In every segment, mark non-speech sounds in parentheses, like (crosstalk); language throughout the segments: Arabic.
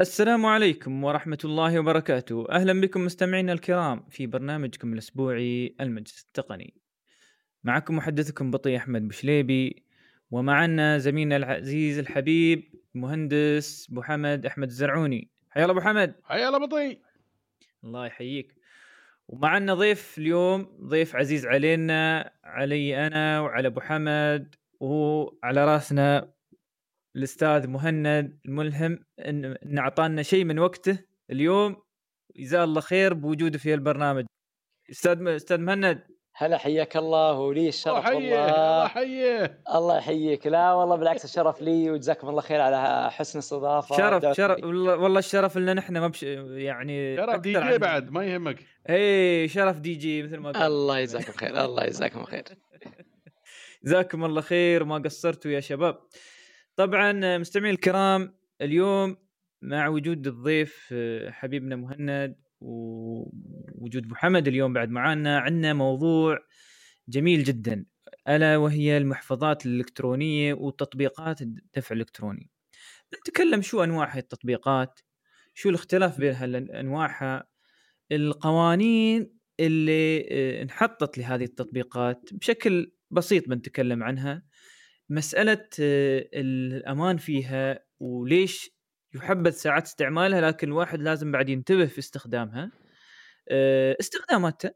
السلام عليكم ورحمة الله وبركاته، أهلا بكم مستمعينا الكرام في برنامجكم الأسبوعي المجلس التقني. معكم محدثكم بطي أحمد بشليبي ومعنا زميلنا العزيز الحبيب مهندس أبو حمد أحمد الزرعوني. حيا الله أبو حمد. حيا الله بطي. الله يحييك. ومعنا ضيف اليوم ضيف عزيز علينا علي أنا وعلى أبو حمد وعلى رأسنا الأستاذ مهند الملهم إن, إن أعطانا شيء من وقته اليوم. جزاه الله خير بوجوده في البرنامج. أستاذ أستاذ مهند. هلا حياك الله ولي الشرف والله. الله يحييه الله يحييك. لا والله بالعكس الشرف لي وجزاكم الله خير على حسن الاستضافه شرف شرف والله الشرف لنا نحن ما بش يعني شرف دي جي بعد ما يهمك. اي شرف دي جي مثل ما قلت الله يجزاكم خير الله يجزاكم خير. (laughs) جزاكم الله خير ما قصرتوا يا شباب. طبعا مستمعين الكرام اليوم مع وجود الضيف حبيبنا مهند ووجود محمد اليوم بعد معانا عندنا موضوع جميل جدا ألا وهي المحفظات الإلكترونية وتطبيقات الدفع الإلكتروني. نتكلم شو أنواع هاي التطبيقات؟ شو الاختلاف بين انواعها؟ القوانين اللي انحطت لهذه التطبيقات بشكل بسيط بنتكلم عنها مسألة الأمان فيها وليش يحبذ ساعات استعمالها لكن الواحد لازم بعد ينتبه في استخدامها. استخداماتها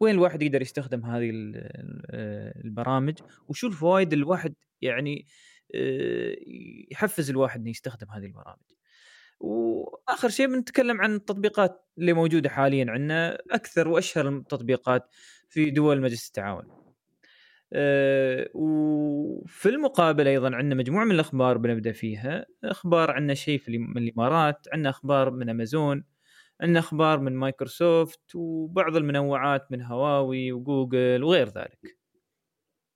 وين الواحد يقدر يستخدم هذه البرامج؟ وشو الفوائد الواحد يعني يحفز الواحد إنه يستخدم هذه البرامج. وآخر شيء بنتكلم عن التطبيقات اللي موجودة حاليا عندنا أكثر وأشهر التطبيقات في دول مجلس التعاون. أه وفي المقابل أيضا عندنا مجموعة من الأخبار بنبدأ فيها. أخبار عندنا شيء في من الإمارات عندنا أخبار من أمازون عندنا أخبار من مايكروسوفت وبعض المنوعات من هواوي وجوجل وغير ذلك.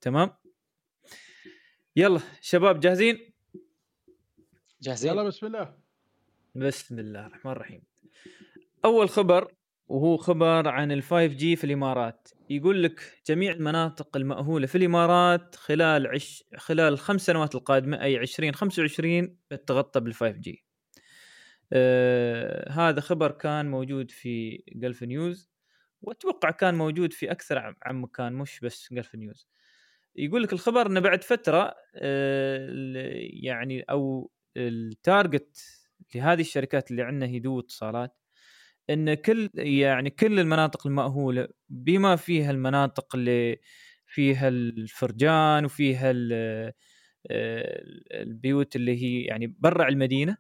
تمام؟ يلا شباب جاهزين؟ جاهزين. يلا بسم الله. بسم الله الرحمن الرحيم. أول خبر وهو خبر عن ال 5G في الإمارات. يقول لك جميع المناطق المأهولة في الإمارات خلال عش خلال الخمس سنوات القادمة أي 2025 بتغطى بال 5G. آه هذا خبر كان موجود في Gulf News وأتوقع كان موجود في أكثر عن مكان مش بس Gulf News. يقول لك الخبر إنه بعد فترة آه يعني أو ال target لهذه الشركات اللي عندنا du و اتصالات إن كل يعني كل المناطق المأهولة بما فيها المناطق اللي فيها الفرجان وفيها البيوت اللي هي يعني برا المدينة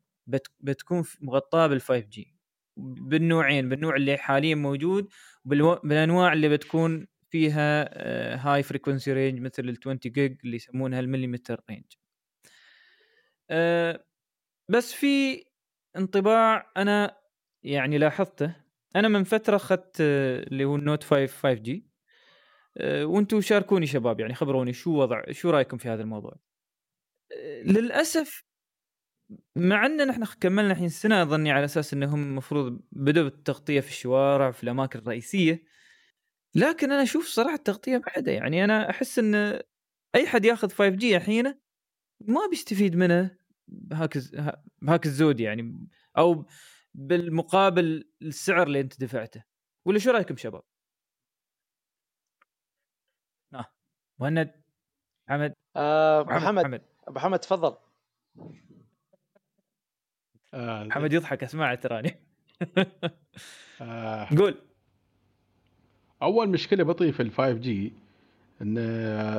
بتكون مغطاة بال 5G بالنوعين بالنوع اللي حاليا موجود بالأنواع اللي بتكون فيها high frequency range مثل ال 20 جيج اللي يسمونها ال millimeter range بس في انطباع أنا يعني لاحظته. أنا من فترة أخذت اللي هو النوت 5 5 جي. وأنتم شاركوني شباب يعني خبروني شو وضع شو رأيكم في هذا الموضوع؟ للأسف مع أن نحن كملنا الحين سنة أظني على أساس انهم المفروض بدأوا بالتغطية في الشوارع في الأماكن الرئيسية. لكن أنا أشوف صراحة التغطية بعدها. يعني أنا أحس إن أي حد ياخذ 5 جي الحين ما بيستفيد منه بهاك بهاك الزود يعني. أو بالمقابل السعر اللي انت دفعته. ولا شو رأيكم شباب؟ آه. مهند حمد. آه محمد. محمد أبو حمد تفضل. آه محمد يضحك اسمع تراني. آه. قول. أول مشكلة بطي في ال 5G إن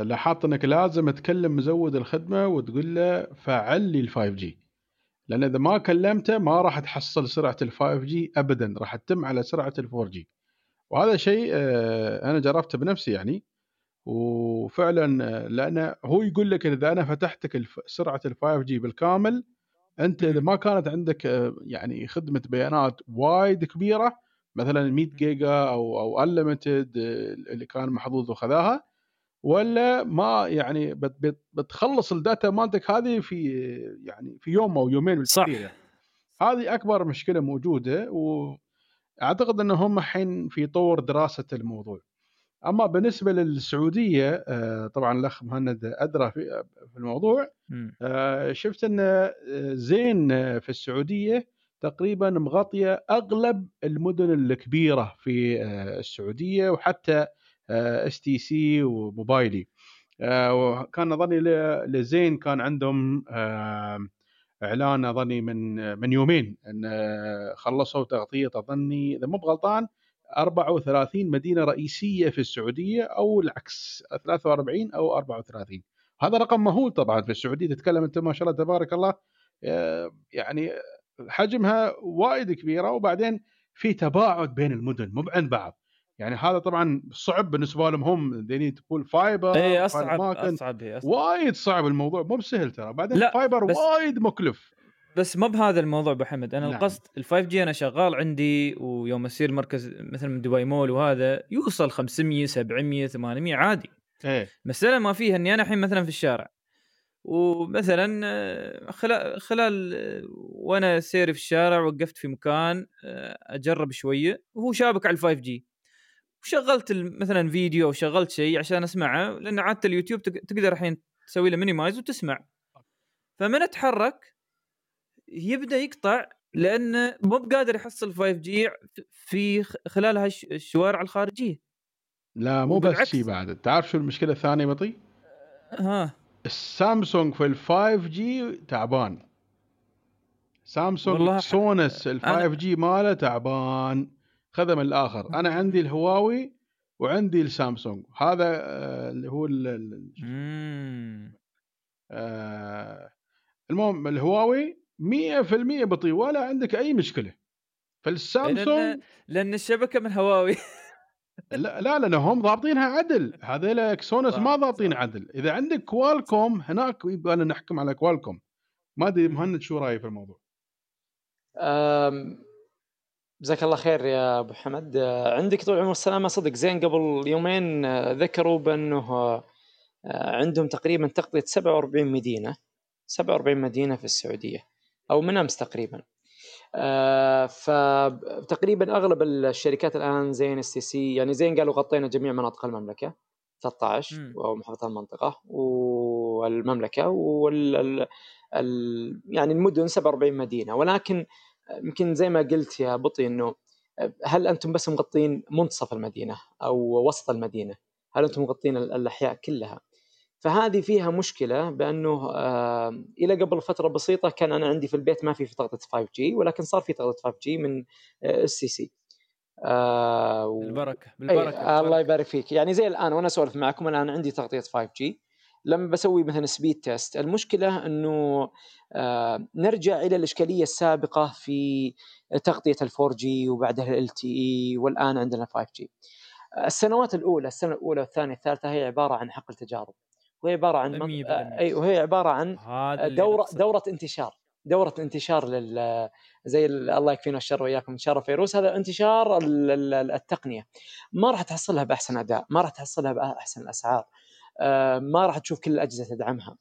لاحظت إنك لازم تكلم مزود الخدمة وتقول له فعل لي ال 5G لأن إذا ما كلمته ما راح تحصل سرعة ال 5G ابدا راح تتم على سرعة ال 4G وهذا شيء آه، أنا جربته بنفسي يعني. وفعلا آه، لأنه هو يقول لك إذا أنا فتحت لك سرعة ال 5G بالكامل أنت إذا ما كانت عندك آه، يعني خدمة بيانات وايد كبيرة مثلا 100 جيجا أو أو unlimited اللي كان محظوظ وخذاها ولا ما يعني بتخلص ال data مالتك هذه في يعني في يوم أو يومين صح. يعني. هذه أكبر مشكلة موجودة وأعتقد إن هم الحين في طور دراسة الموضوع. أما بالنسبة للسعودية آه، طبعا الأخ مهند أدرى في الموضوع. آه، شفت إن آه، زين في السعودية تقريبا مغطية أغلب المدن الكبيرة في السعودية وحتى STC وموبايلي. آه، وكان أظني لزين كان عندهم آه، إعلان أظني من من يومين إن آه، خلصوا تغطية أظني إذا مو بغلطان 34 مدينة رئيسية في السعودية أو العكس 43 أو 34 هذا رقم مهول طبعا في السعودية تتكلم أنت ما شاء الله تبارك الله. يعني حجمها وايد كبيرة وبعدين في تباعد بين المدن مو عند بعض. يعني هذا طبعا صعب بالنسبة لهم هم they need to pull fiber اي أصعب. أصعب هي أصعب. وايد صعب الموضوع مو بسهل ترى. بعدين لا، ال fiber بس- وايد مكلف. بس ما بهذا الموضوع أبو حمد. أنا نعم. القصد ال 5 جي أنا شغال عندي ويوم اصير مركز مثلا من Dubai Mall وهذا يوصل 500 700 800 عادي. إيه. المساله ما فيها إني أنا الحين مثلا في الشارع. ومثلا آه، خلال خلال آه، وأنا سيري في الشارع وقفت في مكان آه، أجرب شوية وهو شابك على ال 5G وشغلت مثلا فيديو أو شغلت شيء عشان أسمعه لأن عادة اليوتيوب تق- تقدر الحين تسوي له minimize وتسمع. فمن أتحرك يبدأ يقطع لأنه مو بقادر يحصل 5G في خلال هالش- الشوارع الخارجية. لا مو بس وبالعكس. شي بعد. تعرف شو المشكلة الثانية بطي؟ ها. السامسونج في ال 5G تعبان. سامسونج Exynos ال أنا- 5G ماله تعبان. خذه من الآخر. أنا عندي الهواوي وعندي السامسونج. هذا آه، اللي هو ال- ال- مم. آه، المهم الهواوي 100% بطي ولا عندك أي مشكلة. فالسامسونج لأن الشبكة من هواوي. (laughs) لا لا لأن هم ضابطينها عدل. هذيل Exynos ما ضابطين. عدل. إذا عندك Qualcomm هناك يبغى لنا نحكم على Qualcomm. ما أدري. مهند شو رايه في الموضوع؟ أم، جزاك الله خير يا أبو حمد. أه، عندك طول العمر والسلامه صدق زين قبل يومين أه، ذكروا بأنه أه، عندهم تقريبا تغطية 47 مدينة 47 مدينة في السعودية أو من أمس تقريبا. آه، فتقريبا أغلب الشركات الآن زين STC يعني زين قالوا غطينا جميع مناطق المملكة 13 مم. أو محافظات المنطقة والمملكة وال ال- ال- يعني المدن 47 مدينة. ولكن يمكن زي ما قلت يا بطي إنه هل أنتم بس مغطين منتصف المدينة أو وسط المدينة؟ هل أنتم مغطين ال- الأحياء كلها؟ فهذه فيها مشكلة بأنه آه إلى قبل فترة بسيطة كان أنا عندي في البيت ما في في تغطيه 5G ولكن صار في تغطيه 5G من STC بالبركة أي بالبركة الله. يبارك فيك يعني زي الآن وأنا أسولف معكم الآن عندي تغطية 5G لما بسوي مثلا speed test المشكلة إنه آه نرجع إلى الإشكالية السابقة في تغطية ال 4G وبعدها LTE والآن عندنا 5G السنوات الأولى السنة الأولى والثانية الثالثه هي عبارة عن حقل تجارب. وهي عبارة عن منط- 100% أي وهي عبارة عن هذا دورة. دورة انتشار. دورة انتشار لل زي ال- الله يكفينا الشر وإياكم انتشار الفيروس هذا انتشار ال- ال- التقنية. ما راح تحصلها بأحسن أداء ما راح تحصلها بأحسن الأسعار. ما راح تشوف كل الأجهزة تدعمها.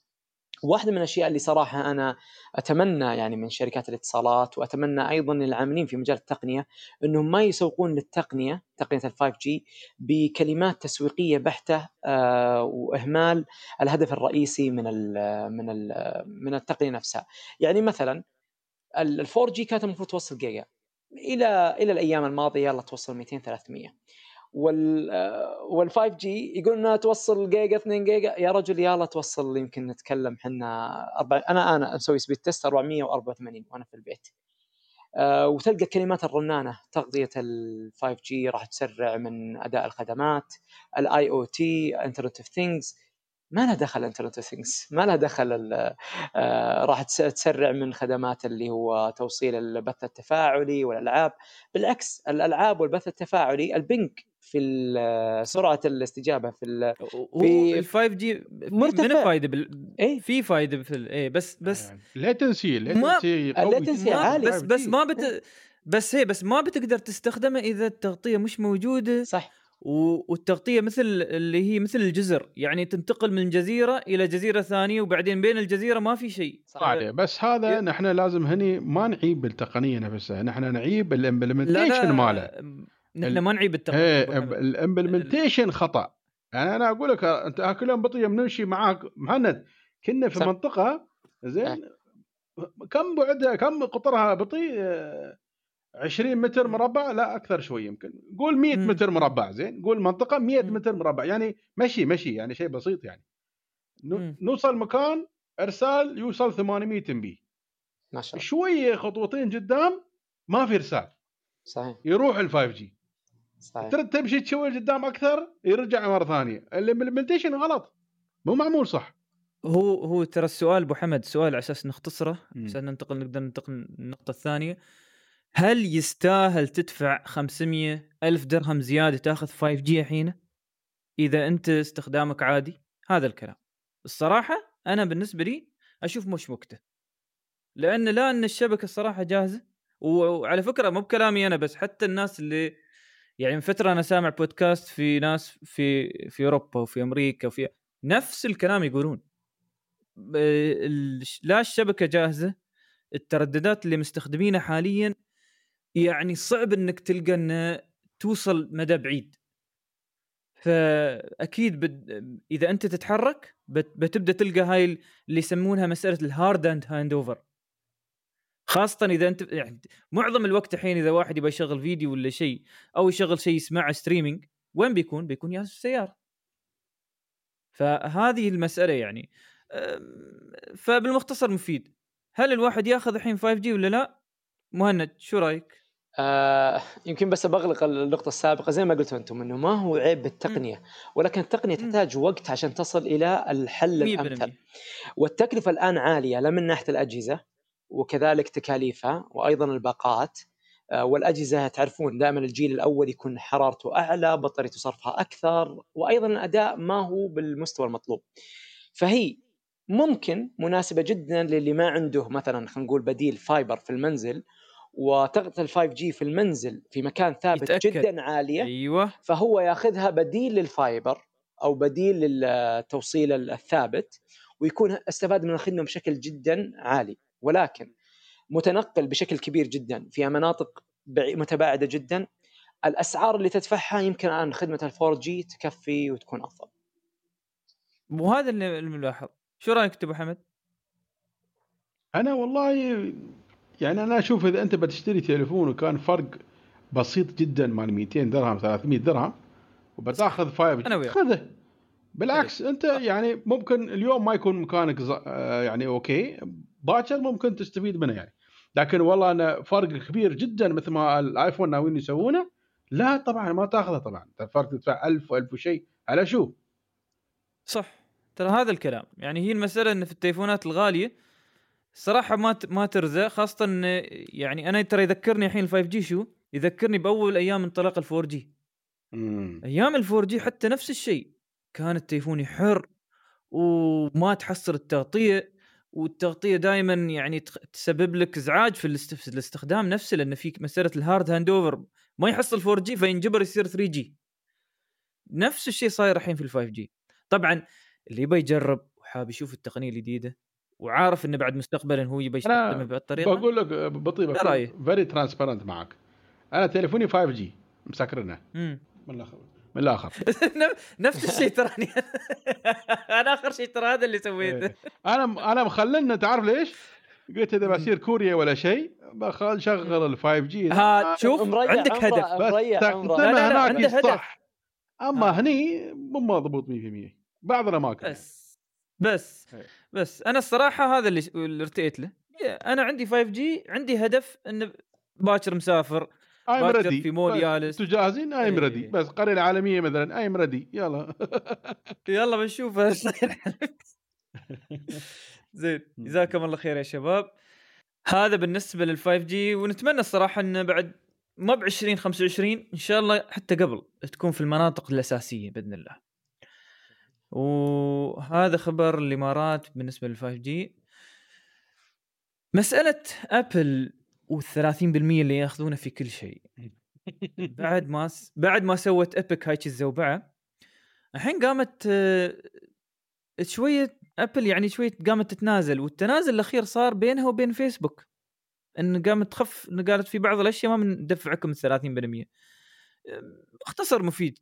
واحدة من الأشياء اللي صراحة أنا أتمنى يعني من شركات الاتصالات وأتمنى أيضا العاملين في مجال التقنية أنهم ما يسوقون للتقنية تقنية ال 5G بكلمات تسويقية بحتة آه، وإهمال الهدف الرئيسي من ال من ال من التقنية نفسها. يعني مثلا ال 4G كانت المفروض توصل جيجا. إلى إلى الأيام الماضية يلا توصل 200 300 وال وال 5G يقول إنها توصل جيجا 2 جيجا. يا رجل يلا توصل يمكن نتكلم إحنا أربع... أنا أنا مسوي speed test 484 وأنا في البيت. آه وتلقى الكلمات الرنانة تغطيه ال 5G راح تسرع من أداء الخدمات ال IoT internet of things ما لها دخل internet of things ما لها دخل آه راح تس- تسرع من خدمات اللي هو توصيل البث التفاعلي والألعاب. بالعكس الألعاب والبث التفاعلي ال ping في سرعة الاستجابة في في- ال 5G مرتفع. من فايده بال... إيه. في فايدة في ال... إيه بس بس latency latency قوي ال latency جداً. عالي. بس بس ما بت... بس هي بس ما بتقدر تستخدمه إذا التغطية مش موجودة صح و... والتغطية مثل اللي هي مثل الجزر يعني تنتقل من جزيرة إلى جزيرة ثانية وبعدين بين الجزيرة ما في شيء صح صحيح بس هذا ي- نحن لازم هني ما نعيب بالتقنيه نفسها نحن نعيب لا ال implementation لا ماله نحن ما نعيب التقنيه إيه. ال implementation خطأ. يعني أنا أقول لك أنت كل يوم بطي بنمشي معاك. مهند كنا في صح. منطقة زين كم بعدها كم قطرها بطي؟ آه، 20 متر مربع؟ لا أكثر شوي يمكن. قول 100 مم. متر مربع زين. قول منطقة 100 مم. متر مربع. يعني مشي مشي يعني شيء بسيط يعني. مم. نوصل مكان إرسال يوصل 800 MB ما شاء الله. شوية خطوتين قدام ما في إرسال. صحيح. يروح ال 5G صحيح. ترد تمشي شوي قدام أكثر يرجع مرة ثانية. ال implementation غلط. مو معمول صح. هو هو ترى السؤال أبو حمد سؤال على أساس نختصره. عشان ننتقل نقدر ننتقل للنقطة الثانية. هل يستاهل تدفع 500 ألف درهم زيادة تاخذ 5G الحين؟ إذا أنت استخدامك عادي. هذا الكلام. الصراحة أنا بالنسبة لي أشوف مش وقته لأن لا أن الشبكة الصراحة جاهزة. وعلى فكرة مو بكلامي أنا بس حتى الناس اللي يعني من فترة أنا سامع بودكاست في ناس في في أوروبا وفي أمريكا وفي نفس الكلام يقولون. لا الشبكة جاهزة الترددات اللي مستخدمينها حاليا يعني صعب إنك تلقى انه توصل مدى بعيد. فأكيد بد... إذا أنت تتحرك بت... بتبدأ تلقى هاي ال- اللي يسمونها مسألة ال hard and hand over خاصة إذا أنت يعني معظم الوقت الحين إذا واحد يبغى يشغل فيديو ولا شيء أو يشغل شيء يسمعه streaming وين بيكون؟ بيكون جالس في السيارة. فهذه المسألة يعني فبالمختصر مفيد. هل الواحد ياخذ الحين 5G ولا لا؟ مهند شو رأيك؟ آه يمكن بس بغلق النقطة السابقة زي ما قلتوا أنتم إنه ما هو عيب بالتقنية ولكن التقنية. تحتاج وقت عشان تصل إلى الحل 100% الأمثل والتكلفة الآن عالية لا من ناحية الأجهزة وكذلك تكاليفها وأيضا الباقات آه، والأجهزة تعرفون دائما الجيل الأول يكون حرارته أعلى بطاريه صرفها أكثر وأيضا الأداء ما هو بالمستوى المطلوب. فهي ممكن مناسبة جدا للي ما عنده مثلا خلينا نقول بديل fiber في المنزل وتغطي ال 5G في المنزل في مكان ثابت يتأكد. جدا عالية أيوه. فهو ياخذها بديل لل fiber أو بديل للتوصيل الثابت ويكون استفاد من الخدمة بشكل جدا عالي. ولكن متنقل بشكل كبير جدا في مناطق متباعدة جدا. الأسعار اللي تدفعها يمكن الان خدمة ال 4G تكفي وتكون أفضل. وهذا اللي الملاحظ شو رأيك أنت أبو حمد؟ أنا والله يعني أنا أشوف إذا أنت بتشتري تليفون وكان فرق بسيط جدا مال 200 درهم 300 درهم وبتأخذ 5 أنا وياك. خذه بالعكس أنت يعني ممكن اليوم ما يكون مكانك ز- آه يعني أوكي. باكر ممكن تستفيد منه يعني. لكن والله أنا فرق كبير جدا مثل ما الآيفون ناويين يسوونه. لا طبعا ما تأخذه طبعا. الفرق تدفع 1000 و1000 وشيء. على شو؟ صح. ترى هذا الكلام. يعني هي المسألة إن في التليفونات الغالية الصراحه ما ما ترزق. خاصة إن يعني أنا ترى يذكرني الحين ال 5G شو؟ يذكرني بأول أيام انطلاق ال 4G أيام ال 4G حتى نفس الشيء. كان التليفون يحر وما تحصل التغطية. والتغطية دائما يعني تسبب لك إزعاج في, الاست... في الاستخدام نفسه لأن في مساله ال hard hand over ما يحصل 4G فينجبر يصير 3G نفس الشيء صاير الحين في ال 5G طبعا اللي يبغى يجرب وحاب يشوف التقنية الجديدة وعارف إنه بعد مستقبلا هو أنا يستخدمها بهالطريقة بقول لك بطي إيه رأيك؟ very transparent معك. أنا تليفوني 5G مسكرنه. مم. من الآخر من الآخر. (laughs) نفس الشيء تراني (laughs) أنا آخر شيء ترى هذا اللي سويته. إيه. أنا أنا مخللنا تعرف ليش؟ قلت إذا بصير كوريا ولا شيء بخل شغل ال 5G ها شوف عندك هدف. بس لا، هناك عنده هدف. صح. أما آه. هني مو مضبوط 100% بعض الأماكن. بس بس إيه. بس. أنا الصراحة هذا اللي اللي ارتئيت له. أنا عندي 5G عندي هدف انه باكر مسافر. I'm ready في مول جالس. أنتوا جاهزين I'm إيه. ready بس القريه العالمية مثلا I'm ready يلا (laughs) يلا بنشوف. (laughs) زين جزاكم الله خير يا شباب هذا بالنسبة لل 5G ونتمنى الصراحه إنه بعد ما ب 20 25 إن شاء الله حتى قبل تكون في المناطق الأساسية بإذن الله. وهذا خبر الإمارات بالنسبة لل 5G. مسألة أبل وال 30% اللي ياخذونه في كل شيء. بعد ما س... بعد ما سوت Epic هاي الزوبعة الحين قامت آه، شوية ابل يعني شوية قامت تتنازل والتنازل الأخير صار بينها وبين فيسبوك إن قامت تخف إن قالت في بعض الأشياء ما بندفعكم ال 30% اختصر مفيد.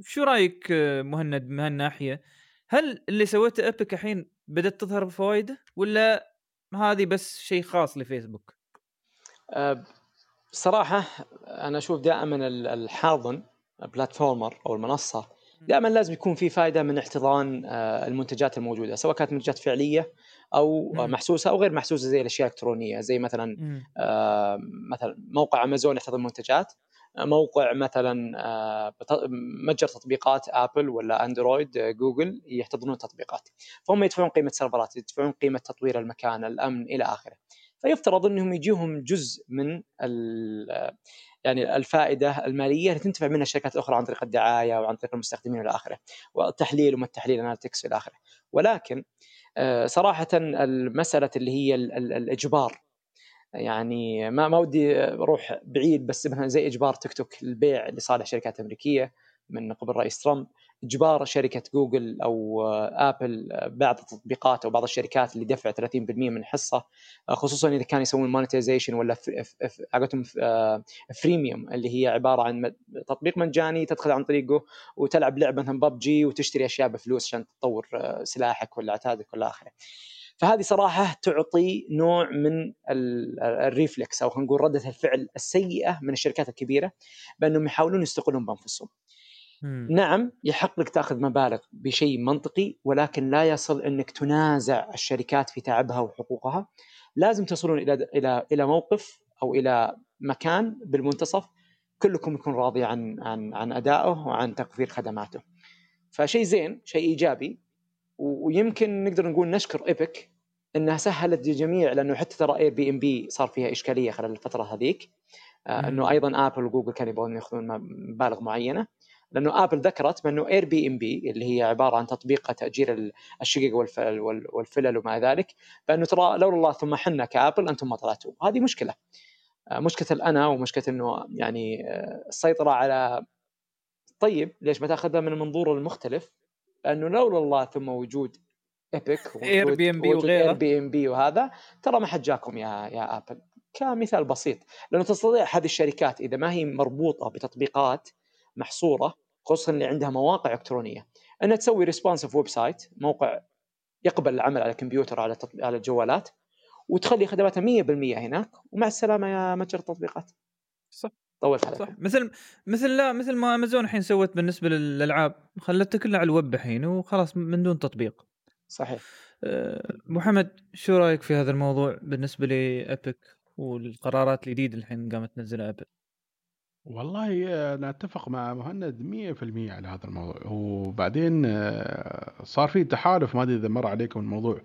شو رأيك آه، مهند من هالناحية؟ هل اللي سويته ابيك الحين بدأت تظهر فوائده ولا هذه بس شيء خاص لفيسبوك؟ أه صراحة أنا أشوف دائما الحاضن بلاتفورمر أو المنصة دائما لازم يكون في فائده من احتضان آه، المنتجات الموجودة سواء كانت منتجات فعلية أو مم. محسوسة أو غير محسوسة زي الأشياء الإلكترونية زي مثلا آه مثلا موقع أمازون يحتضن منتجات موقع مثلا متجر تطبيقات آبل ولا أندرويد جوجل يحتضنون تطبيقات فهم يدفعون قيمة سيرفرات يدفعون قيمة تطوير المكان الأمن إلى آخره. فيفترض إنهم يجيهم جزء من يعني الفائدة المالية اللي تنتفع منها الشركات الأخرى عن طريق الدعاية وعن طريق المستخدمين والى آخره والتحليل وما التحليل analytics والى آخره. ولكن آه، صراحة المسألة اللي هي الإجبار يعني ما ما ودي أروح بعيد بس مثلا زي إجبار تيك توك للبيع لصالح شركات أمريكية من قبل رئيس ترامب. اجبار شركة جوجل أو آبل بعض التطبيقات أو بعض الشركات اللي دفع 30% من حصة خصوصا إذا كانوا يسوون monetization ولا حقتهم freemium اللي هي عبارة عن تطبيق مجاني تدخل عن طريقه وتلعب لعبة مثلا ببجي وتشتري أشياء بفلوس عشان تطور سلاحك ولا عتادك ولا آخره. فهذه صراحة تعطي نوع من ال reflex أو خلينا نقول ردة الفعل السيئة من الشركات الكبيرة بأنهم يحاولون يستقلون بأنفسهم. نعم يحق لك تأخذ مبالغ بشيء منطقي ولكن لا يصل إنك تنازع الشركات في تعبها وحقوقها. لازم تصلون إلى إلى إلى موقف أو إلى مكان بالمنتصف كلكم يكون راضي عن عن عن أدائه وعن توفير خدماته. فشيء زين شيء إيجابي ويمكن نقدر نقول نشكر Epic إنها سهلت للجميع لأنه حتى ترى Airbnb صار فيها إشكالية خلال الفترة هذيك. آه إنه أيضا ابل وجوجل كانوا يبغون يأخذون مبالغ معينة. لأنه آبل ذكرت بأنه Airbnb اللي هي عبارة عن تطبيق تأجير الشقق والفلل وما ذلك بأنه ترى لولا الله ثم حنا كآبل أنتم ما طلعتوا. هذه مشكلة. آه، مشكلة الأنا ومشكلة إنه يعني آه، السيطرة على طيب ليش ما تأخذها من المنظور المختلف؟ لأنه لولا الله ثم وجود Epic Airbnb وغيره. Airbnb وهذا ترى ما حد جاكم يا يا آبل. كمثال بسيط. لأنه تستطيع هذه الشركات إذا ما هي مربوطة بتطبيقات محصورة خصوصا اللي عندها مواقع إلكترونية. إنها تسوي responsive website موقع يقبل العمل على الكمبيوتر على على الجوالات وتخلي خدماتها 100% هناك ومع السلامة يا متجر التطبيقات. صح. طول حالك صح. مثل مثل لا مثل ما أمازون الحين سوت بالنسبة للألعاب خلتها كلها على الويب الحين وخلاص من دون تطبيق. صحيح. أه محمد شو رأيك في هذا الموضوع بالنسبة لأبيك والقرارات الجديدة الحين قامت تنزلها ابل والله أنا أتفق مع مهند 100% على هذا الموضوع. وبعدين آه، صار في تحالف ما أدري إذا مر عليكم الموضوع.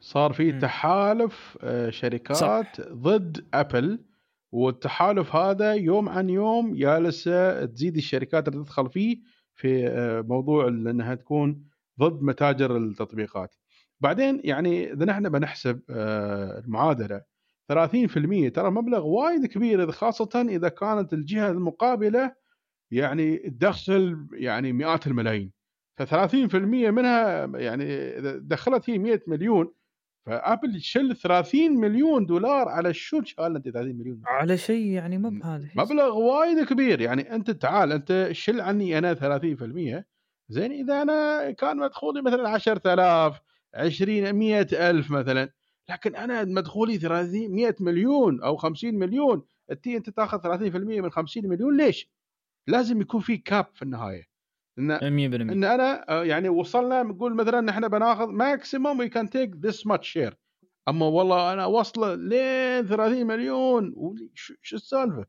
صار في تحالف آه، شركات صح. ضد أبل والتحالف هذا يوم عن يوم جالسة تزيد الشركات اللي تدخل فيه في آه، موضوع إنها تكون ضد متاجر التطبيقات. بعدين يعني إذا نحن بنحسب المعادلة 30% ترى مبلغ وايد كبير خاصة إذا كانت الجهة المقابلة يعني تدخل يعني مئات الملايين. ف30% منها يعني إذا دخلت هي 100 مليون. فأبل تشل 30 مليون دولار على شو شال أنت 30 مليون؟ دولار. على شيء يعني مو بهذا مبلغ وايد كبير. يعني أنت تعال أنت شل عني أنا 30% زين إذا أنا كان مدخولي مثلا 10000 20 100000 مثلا. لكن أنا مدخولي 30 100 مليون أو 50 مليون انت أنت تأخذ 30% من 50 مليون ليش؟ لازم يكون في cap في النهاية إن 100% إن أنا آه، يعني وصلنا نقول مثلا إحنا بناخذ maximum we can take this much share أما والله أنا واصله لين 30 مليون شو السالفة؟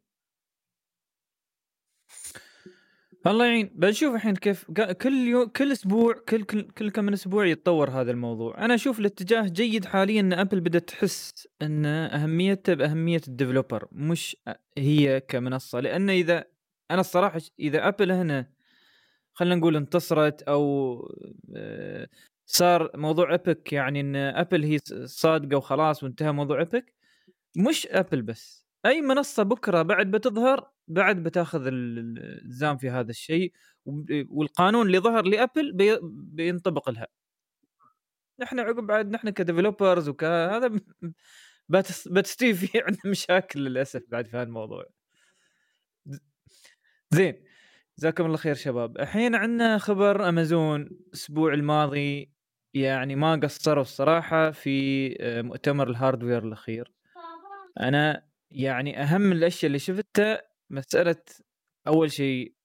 الله يعين بنشوف الحين كيف كل يوم كل أسبوع كل كل, كل كم من أسبوع يتطور هذا الموضوع. أنا أشوف الاتجاه جيد حاليا إن أبل بدأت تحس إن أهميتها بأهمية ال developer مش هي كمنصة. لأن إذا أنا الصراحة إذا أبل هنا خلينا نقول انتصرت أو آه، صار موضوع Epic يعني إن أبل هي صادقة وخلاص وانتهى موضوع Epic مش أبل بس. أي منصة بكرة بعد بتظهر بعد بتاخذ الزام في هذا الشيء والقانون اللي ظهر لأبل بي بينطبق لها. نحن عقب بعد نحن ك developers وكهذا بتستوي في عندنا مشاكل للأسف بعد في هذا الموضوع. زين. جزاكم الله خير شباب. الحين عندنا خبر أمازون الأسبوع الماضي يعني ما قصروا الصراحة في آه، مؤتمر ال hardware الأخير. أنا يعني أهم الأشياء اللي شفتها مسألة أول شيء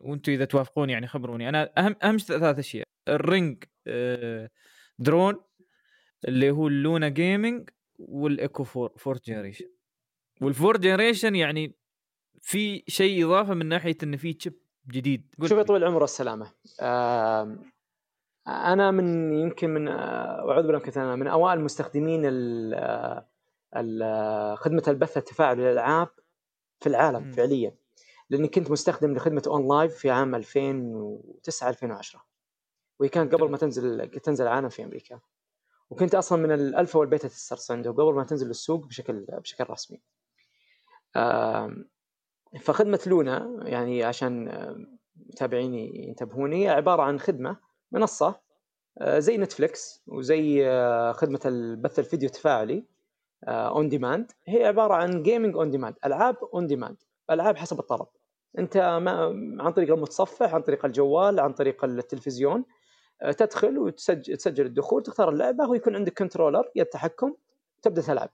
وأنتم إذا توافقون يعني خبروني. أنا أهم أهم ثلاث أشياء. ال Ring آه، درون اللي هو ال Luna gaming وال Echo four fourth generation وال fourth generation يعني في شيء إضافة من ناحية انه في chip جديد. شوف يا طويل العمر والسلامه أنا من يمكن من آه، أعوذ بالله من من أوائل مستخدمين خدمة البث التفاعلي للألعاب في العالم م. فعليا. لأني كنت مستخدم لخدمة OnLive في عام 2009 2010 وهي كانت قبل ما تنزل تنزل العالم في أمريكا. وكنت أصلا من ال alpha وال beta testers عنده قبل ما تنزل للسوق بشكل بشكل رسمي. فخدمة لونا يعني عشان متابعيني ينتبهوني عبارة عن خدمة منصة آه، زي نتفلكس وزي آه، خدمة البث الفيديو التفاعلي. on demand هي عبارة عن gaming on demand ألعاب on demand ألعاب حسب الطلب أنت ما عن طريق المتصفح عن طريق الجوال عن طريق التلفزيون آه، تدخل وتسجل تسجل الدخول تختار اللعبة ويكون عندك controller يد تحكم تبدأ تلعب.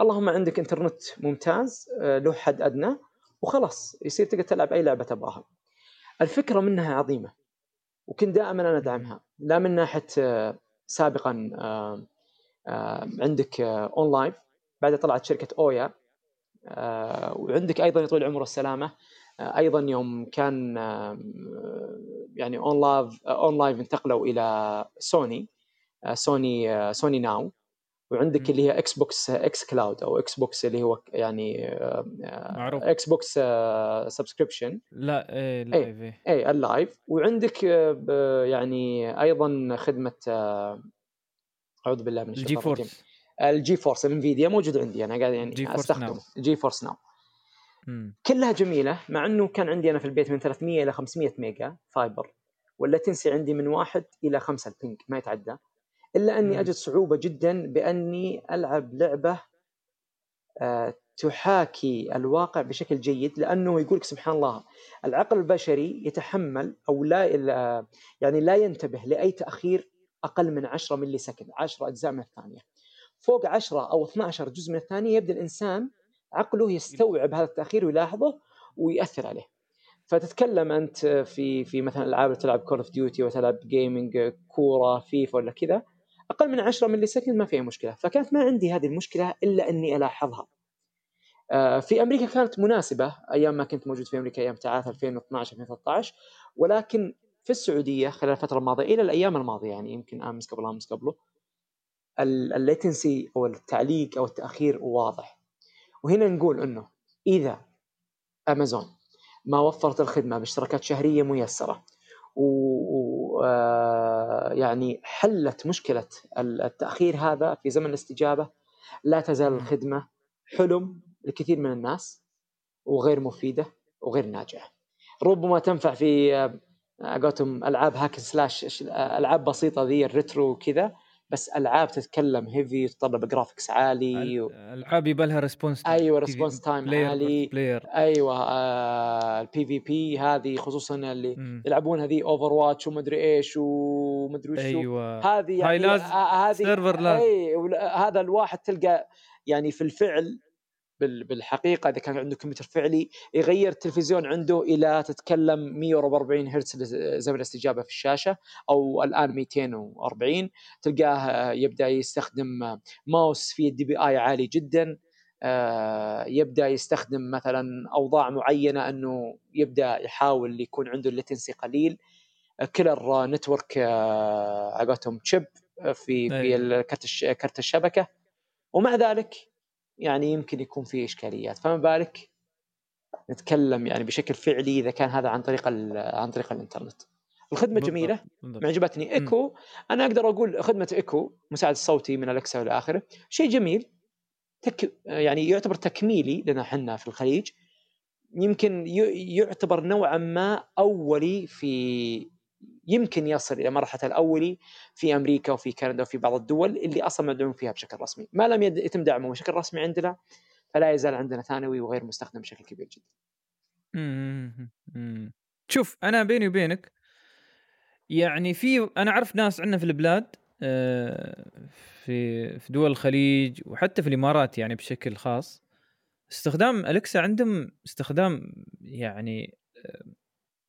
اللهم عندك انترنت ممتاز له حد أدنى وخلاص يصير تقدر تلعب أي لعبة تبغاها. الفكرة منها عظيمة وكنت دائما أنا أدعمها. لا من ناحية آه، سابقا آه، آه، عندك OnLive بعدها طلعت شركة Ouya وعندك أيضا يطول العمر والسلامه أيضا يوم كان يعني OnLive OnLive انتقلوا إلى Sony Sony Sony Now. وعندك اللي هي Xbox xCloud أو Xbox اللي هو يعني آه، معروف. Xbox subscription. لا إيه ال live اي إيه ال live. وعندك آه، يعني أيضا خدمة آه، أعوذ بالله من ال GeForce. ال GeForce ال Nvidia موجود عندي أنا قاعد يعني أستخدمه. ال GeForce Now. كلها جميلة مع إنه كان عندي أنا في البيت من 300 إلى 500 ميجا fiber وال latency عندي من واحد إلى خمسة ال ping ما يتعدى. إلا أني أجد صعوبة جدا بأني ألعب لعبة آه، تحاكي الواقع بشكل جيد لأنه يقول لك سبحان الله العقل البشري يتحمل أو لا يعني لا ينتبه لأي تأخير أقل من 10 millisecond 10 أجزاء من الثانية. فوق 10 أو 12 جزء من الثانية يبدأ الإنسان عقله يستوعب هذا التأخير ويلاحظه ويأثر عليه. فتتكلم أنت في في مثلا ألعاب تلعب Call of Duty وتلعب gaming كورة فيفا ولا كذا أقل من 10 millisecond ما فيها مشكلة. فكانت ما عندي هذه المشكلة إلا أني ألاحظها. آه، في أمريكا كانت مناسبة أيام ما كنت موجود في أمريكا أيام ابتعاث 2012 2013 ولكن في السعودية خلال الفترة الماضية إلى الأيام الماضية يعني يمكن أمس قبل أمس قبله ال latency أو التعليق أو التأخير واضح. وهنا نقول إنه إذا أمازون ما وفرت الخدمة باشتراكات شهرية ميسرة ويعني آه، حلت مشكلة التأخير هذا في زمن الاستجابة لا تزال الخدمة حلم لكثير من الناس وغير مفيدة وغير ناجعه ربما تنفع في آه، قولتهم ألعاب hack slash ألعاب بسيطة ذي ال retro وكذا بس ألعاب تتكلم heavy تتطلب graphics عالي و... ألعاب يبى لها response أيوه response time عالي player. أيوه آه ال PvP هذه خصوصا اللي م. يلعبون هذه Overwatch ومدري إيش ومدري وش أيوه هذه يعني لازم هذه server لازم اي هذا الواحد تلقى يعني في الفعل بالحقيقة إذا كان عنده كمبيوتر فعلي يغير التلفزيون عنده إلى تتكلم 144 هرتز زمن الاستجابة في الشاشة أو الآن 240 تلقاه يبدأ يستخدم ماوس فيه DPI عالي جدا. آه، يبدأ يستخدم مثلا أوضاع معينة إنه يبدأ يحاول يكون عنده ال latency قليل. Killer network عقتهم chip في في أيوة. كرت الشبكة. ومع ذلك يعني يمكن يكون في إشكاليات. فما بالك نتكلم يعني بشكل فعلي إذا كان هذا عن طريق عن طريق الإنترنت. الخدمة جميلة. معجبتني. إيكو أنا أقدر أقول خدمة إيكو مساعد الصوتي من الكسا والى آخره شيء جميل. تك يعني يعتبر تكميلي لنا إحنا في الخليج. يمكن يعتبر نوعا ما أولي في يمكن يصل إلى مرحلة الأولي في أمريكا وفي كندا وفي بعض الدول اللي أصلا مدعوم فيها بشكل رسمي، ما لم يتم دعمه بشكل رسمي عندنا فلا يزال عندنا ثانوي وغير مستخدم بشكل كبير جدا. شوف أنا بيني وبينك يعني في أنا أعرف ناس عندنا في البلاد آه، في في دول الخليج وحتى في الإمارات يعني بشكل خاص استخدام Alexa عندهم استخدام يعني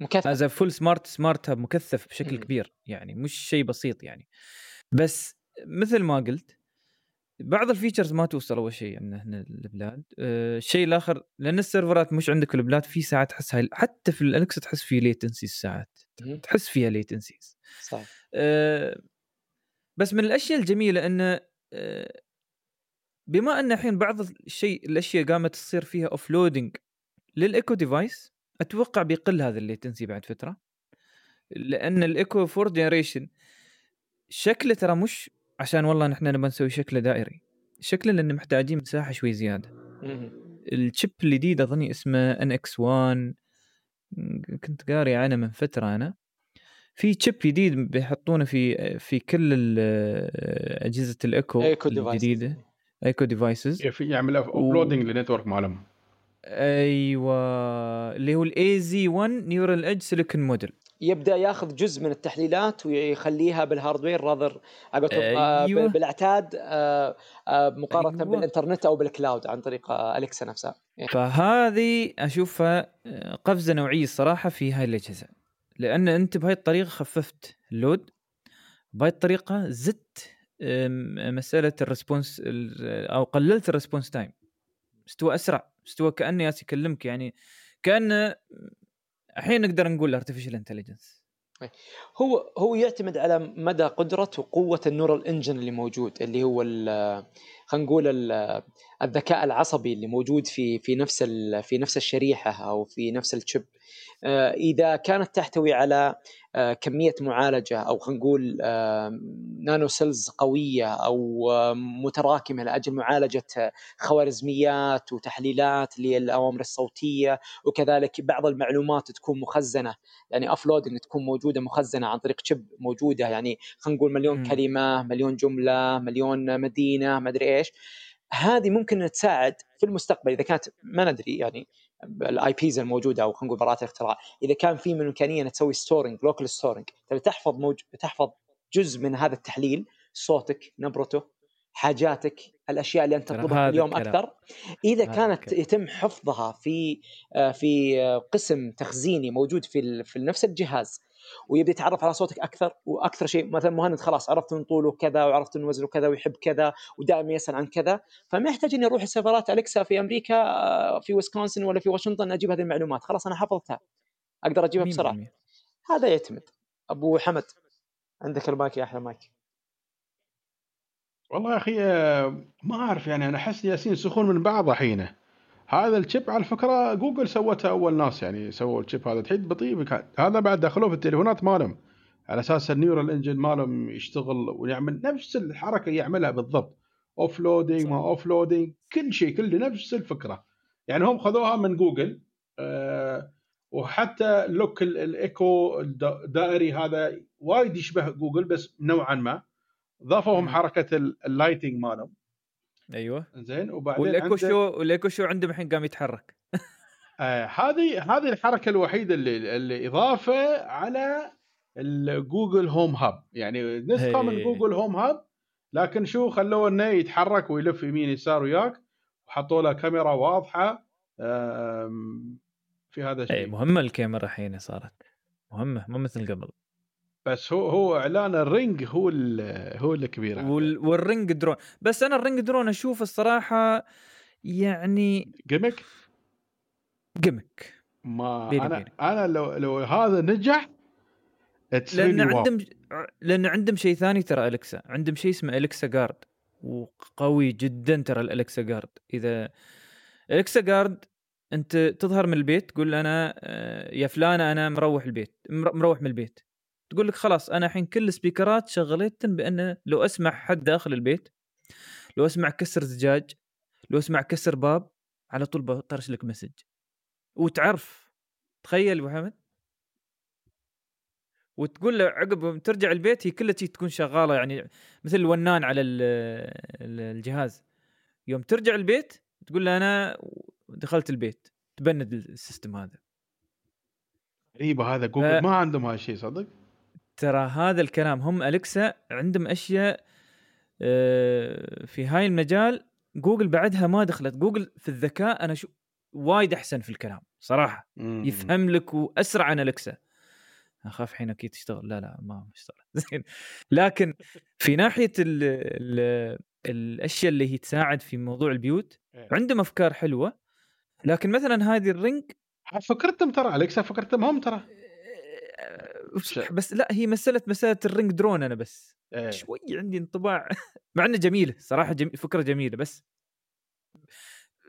مكثف. as full smart smart hub مكثف بشكل مم. كبير يعني مش شيء بسيط يعني. بس مثل ما قلت بعض ال features ما توصل أول شيء عندنا هنا البلاد. أه الشيء الآخر لأن ال server ات مش عندك في البلاد في ساعات تحسها حتى في ال Alexa تحس في latency ساعات. مم. تحس فيها latencies صح. أه بس من الأشياء الجميلة انه أه بما إن الحين بعض الشيء الأشياء قامت تصير فيها offloading لل Echo device أتوقع بيقل هذا ال latency بعد فترة لأن ال Echo 4 generation شكله ترى مش عشان والله نحن نبغى نسوي شكله دائري شكله لأن محتاجين مساحة شوي زيادة. ال chip الجديد أظني اسمه NX1 كنت قاري عنه من فترة أنا. في chip جديد بيحطونه في في كل ال- أجهزة الإيكو الجديدة. Echo devices يعمل offloading لل network مالهم. أيوه. اللي هو ال AZ1 Neural Edge silicon module يبدأ ياخذ جزء من التحليلات ويخليها بال hardware rather آه أيوة. بالعتاد آه آه مقارنة أيوة. بالإنترنت أو بال cloud عن طريق Alexa نفسها. فهذه أشوفها قفزة نوعية الصراحه في هاي الأجهزة. لأن أنت بهاي الطريقة خففت ال load بهاي الطريقة زدت مسألة ال response ال- أو قللت ال response time استوى أسرع استوى جالس يكلمك يعني كان الحين نقدر نقول artificial intelligence هو هو يعتمد على مدى قدرة وقوة ال neural engine اللي موجود اللي هو خلينا نقول ال- الذكاء العصبي اللي موجود في في نفس في نفس الشريحة أو في نفس ال chip آه، إذا كانت تحتوي على كمية معالجة أو خلينا نقول آه، nano cells قوية أو آه، متراكمة لأجل معالجة آه، خوارزميات وتحليلات للأوامر الصوتية وكذلك بعض المعلومات تكون مخزنة يعني offloading تكون موجودة مخزنة عن طريق chip موجودة يعني خلينا نقول مليون مم. كلمة مليون جملة مليون مدينة ما أدري إيش هذه ممكن تساعد في المستقبل إذا كانت ما ندري يعني ال IPs الموجودة أو خلينا نقول براءات الاختراع إذا كان في من إمكانية إنك تسوي storing local storing تبي تحفظ موج... تحفظ جزء من هذا التحليل صوتك نبرته حاجاتك الأشياء اللي أنت تطلبها اليوم. أكثر إذا كانت. يتم حفظها في آه، في قسم تخزيني موجود في في نفس الجهاز ويبدا يتعرف على صوتك أكثر وأكثر شيء مثلا مهند خلاص عرفت من طوله كذا وعرفت من وزنه كذا ويحب كذا ودائما يسأل عن كذا. فما يحتاج إني أروح سيرفرات الكسا في أمريكا آه، في ويسكونسن ولا في واشنطن أجيب هذه المعلومات. خلاص أنا حفظتها. أقدر أجيبها بسرعة. 100%. هذا يعتمد. أبو حمد عندك المايك يا أحلى مايك. والله يا أخي آه، ما أعرف يعني أنا أحس يالسين ينسخون من بعض الحين هذا ال chip على فكره جوجل سوتها أول ناس يعني سووا ال chip هذا. تحيد بطي هذا بعد دخلوه في التليفونات مالهم. على أساس ال neural engine مالهم يشتغل ويعمل نفس الحركة يعملها بالضبط. offloading ما offloading كل شيء كله نفس الفكرة. يعني هم خذوها من جوجل آه وحتى look ال- ال Echo الد- الدائري هذا وايد يشبه جوجل بس نوعا ما. ضافوا مم. حركة ال- ال lighting مالهم. أيوه. زين وبعدين والايكو عندك- شو والايكو شو عندهم الحين قام يتحرك؟ (laughs) آه، هذه هذه الحركة الوحيدة اللي اللي إضافة على ال Google Home Hub يعني نسخة من. Google Home Hub لكن شو خلوه إنه يتحرك ويلف يمين يسار وياك وحطوا له كاميرا واضحة. في هذا الشيء مهمة الكاميرا الحين صارت. مهمة مو مثل قبل. بس هو هو إعلان ال Ring هو هو الكبير. وال... وال Ring drone. بس أنا ال Ring drone أشوف الصراحة يعني gimmick gimmick ما بيني أنا وبينك. أنا لو لو هذا نجح لأن. عندهم لأن عندهم شيء ثاني ترى الكسا عندهم شيء اسمه Alexa Guard. وقوي جدا ترى ال Alexa Guard. إذا Alexa Guard أنت تظهر من البيت تقول أنا آه، يا فلانة أنا مروح البيت مر- مروح من البيت. تقول لك خلاص أنا الحين كل السبيكرات شغلتن بأن لو أسمع حد داخل البيت لو أسمع كسر زجاج لو أسمع كسر باب على طول بطرش لك message وتعرف. تخيل أبو حمد. وتقول له عقب ترجع البيت هي كلها تكون شغالة يعني مثل الونان على ال- ال- الجهاز. يوم ترجع البيت تقول له أنا دخلت البيت. تبند ال system هذا. غريبة هذا جوجل ف- ما عندهم هالشيء صدق؟ ترى هذا الكلام هم الكسا عندهم أشياء آه، في هاي المجال جوجل بعدها ما دخلت. جوجل في الذكاء أنا شو وايد أحسن في الكلام صراحة. مم. يفهم لك وأسرع عن الكسا أخاف الحين أكيد تشتغل. لا لا ما تشتغل (laughs) زين. لكن في ناحية ال ال الأشياء اللي هي تساعد في موضوع البيوت إيه. عندهم أفكار حلوة. لكن مثلا هذه ال Ring فكرتهم ترى الكسا فكرتهم هم ترى. آه، بس لا هي مسألة مسألة ال Ring drone أنا بس. إيه. شوي عندي انطباع. (laughs) مع إنه جميله صراحة جميل فكرة جميلة بس.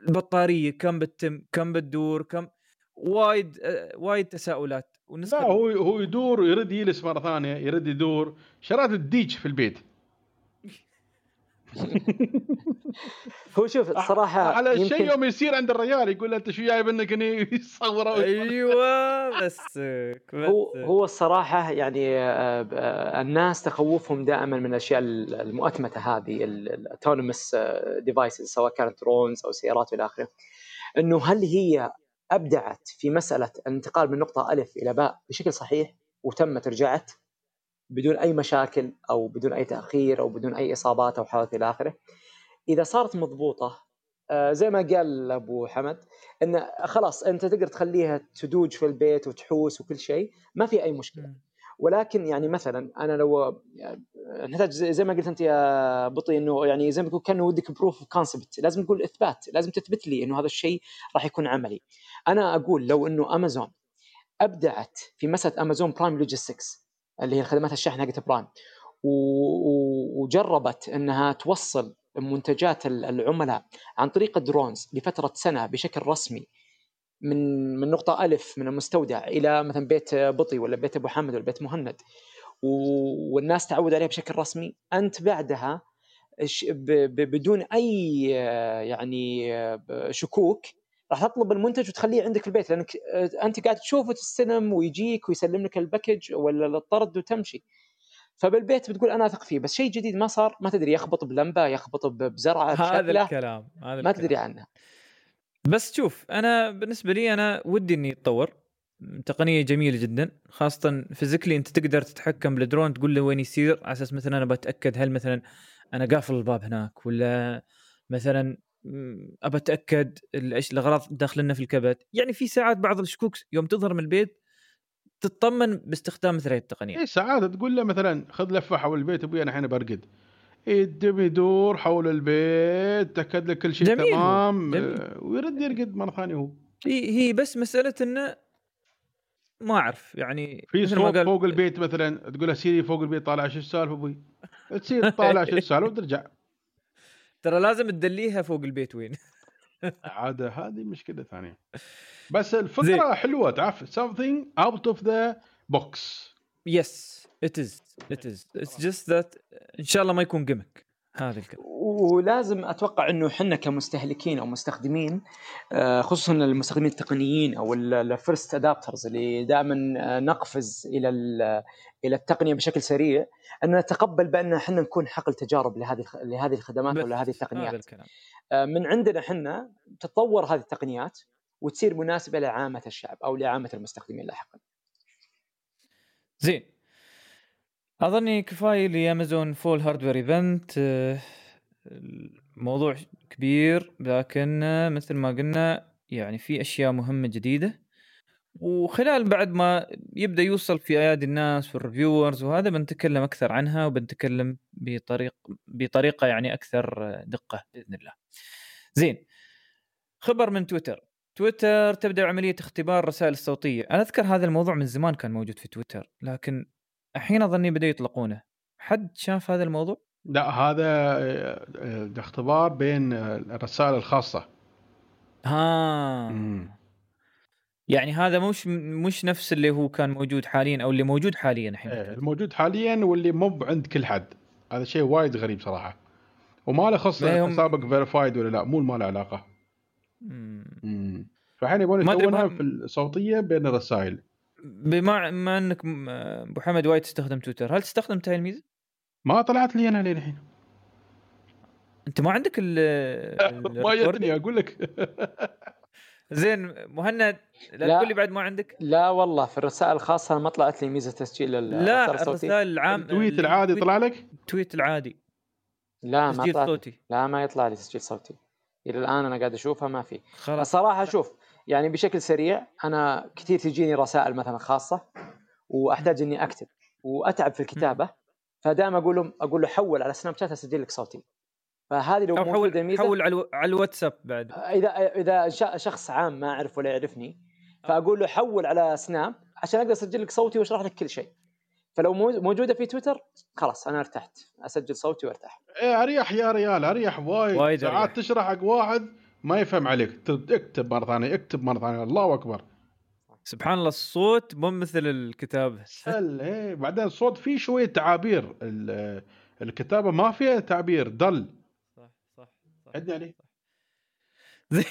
البطارية كم بتتم كم بتدور كم وايد آه، وايد تساؤلات. لا هو هو يدور ويرد يجلس مرة ثانية يرد يدور. شرات الديج في البيت. (laughs) هو شوف الصراحه على يمكن الشيء يوم يصير عند الرجال يقول له أنت شو جايب إنك هني يصوره أيوه بس هو هو الصراحة يعني آه، آه، الناس تخوفهم دائما من الأشياء المؤتمتة هذه ال autonomous devices سواء كانت drones أو سيارات والى آخره. إنه هل هي أبدعت في مسألة الانتقال من نقطة الف إلى باء بشكل صحيح وتمت رجعت؟ بدون أي مشاكل أو بدون أي تأخير أو بدون أي إصابات أو حالات إلى آخره. إذا صارت مضبوطة آه، زي ما قال أبو حمد إن خلاص أنت تقدر تخليها تدوج في البيت وتحوس وكل شيء ما في أي مشكلة. ولكن يعني مثلا أنا لو نحتاج زي ما قلت أنت يا بطي إنه يعني زي ما تقول كأنه ودك proof of concept لازم تقول إثبات لازم تثبت لي إنه هذا الشيء راح يكون عملي. أنا أقول لو إنه امازون أبدعت في مسألة Amazon Prime logistics اللي هي خدمات الشحن حقت Prime. وجربت إنها توصل منتجات العملاء عن طريق ال drones لفترة سنة بشكل رسمي من من نقطة ألف من المستودع إلى مثلا بيت بطي ولا بيت أبو حمد ولا بيت مهند. والناس تعود عليها بشكل رسمي. أنت بعدها بدون أي يعني شكوك راح تطلب المنتج وتخليه عندك في البيت لأنك أنت قاعد تشوفه تستلم ويجيك ويسلم لك الباكج ولا الطرد وتمشي. فبالبيت بتقول أنا أثق فيه بس شيء جديد ما صار ما تدري يخبط بلمبة يخبط بزرعة هذا الكلام هذا ما تدري عنه بس شوف أنا بالنسبة لي أنا ودي إني يتطور تقنية جميلة جدا خاصة physically أنت تقدر تتحكم بالدرون تقول له وين يصير على أساس مثلا أنا بتأكد هل مثلا أنا قافل الباب هناك ولا مثلا أبى أتأكد إيش الأغراض داخلنا في الكبت يعني في ساعات بعض الشكوك يوم تظهر من البيت تطمن باستخدام مثل هذه التقنية. اي ساعات تقول له مثلا خذ لفة حول البيت أبوي أنا الحين برقد. يدم يدور حول البيت تأكد لك كل شيء جميل تمام جميل. آه، ويرد يرقد مرة ثانية هو. هي هي بس مسألة إنه ما أعرف يعني في صوت قال... فوق البيت مثلا تقول له سيري فوق البيت طالع شو السالفة أبوي؟ تصير (laughs) طالع شو السالفة؟ وترجع. ترى لازم تدليها فوق البيت وين؟ (laughs) عاد هذه مشكلة ثانية. بس الفكرة زي. حلوة تعرف something out of the box. yes it is it is it's just that إن شاء الله ما يكون gimmick هذا الكلام. ولازم أتوقع إنه إحنا كمستهلكين أو مستخدمين آه، خصوصا المستخدمين التقنيين أو الفيرست ادابترز اللي دائما آه، نقفز إلى إلى التقنية بشكل سريع أن نتقبل بأن إحنا نكون حقل تجارب لهذه لهذه الخدمات ولا هذه التقنيات هذا الكلام. آه، من عندنا إحنا تتطور هذه التقنيات وتصير مناسبة لعامة الشعب أو لعامة المستخدمين لاحقا. زين أظني كفاية ل Amazon fall hardware event الموضوع كبير لكن مثل ما قلنا يعني في أشياء مهمة جديدة وخلال بعد ما يبدأ يوصل في أيادي الناس وال reviewers وهذا بنتكلم أكثر عنها وبنتكلم بطريق بطريقة يعني أكثر دقة بإذن الله. زين خبر من تويتر تويتر تبدأ عمليه اختبار الرسائل الصوتية، أنا أذكر هذا الموضوع من زمان كان موجود في تويتر لكن الحين أظني بدا يطلقونه. حد شاف هذا الموضوع؟ لا هذا آه، آه، اختبار بين الرسائل الخاصة. ها مم. يعني هذا مش مش نفس اللي هو كان موجود حاليا أو اللي موجود حاليا الحين إيه الموجود حاليا واللي مو عند كل حد. هذا شيء وايد غريب صراحة. وما له خص حسابك فيرفايد ولا لا. مو ما له علاقة. امم فالحين يبون يسوونها في الصوتية بين الرسائل. بما ما إنك أبو حمد وايد تستخدم تويتر هل استخدمت هاي الميزه؟ ما طلعت لي أنا للحين. أنت ما عندك ال (laughs) ما جتني أقول لك. (laughs) زين مهند لا, لا. تقول لي بعد ما عندك؟ لا والله في الرسائل الخاصة ما طلعت لي ميزة تسجيل لا الرسائل العام ال tweet العادي طلع لك؟ ال tweet العادي. لا ما تسجيل صوتي. لا ما يطلع لي تسجيل صوتي. إلى الآن أنا قاعد أشوفها ما في. خلاص. الصراحه شوف يعني بشكل سريع أنا كثير تجيني رسائل مثلا خاصة وأحتاج إني أكتب وأتعب في الكتابة فدائما أقول له أقول له حول على سناب شات أسجل لك صوتي. فهذه لو أو حول حول على الو- على الواتساب بعد. اذا إذا ش- شخص عام ما اعرف ولا يعرفني فأقول له حول على سناب عشان أقدر أسجل لك صوتي وأشرح لك كل شيء. فلو مو- موجودة في تويتر خلاص أنا ارتحت. أسجل صوتي وأرتاح. إيه أريح يا ريال أريح وايد, وايد ساعات. تشرح حق واحد ما يفهم عليك. اكتب مرة ثانية اكتب مرة ثانية. الله أكبر. سبحان الله الصوت مو مثل الكتابة. سهل إيه. بعدين الصوت فيه شوية تعابير. ال- الكتابة ما فيها تعبير ضل عدني عليه. (laughs) زين.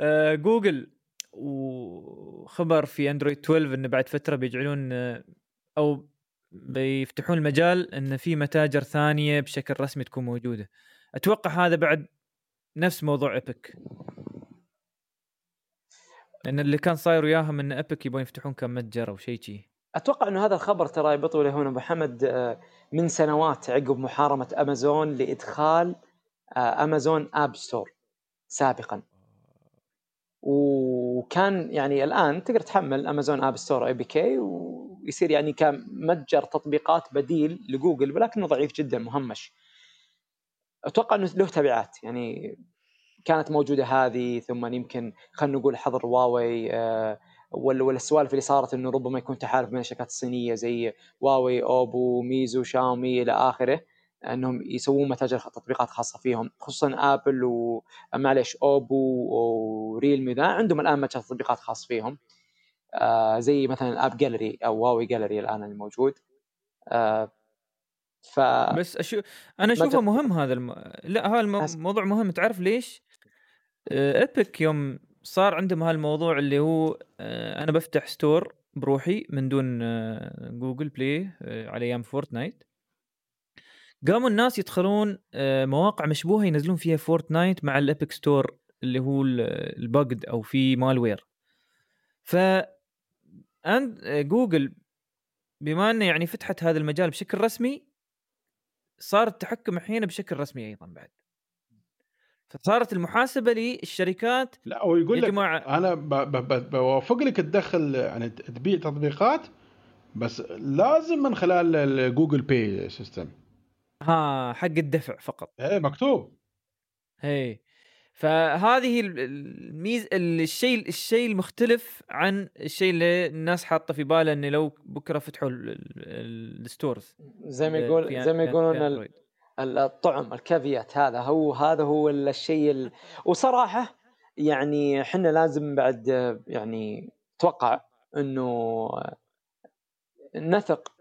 آه، جوجل وخبر في اندرويد 12 انه بعد فترة بيجعلون آه، أو بيفتحون المجال إن في متاجر ثانية بشكل رسمي تكون موجودة. أتوقع هذا بعد نفس موضوع Epic لأن اللي كان صاير وياهم إن Epic يبون يفتحون كم متجر أو شيء شي. أتوقع إنه هذا الخبر ترى يبطل هون أبو حمد آه، من سنوات عقب محاربة امازون لإدخال Amazon App Store سابقا. وكان يعني الآن تقدر تحمل Amazon App Store APK ويصير يعني كمتجر تطبيقات بديل لجوجل ولكنه ضعيف جدا مهمش. أتوقع إنه له تبعات يعني كانت موجودة هذه ثم يمكن خلينا نقول حظر هواوي آه، ولا ولا السوالف اللي صارت إنه ربما يكون تحالف بين الشركات الصينية زي هواوي أوبو ميزو شاومي إلى آخره. أنهم يسوون متاجر تطبيقات خاصة فيهم خصوصا آبل ومعليش أوبو وريلمي ذا عندهم الآن متجر تطبيقات خاص فيهم. آه زي مثلا App Gallery أو واوي جاليري الآن الموجود آه ف بس أشوف أنا أشوفه مهم هذا الم... لا هذا أس- الموضوع مهم. تعرف ليش؟ آه، Epic يوم صار عندهم هالموضوع اللي هو آه، أنا بفتح store بروحي من دون آه، Google Play آه، على أيام فورتنايت قاموا الناس يدخلون آه، مواقع مشبوهة ينزلون فيها فورتنايت مع ال Epic Store اللي هو ال- ال bugged أو في malware ف عند آه، جوجل بما إنه يعني فتحت هذا المجال بشكل رسمي صار التحكم الحين بشكل رسمي أيضا بعد فصارت المحاسبة للشركات لا هو يقول يا لك جماعة. أنا بوافق لك تدخل يعني تبيع تطبيقات بس لازم من خلال ال Google pay system ها حق الدفع فقط. إيه مكتوب. هي فهذه ال- الميز الشيء الشيء المختلف عن الشيء اللي الناس حاطه في بالها إنه لو بكرة فتحوا ال- ال- الستورز زي ما يقول زي ما يقولون. الطعم الكافيات هذا هو هذا هو الشيء ال... وصراحة يعني إحنا لازم بعد يعني أتوقع إنه نثق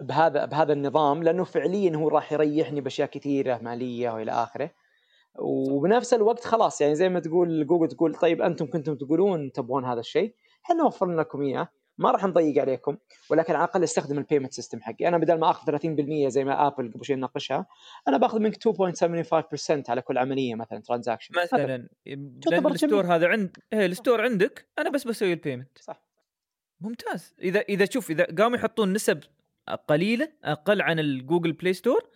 بهذا بهذا النظام لأنه فعليا هو راح يريحني بأشياء كثيرة مالية وإلى آخره. وبنفس الوقت خلاص يعني زي ما تقول جوجل تقول طيب أنتم كنتم تقولون تبغون هذا الشيء إحنا وفرنا لكم إياه ما راح نضيق عليكم ولكن على الأقل استخدم ال payment system حقي. أنا بدل ما آخذ 30% زي ما ابل قبل شوي نناقشها أنا باخذ منك 2.75% على كل عملية مثلا transaction مثلا. لأن ال store هذا عند إيه ال store عندك أنا بس بسوي ال payment صح. ممتاز. اذا إذا شوف إذا قاموا يحطون نسب قليلة أقل عن ال Google Play Store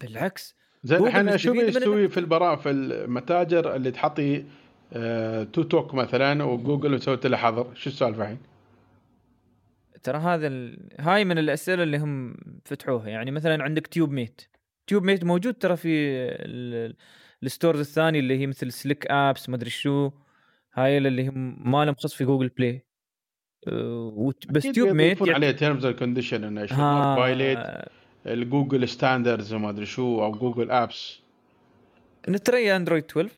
بالعكس زين الحين شو إنك- في البراء في المتاجر اللي تحطي آه تو توك مثلا وجوجل مسوت له حظر؟ شو السالفة الحين؟ ترى هذا ال... هاي من الأسئلة اللي هم فتحوها. يعني مثلا عندك تيوب ميت تيوب ميت موجود ترى في ال... الستورز الثاني اللي هي مثل سليك ابس ما أدري شو. هاي اللي هم ما لهم خص في جوجل بلاي بس أكيد تيوب ميت يضيفون يعت- عليه تيرمز اند كونديشن إنه شو ها. فايليت الجوجل ستاندردز وما أدري شو أو جوجل ابس نتري اندرويد 12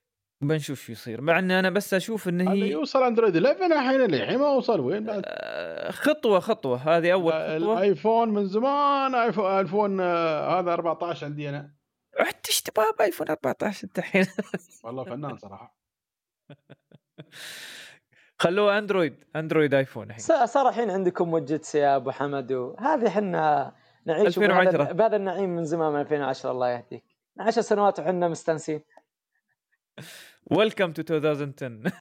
بنشوف شو يصير. مع ان أنا بس أشوف إن هي يوصل اندرويد 11 الحين الحين ما وصل وين بعد؟ أه، خطوة خطوة. هذه أول خطوة. الايفون من زمان ايفون ايفون آه، هذا 14 عندي أنا. رحت إيش تبغى بايفون 14 انت الحين والله فنان صراحة. (laughs) خلوه أندرويد أندرويد آيفون الحين. صار الحين عندكم وجتس يا ابو حمد وهذه إحنا نعيش 2010. بهذا النعيم من زمان من 2010 الله يهديك. 10 سنوات وحنا مستانسين. welcome to 2010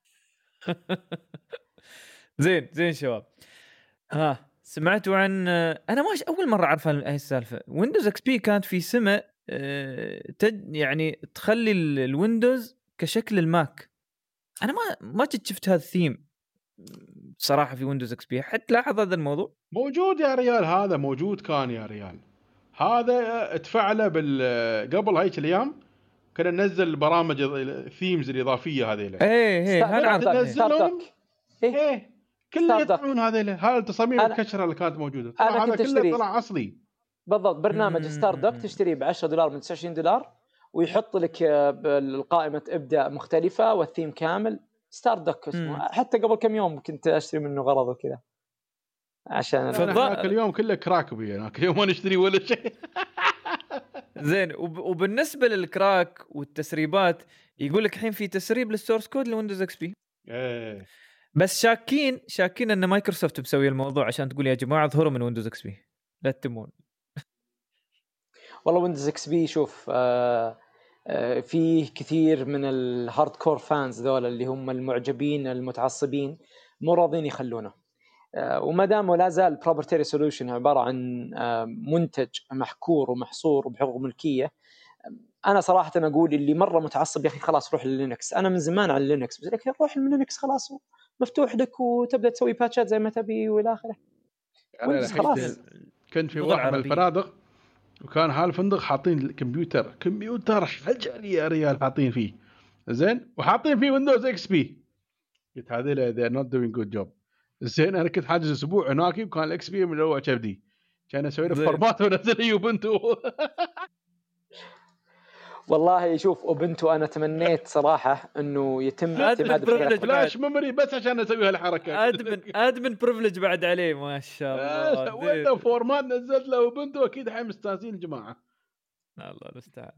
زين زين شباب. ها سمعتوا عن أنا ماش أول مرة أعرف هاي السالفة. Windows XP كانت في سمة آه، تد يعني تخلي ال- الويندوز كشكل الماك. أنا ما ما كنت شفت هذا الثيم. بصراحة في ويندوز إكس بي حتى لاحظ هذا الموضوع موجود يا ريال هذا موجود كان يا ريال هذا تفعله بال قبل هيك الأيام كنا ننزل البرامج الثيمز الإضافية هذيلا إيه إيه ستار تنزلهم؟ دوك. إيه. إيه كله. يطلعون هذيلا هذا التصاميم الكشرة اللي كانت موجودة أنا طلع هذا كنت كله أشتري. طلع أصلي بالضبط برنامج. ستار دوك تشتريه ب 10 دولار من 29 دولار ويحط لك آه، بالقائمه ابدا مختلفة والثيم كامل Stardock اسمه. حتى قبل كم يوم كنت أشتري منه غرض وكذا. عشان هناك اليوم كله crack بي هناك اليوم ما نشتري ولا شيء. (laughs) زين وب- وبالنسبة لل crack والتسريبات يقول لك الحين في تسريب لل source code ل Windows XP. إيه. بس شاكين شاكين إن مايكروسوفت مسوي الموضوع عشان تقول يا جماعة اظهروا من Windows XP. لا تتمون. والله Windows XP شوف آه فيه كثير من ال hardcore fans ذولا اللي هم المعجبين المتعصبين مو راضين يخلونه آه وما دام لا زال proprietary solution عبارة عن آه منتج محكور ومحصور بحقوق ملكية أنا صراحة أقول اللي مرة متعصب يا أخي خلاص روح للينكس أنا من زمان على ال Linux بس لك روح للينكس خلاص مفتوح لك وتبدأ تسوي باتشات زي ما تبي والى آخره خلاص. كنت في واحد من العربية. وكان هالفندق حاطين الكمبيوتر. كمبيوتر حجري يا ريال حاطين فيه. زين؟ وحاطين فيه Windows XP قلت هذول they're not doing good job. زين أنا كنت حاجز أسبوع هناك وكان ال XP من اول كبدي كان أسوي له. format وانزل Ubuntu. (laughs) والله شوف Ubuntu أنا تمنيت صراحة إنه يتم admin اعتماد فلاش memory بس عشان أسوي هالحركة. admin (laughs) admin privilege بعد عليه ما شاء الله. له format نزلت له Ubuntu أكيد حي مستانسين الجماعة. الله المستعان.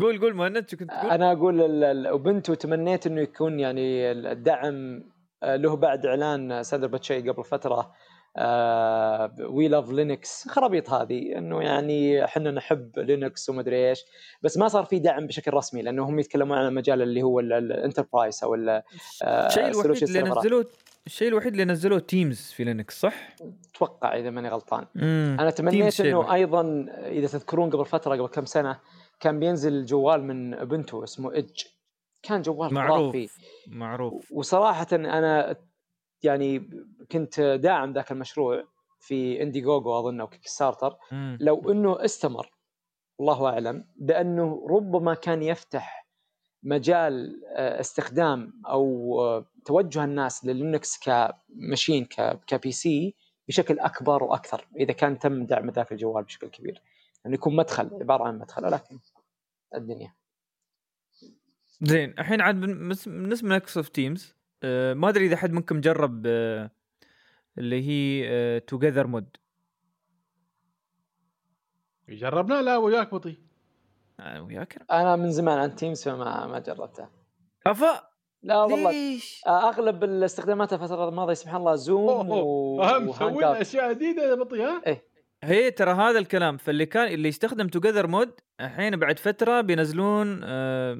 قول قول مهند شو كنت تقول؟ أنا أقول ال- ال- Ubuntu تمنيت إنه يكون يعني الدعم آه، له بعد إعلان ساندر بيتشاي قبل فترة. we love Linux خرابيط هذه إنه يعني إحنا نحب Linux ومدري إيش. بس ما صار في دعم بشكل رسمي لأنه هم يتكلمون عن المجال اللي هو ال enterprise أو ال- آه، الشيء الوحيد اللي. نزلوه الشيء الوحيد اللي نزلوه Teams في Linux صح؟ أتوقع إذا ماني غلطان. امم أنا تمنيت إنه. أيضا إذا تذكرون قبل فترة قبل كم سنة كان بينزل جوال من Ubuntu اسمه Edge كان جوال معروف خرافي. معروف. وصراحه أنا يعني كنت داعم ذاك المشروع في Indiegogo أظن أو Kickstarter. لو إنه استمر الله أعلم بأنه ربما كان يفتح مجال آه، استخدام أو آه، توجه الناس لل Linux ك machine ك PC بشكل أكبر وأكثر إذا كان تم دعم ذاك الجوال بشكل كبير. يعني يكون مدخل عبارة عن مدخل ولكن الدنيا. زين الحين عاد بالنسبة ل Microsoft Teams آه ما أدري إذا حد منكم جرب آه اللي هي Together Mode جربنا؟ لا وياك بطي آه وياك؟ أنا من زمان عن Teams فما ما جربتها أفا! لا والله. ليش؟ آه، أغلب الاستخدامات الفترة الماضية سبحان الله Zoom و... مسوين out. أشياء جديدة يا بطي ها؟ هي ترى هذا الكلام فاللي كان اللي يستخدم Together Mode الحين بعد فترة بينزلون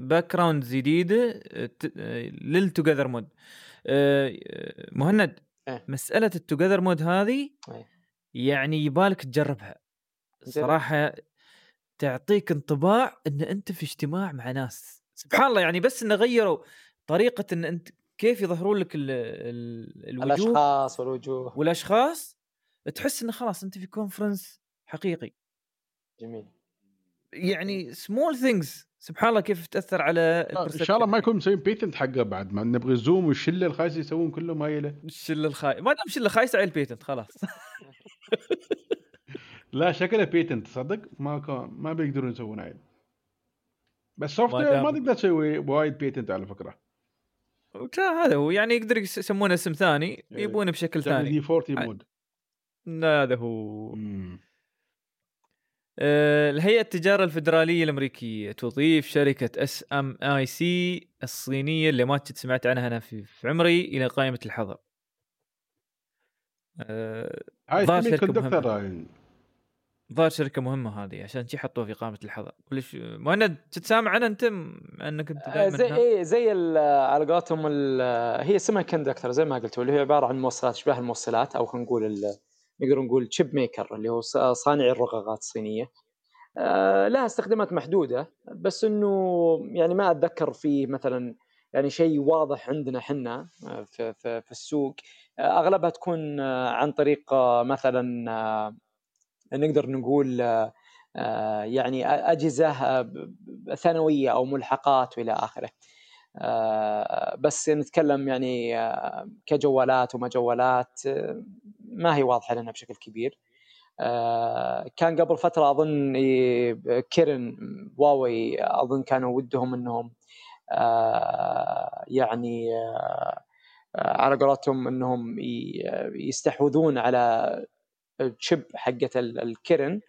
background جديدة لل Together Mode مهند إيه. مسألة ال Together Mode هذه إيه. يعني يبالك تجربها. صراحة تعطيك انطباع إن أنت في اجتماع مع ناس سبحان الله يعني بس انه غيروا طريقة إن أنت كيف يظهرون لك ال ال الوجوه الأشخاص والوجوه والأشخاص تحس إنه خلاص أنت في conference حقيقي. جميل. يعني small things سبحان الله كيف تأثر على إن شاء الله ما يكون مسوين patent حقه بعد ما نبغي ال Zoom والشلة الخايسة يسوون كلهم هاي له الشلة الخايس ما دام شلة خايسة على البيتنت خلاص. (laughs) (laughs) لا شكله بيتنت تصدق ما كان ما بيقدرون يسوون هاي بس سوفت ما ما تقدر تسوي وايد بيتنت على فكرة. هذا هو يعني يقدر يس- يسمونه اسم ثاني إيه. يبونه بشكل ثاني. دي 40 عاد. مود لا هذا هو. آه، الهيئة التجارة الفدراليه الأمريكية تضيف شركة اس ام اي سي الصينية اللي ما كنت سمعت عنها أنا في, في عمري إلى قائمة الحظر. آه، هاي ظاهر شركة مهمة. ظاهر شركة مهمة هذه عشان شي حطوها في قائمة الحظر. ليش مهند تتسامع أنا أنت أنك أنت آه، دائما زي إيه زي على قولتهم هي اسمها كندكتر زي ما قلتوا اللي هي عبارة عن موصلات اشباه الموصلات أو خلينا نقول نقدر نقول تشيب ميكر اللي هو ص- صانع الرقاقات الصينية. آه، لها استخدامات محدودة بس إنه يعني ما أتذكر في مثلا يعني شيء واضح عندنا إحنا آه، في, في, في السوق. آه، أغلبها تكون آه، عن طريق آه، مثلا آه، نقدر نقول آه، آه، يعني أجهزة آه، ثانوية أو ملحقات والى آخره. آه، بس نتكلم يعني آه، كجوالات وما جوالات آه، ما هي واضحة لنا بشكل كبير. آه، كان قبل فترة أظن كيرن هواوي أظن كانوا ودهم إنهم آه، يعني آه، على قولتهم إنهم يستحوذون على ال chip حقة ال- ال Kirin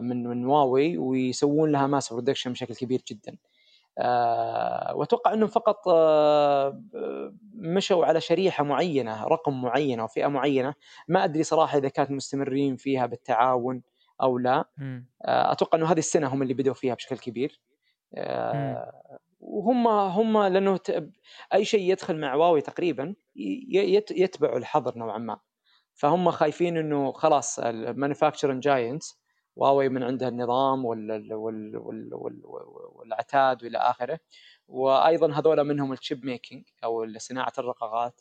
من من هواوي ويسوون لها mass production بشكل كبير جدا. وأتوقع إنهم فقط آه، مشوا على شريحة معينة رقم معين أو فئه معينة. ما أدري صراحة إذا كانت مستمرين فيها بالتعاون أو لا. آه، أتوقع إنه هذه السنة هم اللي بدأوا فيها بشكل كبير. آه، وهم هم لأنه أي شيء يدخل مع هواوي تقريبا ي- يت- يتبعوا الحظر نوعا ما. فهم خايفين إنه خلاص ال manufacturing giants هواوي من عندها النظام وال وال وال وال والعتاد والى اخره. وأيضا هذول منهم ال chip making أو صناعة الرقاقات.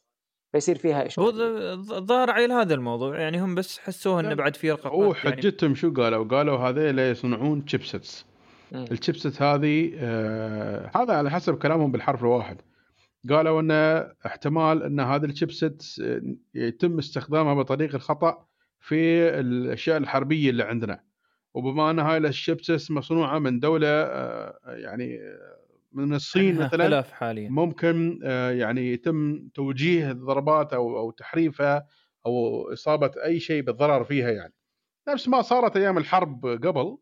فيصير فيها هو اشكاليه ظ- الظاهر عيل هذا الموضوع. يعني هم بس حسوه إنه لا، بعد في رقاقات هو يعني. حجتهم شو قالوا؟ قالوا هذيل يصنعون chipsets مم. ال chipset هذه آه هذا على حسب كلامهم بالحرف الواحد. قالوا ان احتمال إن هذه ال chipset آه، يتم استخدامها بطريقه خطا في الأشياء الحربية اللي عندنا. وبما أن هاي ال chipset مصنوعه من دولة آه، يعني آه، من الصين مثلا حاليا. ممكن آه، يعني يتم توجيه الضربات أو أو تحريفها أو إصابة أي شيء بالضرر فيها يعني. نفس ما صارت أيام الحرب قبل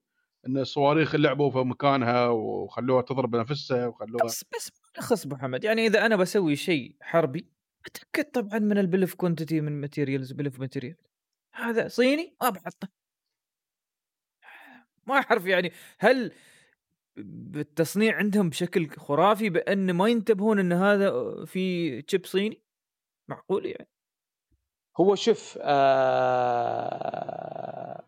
إن الصواريخ لعبوا في مكانها وخلوها تضرب نفسها وخلوها بس بس ما يخص ابو حمد يعني إذا أنا بسوي شيء حربي أتأكد طبعا من ال bill of quantity من materials bill of material هذا صيني ما بحطه ما أعرف يعني هل بالتصنيع عندهم بشكل خرافي بأن ما ينتبهون إن هذا في chip صيني؟ معقول يعني؟ هو شوف آه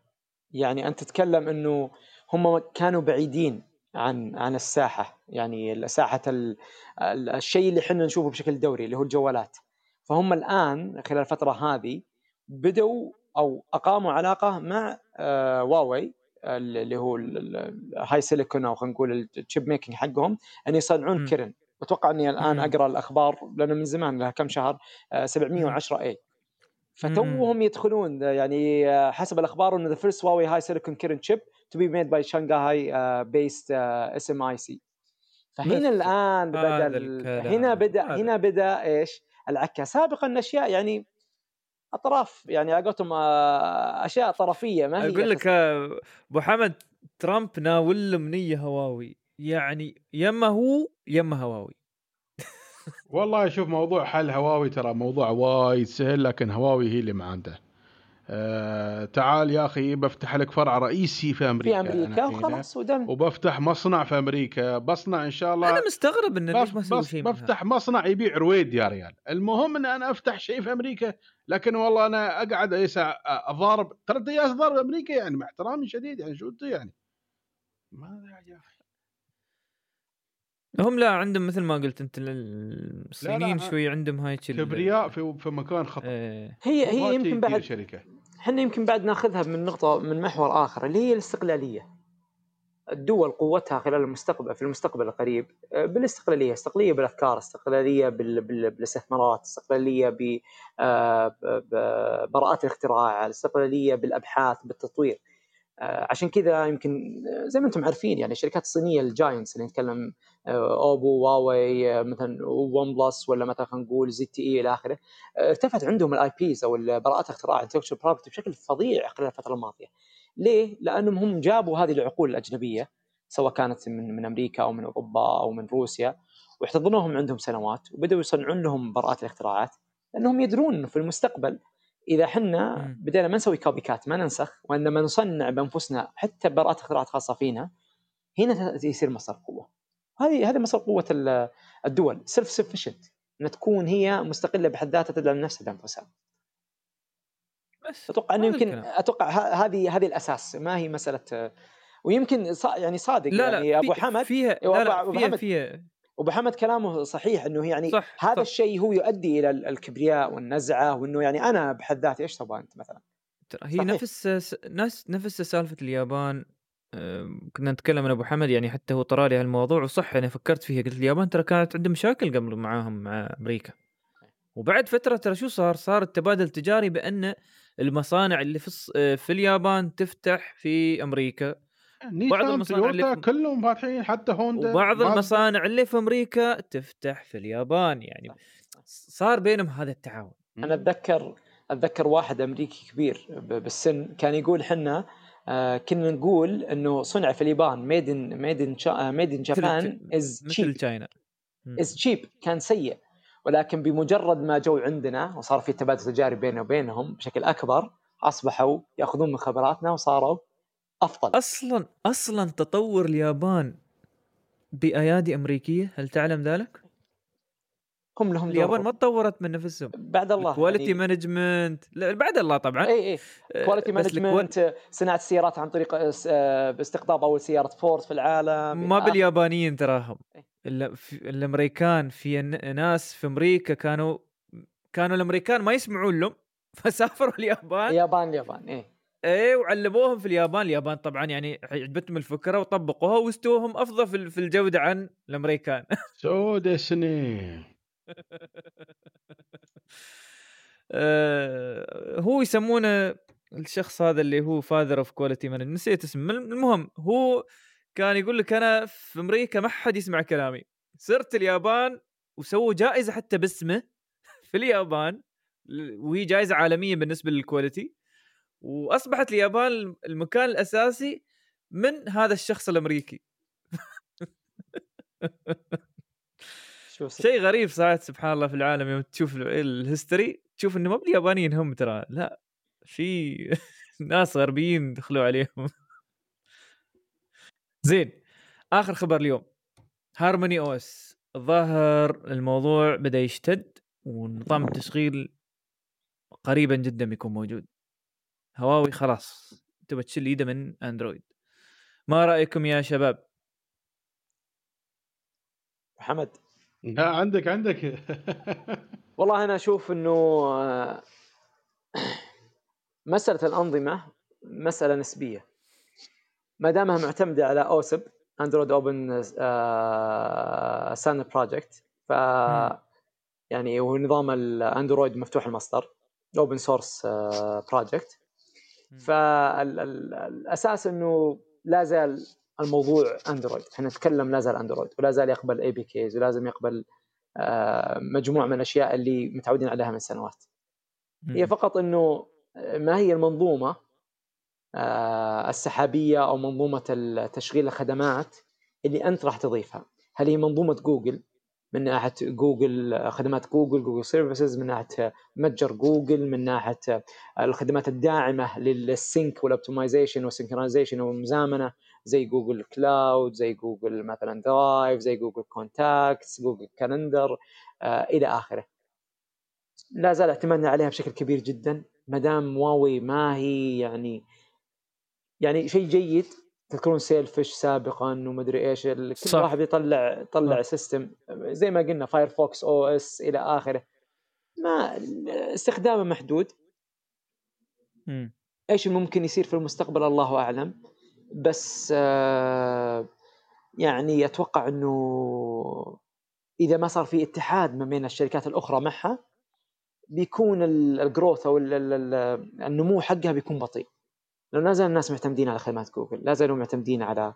يعني أنت تتكلم إنه هم كانوا بعيدين عن عن الساحة يعني ساحة ال- ال- الشيء اللي إحنا نشوفه بشكل دوري اللي هو الجوالات. فهم الآن خلال الفترة هذه بدوا أو أقاموا علاقة مع آه هواوي اللي هو ال HiSilicon أو خلينا نقول ال chip making حقهم ان يصنعون مم. Kirin. أتوقع إني الآن. أقرأ الأخبار لأنه من زمان لها كم شهر آه 710 A فتوهم يدخلون يعني آه، حسب الأخبار إنه the first Huawei HiSilicon Kirin chip to be made by Shanghai based SMIC فهنا الآن بدأ هنا بدأ. هنا بدأ إيش؟ العكه سابقا أشياء يعني أطراف يعني على قولتهم آه، أشياء طرفية ما هي أقول لك آه، أبو حمد ترامب ناول منية هواوي. يعني يما هو يما هواوي. والله شوف موضوع حل هواوي ترى موضوع وايد سهل لكن هواوي هي اللي ما عنده. آه تعال يا أخي بفتح لك فرع رئيسي في أمريكا في أمريكا. وخلاص ودم وبفتح مصنع في أمريكا. بصنع إن شاء الله. أنا مستغرب انه ليش بف ما بس شيء بفتح مصنع يبيع رويد يا ريال. المهم إن أنا أفتح شيء في أمريكا لكن والله أنا أقعد يسع أضارب. ثلاث أيام اضارب أمريكا يعني مع احترامي شديد يعني شو أنت يعني؟ ما يا أخي. هم لا عندهم مثل ما قلت أنت الصينيين شوي عندهم هاي كبرياء في في مكان خطا إيه. هي هي يمكن بعد شركة. إحنا يمكن بعد ناخذها من نقطة من محور آخر اللي هي الاستقلالية الدول قوتها خلال المستقبل في المستقبل القريب آه، بالاستقلالية، استقلالية بالأفكار، استقلالية بال- بال- بالاستثمارات، استقلالية ب- آه، ببراءات الاختراع، الاستقلاليه بالأبحاث، بالتطوير. آه، عشان كذا يمكن آه، زي ما أنتم عارفين يعني الشركات الصينية ال giants اللي نتكلم آه، Oppo، هواوي، آه، مثلا OnePlus ولا مثلا خلينا نقول ZTE إلى آخره، ارتفعت عندهم ال IPs أو براءات intellectual property بشكل فظيع خلال الفترة الماضية. ليه؟ لأنهم هم جابوا هذه العقول الأجنبية سواء كانت من من أمريكا أو من أوروبا أو من روسيا واحتضنوهم عندهم سنوات وبدأوا يصنعون لهم براءات الاختراعات لأنهم يدرون إنه في المستقبل إذا حنا. بدينا ما نسوي copycat ما ننسخ وإنما نصنع بأنفسنا حتى براءات اختراعات خاصة فينا هنا يصير مصدر قوة هذه هذه مصدر قوة ال- الدول self sufficient ان تكون هي مستقلة بحد ذاتها تدعم نفسها بأنفسها بس أتوقع إنه هذا يمكن الكلام. أتوقع هذه هذه الأساس ما هي مسألة ويمكن صا- يعني صادق لا يعني لا أبو في- حمد فيها لا لا فيها. فيها ابو حمد كلامه صحيح إنه يعني صح هذا صح. الشيء هو يؤدي إلى ال- الكبرياء والنزعة وإنه يعني أنا بحد ذاتي إيش تبغى أنت مثلا ترى هي صحيح. نفس نفس نفس سالفة اليابان كنا نتكلم أنا أبو حمد يعني حتى هو طرالي هالموضوع وصح أنا فكرت فيها قلت اليابان ترى كانت عندهم مشاكل قبل معاهم مع أمريكا وبعد فترة ترى شو صار؟ صار التبادل التجاري بأن المصانع اللي في في اليابان تفتح في أمريكا نيسان المصانع اللي في- كلهم فاتحين حتى هوندا وبعض. المصانع اللي في أمريكا تفتح في اليابان يعني. صار بينهم هذا التعاون أنا اتذكر أتذكر واحد أمريكي كبير ب- بالسن كان يقول حنا آه، كنا نقول إنه صنع في اليابان made in made in made in Japan is مثل cheap China مم. is cheap كان سيء ولكن بمجرد ما جو عندنا وصار في تبادل تجاري بيننا وبينهم بشكل أكبر أصبحوا يأخذون من خبراتنا وصاروا أفضل. أصلا أصلا تطور اليابان بأيادي أمريكية هل تعلم ذلك؟ هم لهم اليابان ما تطورت من نفسهم. بعد الله quality يعني management بعد الله طبعا. إي إي. آه، quality بس ال qual- management صناعة السيارات عن طريق اس- آه، باستقطاب أول سيارة فورد في العالم. ما باليابانيين تراهم. إيه. الأمريكان في ناس في أمريكا كانوا كانوا الأمريكان ما يسمعون لهم (laughs) فسافروا اليابان. اليابان اليابان إيه إيه وعلموهم في اليابان. اليابان طبعا يعني عجبتهم الفكرة وطبقوها واستوهم أفضل في ال- في الجودة عن الأمريكان. (laughs) سودا سنين (laughs) آه، هو يسمونه الشخص هذا اللي هو father of quality man نسيت اسمه. المهم هو كان يقول لك أنا في أمريكا ما حد يسمع كلامي. سرت اليابان وسووا جائزة حتى باسمه (laughs) في اليابان وهي جائزة عالمية بالنسبة لل quality وأصبحت اليابان المكان الأساسي من هذا الشخص الأمريكي. شيء غريب صارت سبحان الله في العالم يوم تشوف ال- ال history تشوف إنه ما باليابانيين هم ترى لا في (laughs) ناس غربيين دخلوا عليهم. (laughs) زين آخر خبر اليوم. Harmony OS الظاهر الموضوع بدأ يشتد ونظام التشغيل قريبا جدا بيكون موجود. هواوي خلاص. تبى تشيل ايده من أندرويد. ما رأيكم يا شباب؟ محمد. لا عندك عندك. (laughs) والله أنا أشوف إنه آه، مسألة الأنظمة مسألة نسبية. ما دامها معتمدة على AOSP Android open standard project ف. يعني هو نظام الاندرويد مفتوح المصدر open source project. فالاساس إنه لا زال الموضوع أندرويد. إحنا نتكلم لا زال أندرويد ولا زال يقبل APKs ولازم يقبل آه، مجموعة من الأشياء اللي متعودين عليها من سنوات. هي فقط إنه ما هي المنظومة آه، السحابية أو منظومة تشغيل الخدمات اللي أنت راح تضيفها. هل هي منظومة جوجل؟ من ناحية جوجل خدمات جوجل Google services من ناحية متجر جوجل من ناحية الخدمات الداعمة لل sync وال optimization وال synchronization والمزامنة زي Google Cloud زي جوجل مثلا Drive زي Google Contacts Google Calendar آه إلى آخره. لا زال اعتمادنا عليها بشكل كبير جدا ما دام هواوي ما هي يعني يعني شيء جيد تذكرون Sailfish سابقا ومدري إيش كل صح. واحد يطلع صح. system زي ما قلنا Firefox OS إلى آخره ما استخدامه محدود مم. إيش ممكن يصير في المستقبل الله أعلم بس آه، يعني أتوقع إنه إذا ما صار في اتحاد ما بين الشركات الأخرى معها بيكون ال growth أو ال- ال- ال- النمو حقها بيكون بطيء لأنه لا زال الناس معتمدين على خدمات جوجل لا زالوا معتمدين على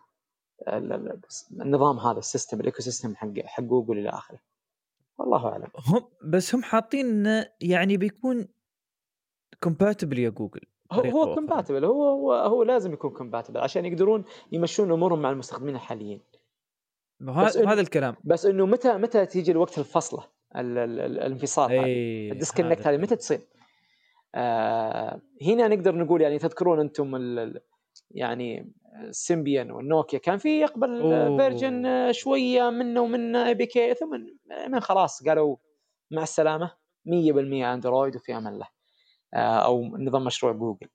ال- ال- النظام هذا ال system ال ecosystem حق حق جوجل إلى آخره. والله أعلم. هم بس هم حاطين يعني بيكون compatible يا جوجل هو هو. compatible هو هو هو لازم يكون compatible عشان يقدرون يمشون أمورهم مع المستخدمين الحاليين. هذا الكلام. بس إنه متى متى تيجي الوقت الفصلة ال- ال- ال- الانفصال هذا اي ال disconnect هذه متى تصير؟ آه هنا نقدر نقول يعني تذكرون أنتم ال يعني السيمبيان والنوكيا كان في يقبل version شوية منه ومن APK ثم من خلاص قالوا مع السلامة 100% اندرويد وفي أمان الله آه، أو نظام مشروع جوجل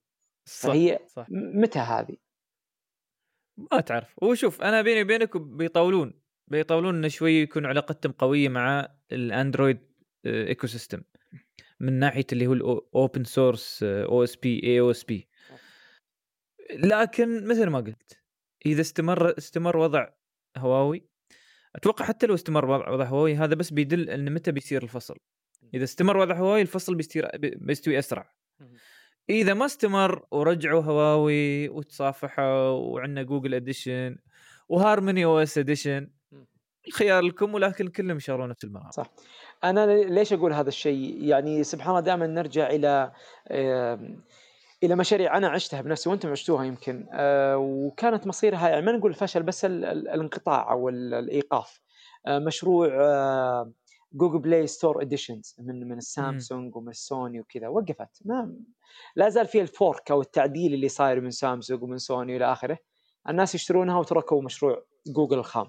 صح فهي صح. متى هذه؟ ما تعرف. وشوف أنا بيني وبينك بيطولون. بيطولون شوي يكون علاقتهم قوية مع الاندرويد ecosystem من ناحية اللي هو الاوبن سورس أو إس بي إي أو إس بي. لكن مثل ما قلت إذا استمر استمر وضع هواوي أتوقع حتى لو استمر وضع هواوي هذا بس بيدل إن متى بيصير الفصل. إذا استمر وضع هواوي الفصل بيصير بيستوي أسرع. إذا ما استمر ورجعوا هواوي وتصافحوا وعندنا جوجل edition وهارموني OS edition خيار لكم ولكن كلهم يشغلون نفس البرامج صح. أنا ليش أقول هذا الشيء؟ يعني سبحان الله دائما نرجع إلى إلى مشاريع أنا عشتها بنفسي وأنتم عشتوها يمكن. آه، وكانت مصيرها يعني ما نقول الفشل بس الانقطاع أو الإيقاف. آه، مشروع جوجل بلاي ستور editions من من السامسونج ومن السوني وكذا. وقفت. ما لا زال فيها ال fork أو التعديل اللي صاير من سامسونج ومن سوني إلى آخره. الناس يشترونها وتركوا مشروع جوجل الخام.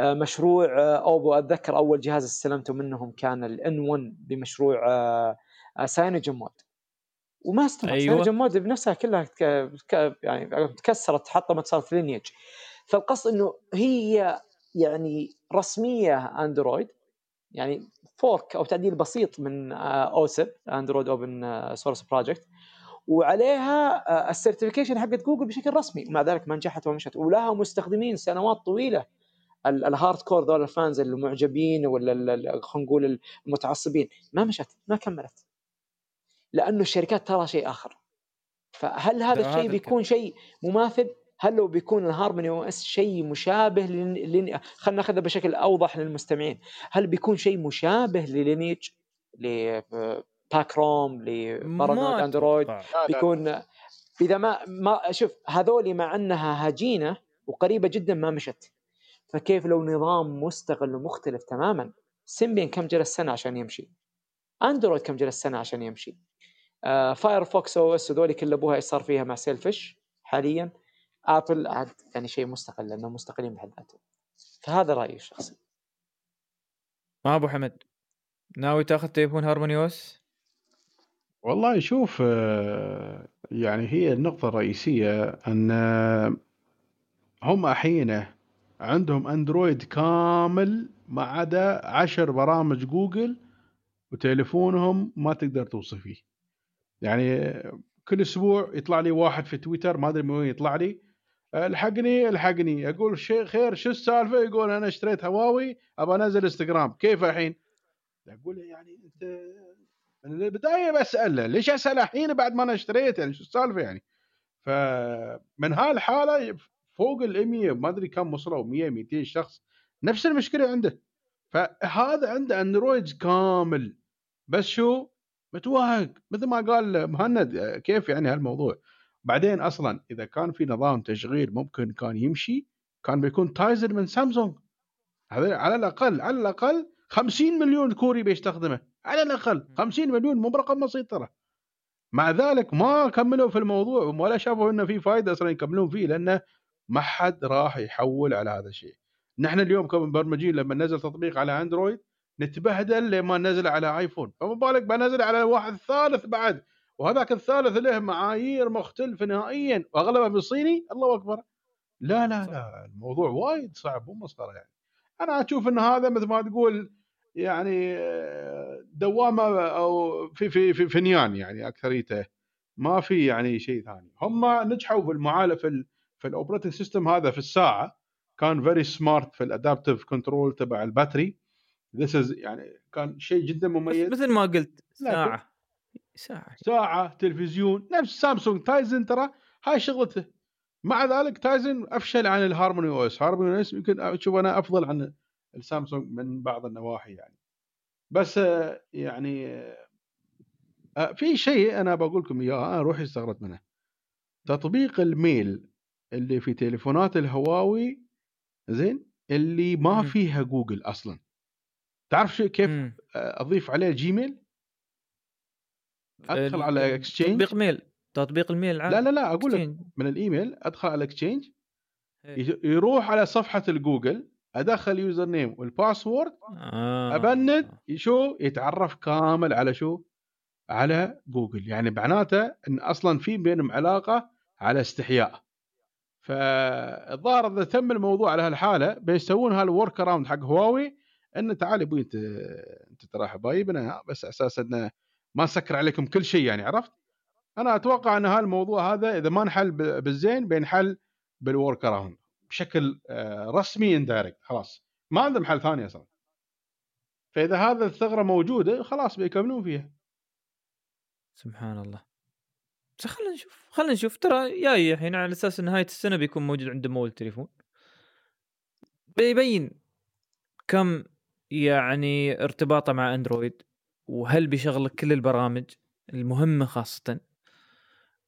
مشروع اوبو أتذكر أول جهاز استلمته منهم كان ال N1 بمشروع ساينوجن مود. وما استمر. أيوة. ساينوجن مود بنفسها كلها. يعني تكسرت حطمت صارت لينيج فالقصد إنه هي يعني رسمية أندرويد يعني fork أو تعديل بسيط من AOSP أندرويد open source project. وعليها آه، ال certification حقت جوجل بشكل رسمي. ومع ذلك ما نجحت وما مشت. ولها مستخدمين سنوات طويلة ال hardcore ذول ال fans المعجبين ولا خلينا نقول المتعصبين ما مشت ما كملت. لأنه الشركات ترى شيء آخر. فهل هذا الشيء بيكون شيء مماثل هل لو بيكون الهارموني OS شيء مشابه لن... خلينا ناخذها بشكل أوضح للمستمعين. هل بيكون شيء مشابه للينيج ل AOKP ROM لبارانويد اندرويد؟ بيكون إذا ما ما شوف هذولي مع أنها هجينة وقريبة جدا ما مشت. فكيف لو نظام مستقل ومختلف تماما؟ سيمبيان كم جلس سنة عشان يمشي؟ اندرويد كم جلس سنة عشان يمشي؟ فايرفوكس OS هذول كلبوها إيش صار فيها مع سيلفيش حاليا؟ ابل عاد يعني شيء مستقل لأنهم مستقلين بحد ذاتهم فهذا رأيي الشخصي. ما أبو حمد. ناوي تأخذ تليفون هارموني OS والله شوف آه، يعني هي النقطة الرئيسية أن هم الحين عندهم أندرويد كامل ما عدا عشر برامج جوجل وتليفونهم ما تقدر توصل فيه. يعني كل أسبوع يطلع لي واحد في تويتر ما أدري من وين يطلع لي. الحقني الحقني. أقول شيء خير شو السالفة؟ يقول أنا اشتريت هواوي أبى أنزل إنستغرام. كيف الحين؟ أقول يعني أنت من البداية بساله ليش اسال الحين بعد ما أنا اشتريت يعني شو السالفة يعني؟ فمن هالحالة فوق ال 100 ما أدري كم وصلوا 100 200 شخص. نفس المشكلة عنده. فهذا عنده أندرويد كامل. بس شو؟ متوهق. مثل ما قال مهند كيف يعني هالموضوع؟ بعدين أصلا إذا كان في نظام تشغيل ممكن كان يمشي كان بيكون تايزر من سامسونج. هذا على الأقل على الأقل 50 مليون كوري بيستخدمه. على الأقل 50 مليون مو برقم بسيط ترى. مع ذلك ما كملوا في الموضوع ولا شافوا إنه في فائده أصلا يكملون فيه لأنه ما حد راح يحول على هذا الشيء. نحن اليوم كمبرمجين لما نزل تطبيق على أندرويد نتبهدل لما نزل على آيفون. فما بالك بنزل على واحد ثالث بعد. وهذاك الثالث له معايير مختلفة نهائيا وأغلبها بالصيني الله أكبر. لا لا لا الموضوع وايد صعب مو مسخرة يعني. أنا أشوف إن هذا مثل ما تقول يعني دوامة أو في في في فنيان يعني أكثريته. ما في يعني شيء ثاني. هم نجحوا في المعالجة في في ال operating system هذا في الساعة كان very smart في ال adaptive control تبع ال battery. this is يعني كان شيء جدا مميز. مثل ما قلت ساعة. ساعة. ساعة تلفزيون نفس سامسونج. تايزن ترى هاي شغلته. مع ذلك تايزن أفشل عن الهارموني OS. هارموني OS يمكن أشوف أنا أفضل عن السامسونج من بعض النواحي يعني. بس يعني آه، في شيء أنا بقول لكم إياه أنا روحي استغربت منه. تطبيق ال mail اللي في تليفونات الهواوي زين اللي ما فيها جوجل أصلا. تعرف شو كيف إمم. أضيف عليه جيميل؟ أدخل على اكسشينج تطبيق mail تطبيق ال mail العادي لا لا لا أقول لك. من الإيميل أدخل على اكسشينج إيه. يروح على صفحة الجوجل أدخل username وال password آه. end شو؟ يتعرف كامل على شو؟ على جوجل. يعني معناته إن أصلا في بينهم علاقة على استحياء. فالظاهر إذا تم الموضوع على هالحالة بيسوون هال workaround حق هواوي انه تعال أبوي أنت أنت ترى حبايبنا بس أساس إنه ما نسكر عليكم كل شيء يعني عرفت؟ أنا أتوقع إن هالموضوع هذا إذا ما انحل بالزين بينحل بال workaround بشكل آه، رسمي indirect خلاص. ما عندهم حل ثاني أصلا. فإذا هذا الثغرة موجودة خلاص بيكملون فيها. سبحان الله. بس خلينا نشوف خلينا نشوف. ترى جاي الحين على أساس نهاية السنة بيكون موجود عنده مول تليفون بيبين كم يعني ارتباطه مع أندرويد وهل بيشغل لك كل البرامج المهمة خاصة.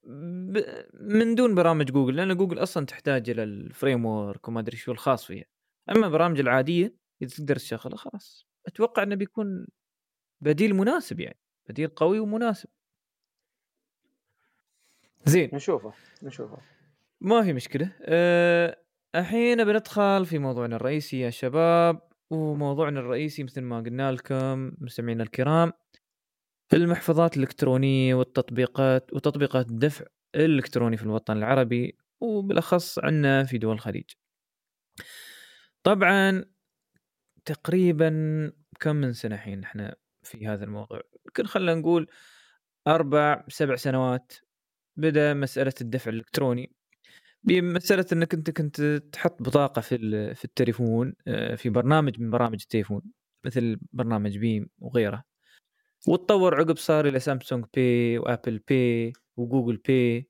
ب- من دون برامج جوجل لأن جوجل أصلا تحتاج إلى ال framework وما أدري شو الخاص فيها. أما البرامج العادية إذا تقدر تشغلها خلاص. أتوقع إنه بيكون بديل مناسب يعني بديل قوي ومناسب. زين. نشوفه نشوفه. ما في مشكلة. أه الحين بندخل في موضوعنا الرئيسي يا شباب وموضوعنا الرئيسي مثل ما قلنا لكم مستمعينا الكرام المحفظات الإلكترونية والتطبيقات وتطبيقات الدفع الإلكتروني في الوطن العربي وبالأخص عندنا في دول الخليج. طبعا تقريبا كم من سنة الحين إحنا في هذا الموضوع؟ يمكن خلينا نقول أربع سبع سنوات بدأ مسألة الدفع الإلكتروني. بمسألة أنك أنت كنت تحط بطاقة في في التليفون آه، في برنامج من برامج التليفون مثل برنامج Beam وغيره. وتطور عقب صار إلى Samsung Pay و Apple Pay و Google Pay.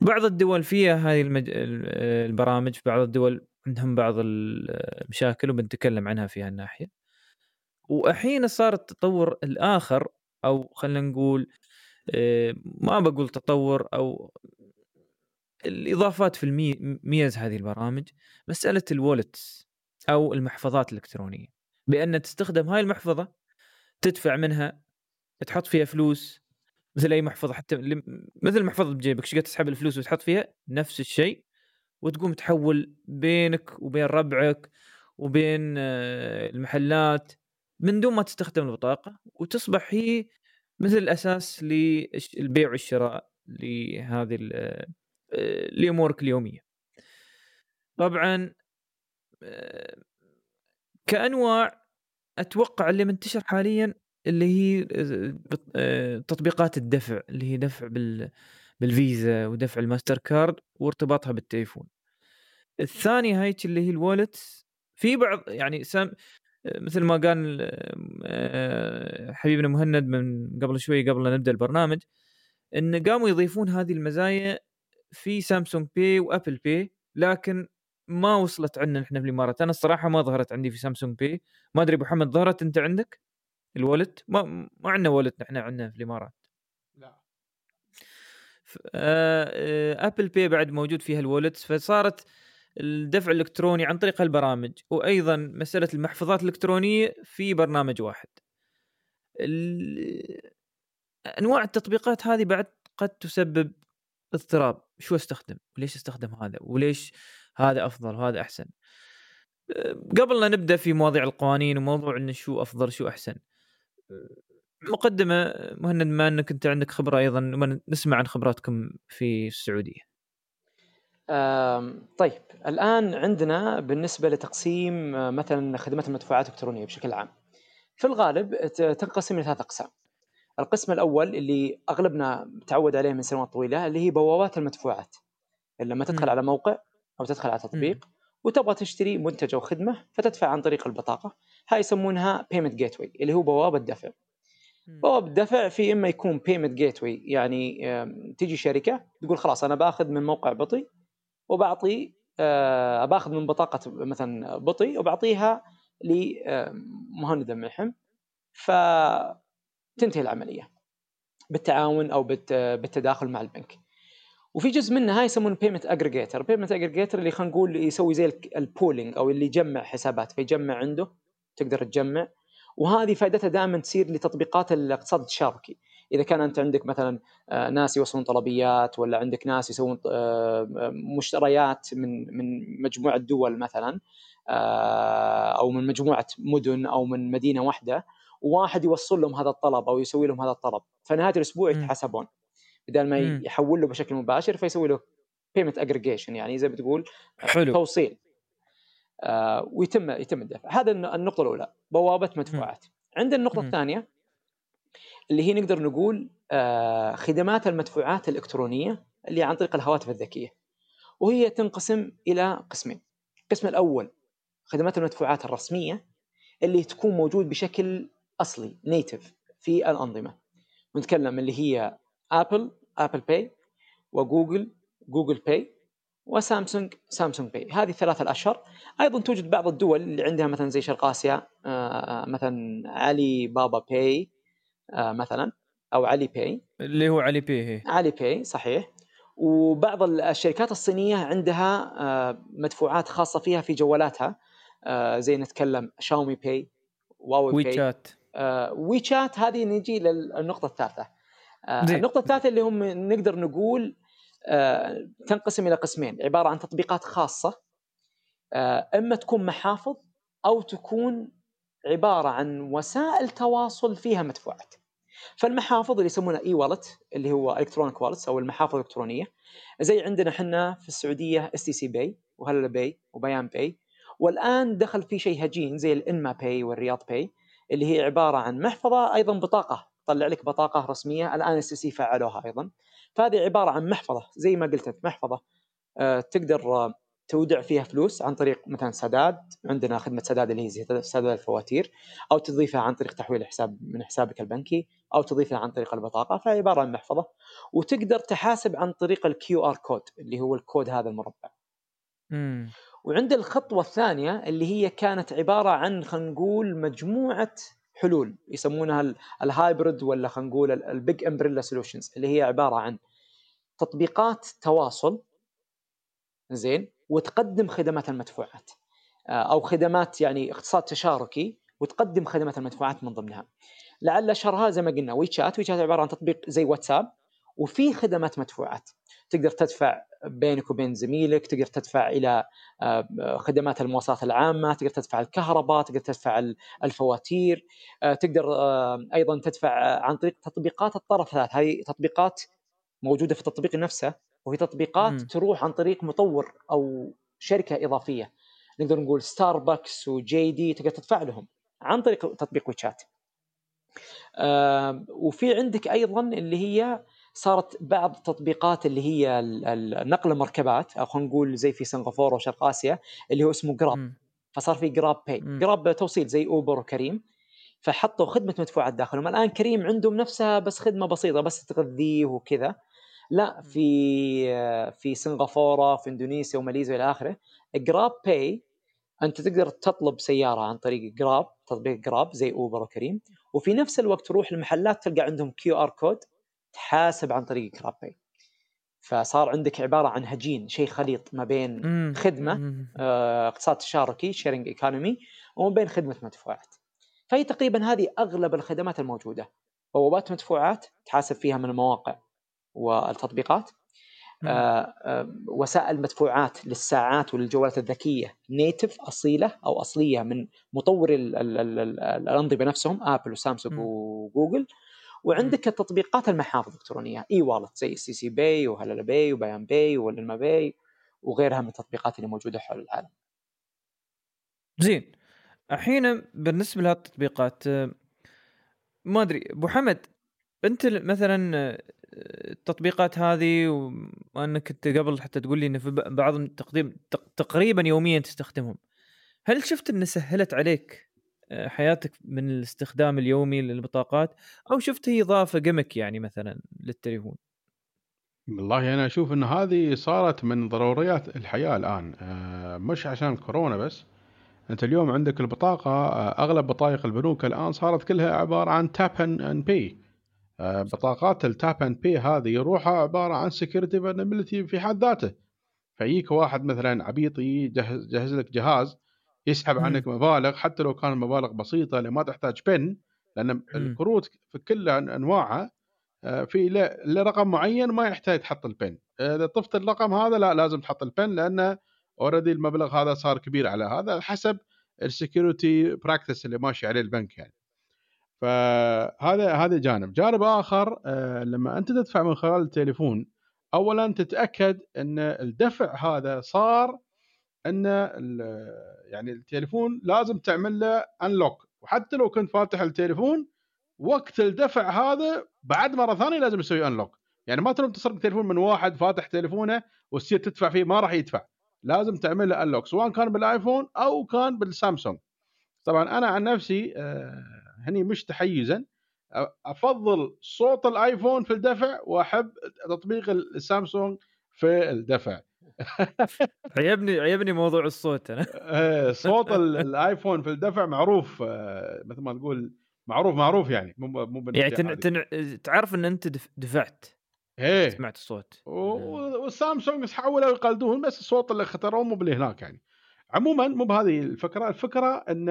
بعض الدول فيها هذه المج... ال- البرامج بعض الدول عندهم بعض المشاكل وبنتكلم عنها في هالناحية وأحين صار التطور الآخر أو خلينا نقول آه، ما بقول تطور أو الإضافات في المي... ميز هذه البرامج مسألة الوالتس أو المحفظات الإلكترونية. بأن تستخدم هاي المحفظة تدفع منها تحط فيها فلوس مثل أي محفظة حتى مثل المحفظه بجيبك شقد تسحب الفلوس وتحط فيها نفس الشيء وتقوم تحول بينك وبين ربعك وبين آه، المحلات من دون ما تستخدم البطاقة وتصبح هي مثل الأساس للبيع والشراء لهذه ال- آه، لامورك اليومية. طبعا آه، كأنواع أتوقع اللي منتشر حاليا اللي هي آه، تطبيقات الدفع اللي هي دفع بال بالفيزا ودفع الماستر كارد وارتباطها بالتليفون. الثاني هيك اللي هي ال wallet في بعض يعني سام مثل ما قال آه، حبيبنا مهند من قبل شوي قبل لا نبدأ البرنامج إن قاموا يضيفون هذه المزايا في Samsung Pay و Apple Pay لكن ما وصلت عندنا إحنا في الإمارات. أنا الصراحة ما ظهرت عندي في Samsung Pay ما أدري أبو محمد ظهرت أنت عندك؟ ال wallet ما ما عندنا wallet إحنا عندنا في الإمارات. لا. ف- آه، آه، Apple Pay بعد موجود فيها ال wallet فصارت الدفع الإلكتروني عن طريق البرامج وأيضا مسألة المحفظات الإلكترونية في برنامج واحد. أنواع التطبيقات هذه بعد قد تسبب اضطراب. شو أستخدم؟ وليش أستخدم هذا؟ وليش هذا أفضل؟ وهذا أحسن؟ قبل لا نبدأ في مواضيع القوانين وموضوع انه شو أفضل شو أحسن. مقدمة مهند ما أنك أنت عندك خبرة أيضا نسمع عن خبراتكم في السعودية. طيب الآن عندنا بالنسبة لتقسيم آه، مثلا خدمات المدفوعات الإلكترونية بشكل عام. في الغالب تنقسم إلى ثلاث أقسام. القسم الأول اللي أغلبنا تعود عليه من سنوات طويلة اللي هي بوابات المدفوعات. لما تدخل مم. على موقع أو تدخل على تطبيق وتبغى تشتري منتج أو خدمة فتدفع عن طريق البطاقة. هاي يسمونها payment gate اللي هو بوابة دفع. بوابة دفع في إما يكون payment gate يعني آم، تيجي شركة تقول خلاص أنا باخذ من موقع بطي وبعطي آه، باخذ من بطاقة مثلا بطي وبعطيها لمهند الملحم فتنتهي العملية بالتعاون أو بالت- بالتداخل مع البنك. وفي جزء منها يسمونه payment aggregator payment aggregator اللي خلينا نقول يسوي زي ال pooling أو اللي يجمع حسابات. فيجمع عنده تقدر تجمع. وهذه فائدتها دائما تصير لتطبيقات الاقتصاد التشاركي إذا كان أنت عندك مثلا آه، ناس يوصلون طلبيات ولا عندك ناس يسوون آه، مشتريات من من مجموعة دول مثلا آه، أو من مجموعة مدن أو من مدينة واحدة وواحد يوصل لهم هذا الطلب أو يسوي لهم هذا الطلب. فنهاية الأسبوع يتحاسبون بدل ما يحول له بشكل مباشر فيسوي له payment aggregation يعني زي ما تقول حلو. توصيل. آه ويتم يتم الدفع. هذا النقطة الأولى. بوابة مدفوعات. عندنا النقطة. الثانية اللي هي نقدر نقول آه خدمات المدفوعات الإلكترونية اللي عن طريق الهواتف الذكية. وهي تنقسم إلى قسمين. القسم الأول خدمات المدفوعات الرسمية اللي تكون موجود بشكل أصلي native في الأنظمة. نتكلم اللي هي Apple Apple Pay و Google Google Pay و Samsung Samsung Pay هذه الثلاثة الأشهر. أيضا توجد بعض الدول اللي عندها مثلا زي شرق آسيا آه، مثلا Alibaba Pay مثلا أو Alipay اللي هو Alipay هي. Alipay صحيح. وبعض الشركات الصينية عندها آه، مدفوعات خاصة فيها في جوالاتها. زي نتكلم Xiaomi Pay Huawei Pay WeChat WeChat هذه نجي للنقطة الثالثة. النقطة الثالثة اللي هم نقدر نقول آه، تنقسم إلى قسمين. عبارة عن تطبيقات خاصة آه، إما تكون محافظ أو تكون عبارة عن وسائل تواصل فيها مدفوعات. فالمحافظ اللي يسمونها e-wallet اللي هو electronic wallets أو المحافظ الإلكترونية زي عندنا إحنا في السعودية STC Pay و Hala Pay و Bayan Pay والآن دخل في شيء هجين زي Alinma Pay و Riyad Pay اللي هي عبارة عن محفظة أيضا بطاقة تطلع لك بطاقة رسمية الآن STC فعلوها أيضا فهذه عبارة عن محفظة زي ما قلت محفظة آه، تقدر تودع فيها فلوس عن طريق مثلا سداد عندنا خدمة سداد اللي هي سداد الفواتير أو تضيفها عن طريق تحويل حساب من حسابك البنكي أو تضيفها عن طريق البطاقة فهي عباره عن محفظة وتقدر تحاسب عن طريق ال QR code اللي هو الكود هذا المربع. امم وعند الخطوة الثانية اللي هي كانت عبارة عن خلينا نقول مجموعة حلول يسمونها ال hybrid ولا خلينا نقول ال big umbrella solutions اللي هي عبارة عن تطبيقات تواصل زين وتقدم خدمات المدفوعات. آه، أو خدمات يعني اقتصاد تشاركي وتقدم خدمات المدفوعات من ضمنها. لعل اشهرها زي ما قلنا وي شات وي شات عبارة عن تطبيق زي واتساب وفي خدمات مدفوعات. تقدر تدفع بينك وبين زميلك تقدر تدفع إلى آه، خدمات المواصلات العامة تقدر تدفع الكهرباء تقدر تدفع الفواتير آه، تقدر أيضا تدفع عن طريق تطبيقات الطرف الثالث. هذه تطبيقات موجودة في التطبيق نفسه وهي تطبيقات م. تروح عن طريق مطور أو شركة إضافية. نقدر نقول Starbucks و JD تقدر تدفع لهم عن طريق تطبيق WeChat وفي عندك أيضا اللي هي صارت بعض التطبيقات اللي هي نقل المركبات أو خلينا نقول زي في سنغافورة وشرق آسيا اللي هو اسمه Grab فصار في Grab Pay Grab توصيل زي Uber و Careem فحطوا خدمة مدفوعات داخلهم. الآن Careem عندهم نفسها بس خدمة بسيطة بس تغذيه وكذا. لا في في سنغافورة في إندونيسيا وماليزيا والى آخره. Grab Pay أنت تقدر تطلب سيارة عن طريق Grab تطبيق Grab زي اوبر وكريم. وفي نفس الوقت تروح المحلات تلقى عندهم QR code تحاسب عن طريق Grab Pay فصار عندك عبارة عن هجين شيء خليط ما بين خدمة آه، اقتصاد تشاركي sharing economy وما بين خدمة مدفوعات. فهي تقريبا هذه أغلب الخدمات الموجودة. بوابات مدفوعات تحاسب فيها من المواقع. والتطبيقات. آه آه وسائل مدفوعات للساعات وللجوالات الذكية native أصيلة أو أصلية من مطور الأنظمة نفسهم Apple و Samsung و Google وعندك التطبيقات المحافظ الالكترونيه e-wallet زي STC Pay و Halala Pay و Bayan Pay والما باي وغيرها من التطبيقات اللي موجودة حول العالم. زين. الحين بالنسبة لهالتطبيقات ما أدري أبو حمد أنت مثلا التطبيقات هذه وأنك أنت قبل حتى تقول لي إن في بعض تقديم تقريبا يوميا تستخدمهم. هل شفت إن سهلت عليك آه، حياتك من الاستخدام اليومي للبطاقات؟ أو شفت هي اضافه قمك يعني مثلا للتليفون؟ والله أنا أشوف إن هذه صارت من ضروريات الحياة الآن. آه، مش عشان كورونا بس. أنت اليوم عندك البطاقة آه، أغلب بطايق البنوك الآن صارت كلها عبارة عن tap and pay بطاقات ال tap and pay هذه روحها عبارة عن security vulnerability في حد ذاته فيجيك واحد مثلا عبيط يجهز جهز لك جهاز يسحب. عنك مبالغ حتى لو كان مبالغ بسيطة اللي ما تحتاج PIN لأن. الكروت في كل أنواعها آه، في لرقم معين ما يحتاج تحط ال PIN إذا طفت الرقم هذا لا لازم تحط ال PIN لأنه already المبلغ هذا صار كبير على هذا حسب ال security practice اللي ماشي عليه البنك يعني فهذا هذا جانب. جانب آخر آه، لما أنت تدفع من خلال التليفون اولا تتأكد إن الدفع هذا صار إن يعني التليفون لازم تعمل له unlock وحتى لو كنت فاتح التليفون وقت الدفع هذا بعد مرة ثانية لازم يسوي unlock يعني ما تروح تسرق تليفون من واحد فاتح تليفونه وتصير تدفع فيه ما راح يدفع. لازم تعمل له unlock سواء كان بالآيفون أو كان بالسامسونج. طبعا أنا عن نفسي آه، هني مش تحيزا. أفضل صوت الآيفون في الدفع وأحب تطبيق السامسونج في الدفع. (laughs) عاجبني عاجبني موضوع الصوت أنا. (laughs) إيه، صوت الآيفون في الدفع معروف آه، مثل ما تقول معروف معروف يعني مو مو يعني تن... تن... تعرف إن أنت دفعت إيه. سمعت الصوت. والسامسونج حاولوا يقلدون بس الصوت اللي اختاروه مو باللي هناك يعني. عموما مو بهذه الفكرة. الفكرة إن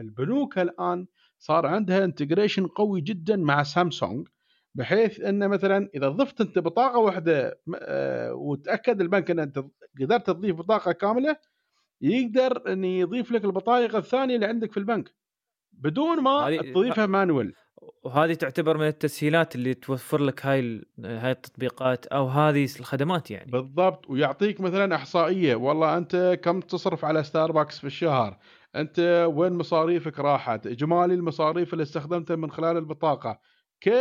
البنوك الآن صار عندها انتجريشن قوي جدا مع سامسونج بحيث إن مثلا إذا ضفت أنت بطاقة واحدة آه، وتأكد البنك إن أنت قدرت تضيف بطاقة كاملة يقدر إن يضيف لك البطايق الثانية اللي عندك في البنك. بدون ما تضيفها مانوال وهذه تعتبر من التسهيلات اللي توفر لك هاي هاي التطبيقات أو هذه الخدمات يعني. بالضبط. ويعطيك مثلا إحصائية. والله أنت كم تصرف على ستاربكس في الشهر؟ أنت وين مصاريفك راحت؟ اجمالي المصاريف اللي استخدمتها من خلال البطاقة. كل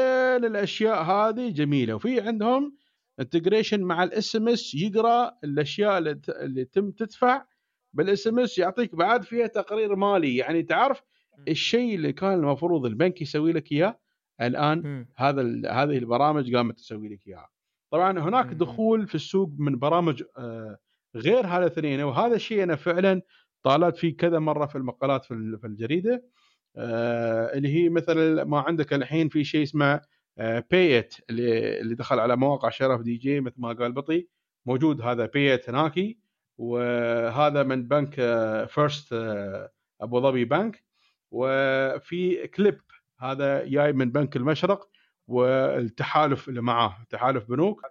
الأشياء هذه جميلة. وفي عندهم integration مع ال SMS يقرأ الأشياء اللي تم تدفع بال SMS يعطيك بعد فيها تقرير مالي. يعني تعرف الشيء اللي كان المفروض البنك يسوي لك إياه الآن م. هذا هذه البرامج قامت تسوي لك إياها. طبعا هناك م. دخول في السوق من برامج آه، غير هذا الاثنين. وهذا الشيء أنا فعلا طالعت فيه كذا مرة في المقالات في الجريدة آه، اللي هي مثلا ما عندك الحين في شيء اسمه بيت آه، اللي اللي دخل على مواقع شرف دي جي مثل ما قال بطي موجود هذا بيت هناكي وهذا من بنك فيرست أبو ظبي بنك وفي كليب هذا جاي من بنك المشرق والتحالف اللي معاه تحالف بنوك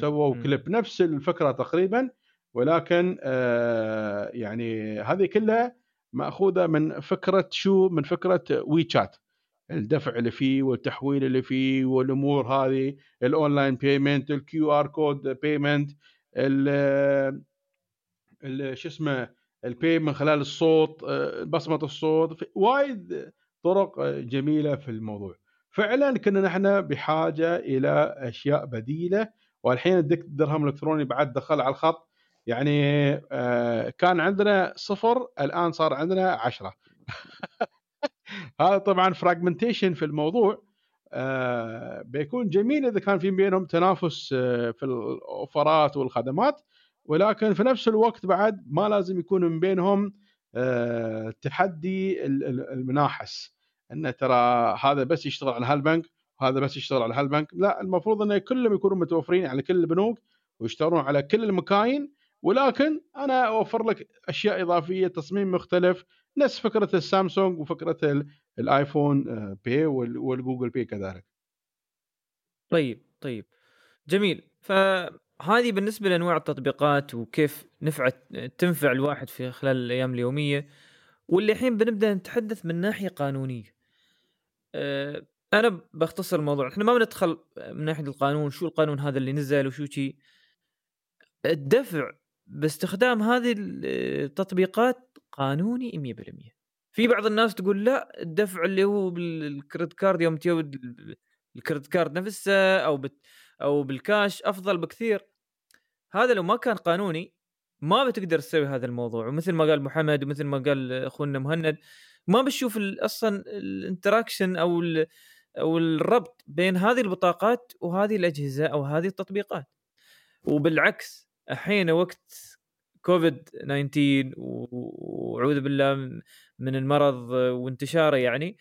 سووا كليب نفس الفكرة تقريبا ولكن آه يعني هذه كلها مأخوذة من فكرة شو؟ من فكرة وي شات الدفع اللي فيه والتحويل اللي فيه والأمور هذه ال online payment ال QR code payment شو اسمه ال pay من خلال الصوت آه، بصمة الصوت وايد طرق آه، جميلة في الموضوع. فعلا كنا نحن بحاجة إلى أشياء بديلة والحين الدرهم الإلكتروني بعد دخل على الخط. يعني آه، كان عندنا صفر الآن صار عندنا عشرة. (laughs) هذا طبعا فراجمنتيشن في الموضوع. بيكون جميل إذا كان في بينهم تنافس في الأوفرات والخدمات ولكن في نفس الوقت بعد ما لازم يكون من بينهم آه، تحدي المناحس. إن ترى هذا بس يشتغل على هالبنك وهذا بس يشتغل على هالبنك. لا المفروض إن كلهم يكونوا متوفرين على كل البنوك ويشتغلون على كل المكاين ولكن أنا أوفر لك أشياء إضافية تصميم مختلف نفس فكرة السامسونج وفكرة الآيفون Pay آه، وال Google Pay كذلك. طيب طيب. جميل. ف هذه بالنسبة لأنواع التطبيقات وكيف نفعت تنفع الواحد في خلال الأيام اليومية واللي الحين بنبدأ نتحدث من ناحية قانونية. أه أنا بختصر الموضوع. إحنا ما بندخل من ناحية القانون شو القانون هذا اللي نزل وشو شي. الدفع باستخدام هذه التطبيقات قانوني 100% في بعض الناس تقول لا الدفع اللي هو بال credit card يوم تجيب ال credit card نفسه أو بت أو بالكاش أفضل بكثير. هذا لو ما كان قانوني ما بتقدر تسوي هذا الموضوع. ومثل ما قال محمد ومثل ما قال أخونا مهند ما بتشوف أصلا ال interaction أو أو الربط بين هذه البطاقات وهذه الأجهزة أو هذه التطبيقات. وبالعكس الحين وقت كوفيد 19 وأعوذ بالله من المرض وانتشاره يعني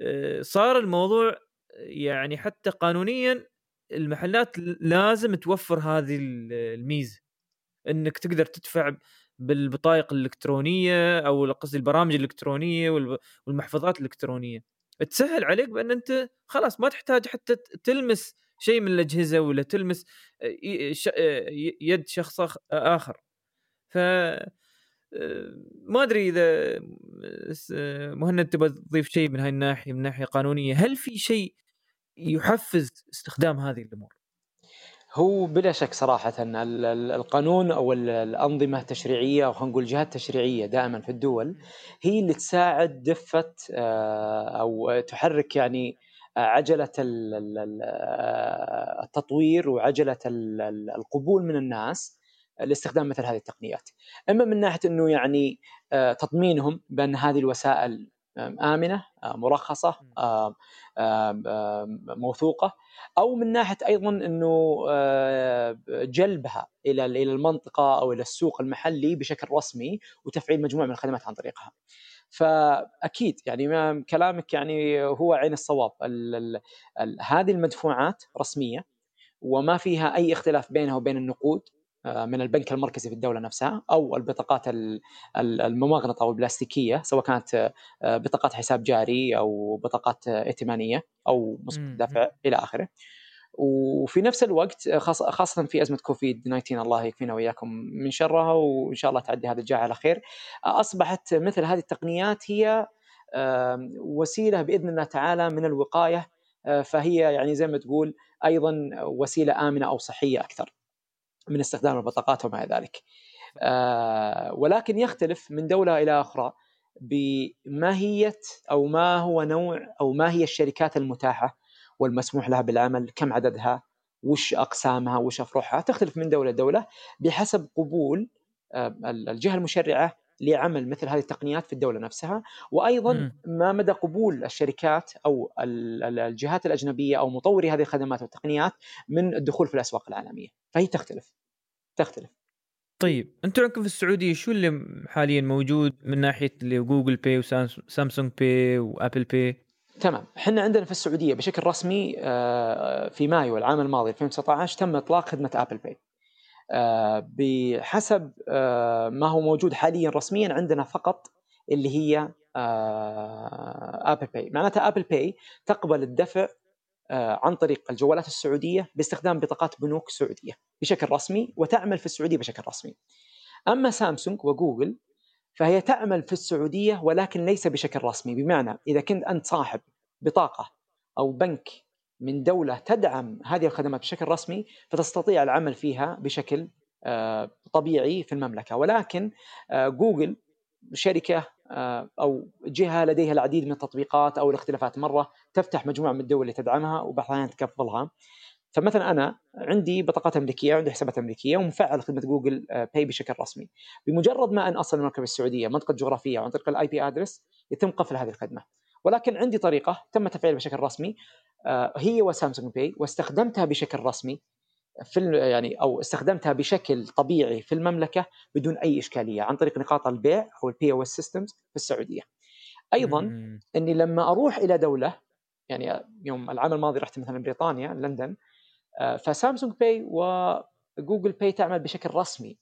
آه، صار الموضوع يعني حتى قانونيا المحلات لازم توفر هذه الميزة إنك تقدر تدفع بالبطايق الإلكترونية أو قصدي البرامج الإلكترونية والمحفظات الإلكترونية. تسهل عليك بأن أنت خلاص ما تحتاج حتى تلمس شيء من الأجهزة ولا تلمس يد شخص آخر. ف ما أدري إذا مهند تبغى تضيف شيء من هاي الناحية من ناحية قانونية هل في شيء يحفز استخدام هذه الأمور؟ هو بلا شك صراحة القانون أو الأنظمة التشريعية أو خلينا نقول الجهات التشريعية دائما في الدول هي اللي تساعد دفة آه، أو تحرك يعني عجلة التطوير وعجلة القبول من الناس لاستخدام مثل هذه التقنيات أما من ناحية إنه يعني آه، تطمينهم بأن هذه الوسائل آمنة آه، مرخصة موثوقة أو من ناحية أيضا إنه آه، جلبها إلى إلى المنطقة أو إلى السوق المحلي بشكل رسمي وتفعيل مجموعة من الخدمات عن طريقها. فأكيد يعني كلامك يعني هو عين الصواب ال ال ال هذه المدفوعات رسمية وما فيها أي اختلاف بينها وبين النقود آه، من البنك المركزي في الدولة نفسها أو البطاقات الممغنطة أو البلاستيكية سواء كانت آه، بطاقات حساب جاري أو بطاقات ائتمانية أو مسبق دفع إلى آخره. وفي نفس الوقت خاصة في أزمة كوفيد 19 الله يكفينا وإياكم من شرها وإن شاء الله تعدي هذا الجاع على خير أصبحت مثل هذه التقنيات هي وسيلة بإذن الله تعالى من الوقاية آه، فهي يعني زي ما تقول أيضا وسيلة آمنة أو صحية أكثر من استخدام البطاقات وما ذلك. آه، ولكن يختلف من دولة إلى أخرى بماهية أو ما هو نوع أو ما هي الشركات المتاحة والمسموح لها بالعمل كم عددها وش أقسامها وش أفرعها تختلف من دولة لدولة بحسب قبول آه، الجهة المشرعة لعمل مثل هذه التقنيات في الدولة نفسها. وأيضا ما مدى قبول الشركات أو الجهات الأجنبية أو مطوري هذه الخدمات والتقنيات من الدخول في الأسواق العالمية. فهي تختلف. تختلف. طيب أنتم عندكم في السعودية شو اللي حاليا موجود من ناحية اللي Google Pay و Samsung Pay و Apple Pay تمام. إحنا عندنا في السعودية بشكل رسمي آه، في مايو العام الماضي 2019 تم إطلاق خدمة Apple Pay. آه، بحسب آه، ما هو موجود حاليا رسميا عندنا فقط اللي هي Apple Pay. معناتها Apple Pay تقبل الدفع عن طريق الجوالات السعودية باستخدام بطاقات بنوك سعودية بشكل رسمي وتعمل في السعودية بشكل رسمي. أما Samsung و Google فهي تعمل في السعودية ولكن ليس بشكل رسمي. بمعنى إذا كنت أنت صاحب بطاقة أو بنك من دولة تدعم هذه الخدمات بشكل رسمي فتستطيع العمل فيها بشكل آه، طبيعي في المملكة. ولكن آه، جوجل شركة آه، أو جهة لديها العديد من التطبيقات أو الاختلافات مرة تفتح مجموعة من الدول اللي تدعمها وبعض تكفلها. فمثلا أنا عندي بطاقات أمريكية وعندي حسابات أمريكية ومفعل خدمة جوجل باي بشكل رسمي. بمجرد ما أن أصل المملكه السعودية منطقة جغرافية وعن طريق ال IP address يتم قفل هذه الخدمة. ولكن عندي طريقة تم تفعيلها بشكل رسمي آه، هي وسامسونج باي واستخدمتها بشكل رسمي في يعني أو استخدمتها بشكل طبيعي في المملكة بدون أي إشكالية عن طريق نقاط البيع أو ال POS systems في السعودية. أيضا إني لما أروح إلى دولة يعني يوم العام الماضي رحت مثلا بريطانيا لندن آه، فسامسونج باي وجوجل باي تعمل بشكل رسمي.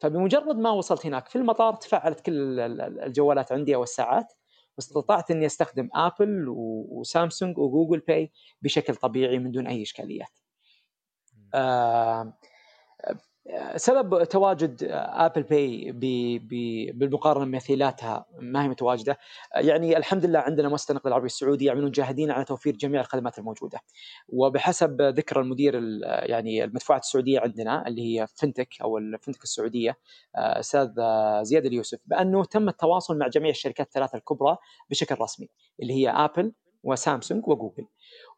فبمجرد ما وصلت هناك في المطار تفعلت كل الجوالات عندي أو الساعات. واستطعت إني أستخدم آبل وسامسونج وجوجل باي بشكل طبيعي من دون أي إشكاليات. آه سبب تواجد آبل باي بالمقارنة بمثيلاتها ما هي متواجدة. يعني الحمد لله عندنا مؤسسه النقد العربي السعودي يعملون جاهدين على توفير جميع الخدمات الموجودة. وبحسب ذكر المدير يعني المدفوعات السعودية عندنا اللي هي فنتك أو الفنتك السعودية أستاذ زياد اليوسف بأنه تم التواصل مع جميع الشركات الثلاثة الكبرى بشكل رسمي اللي هي آبل وسامسونج وجوجل.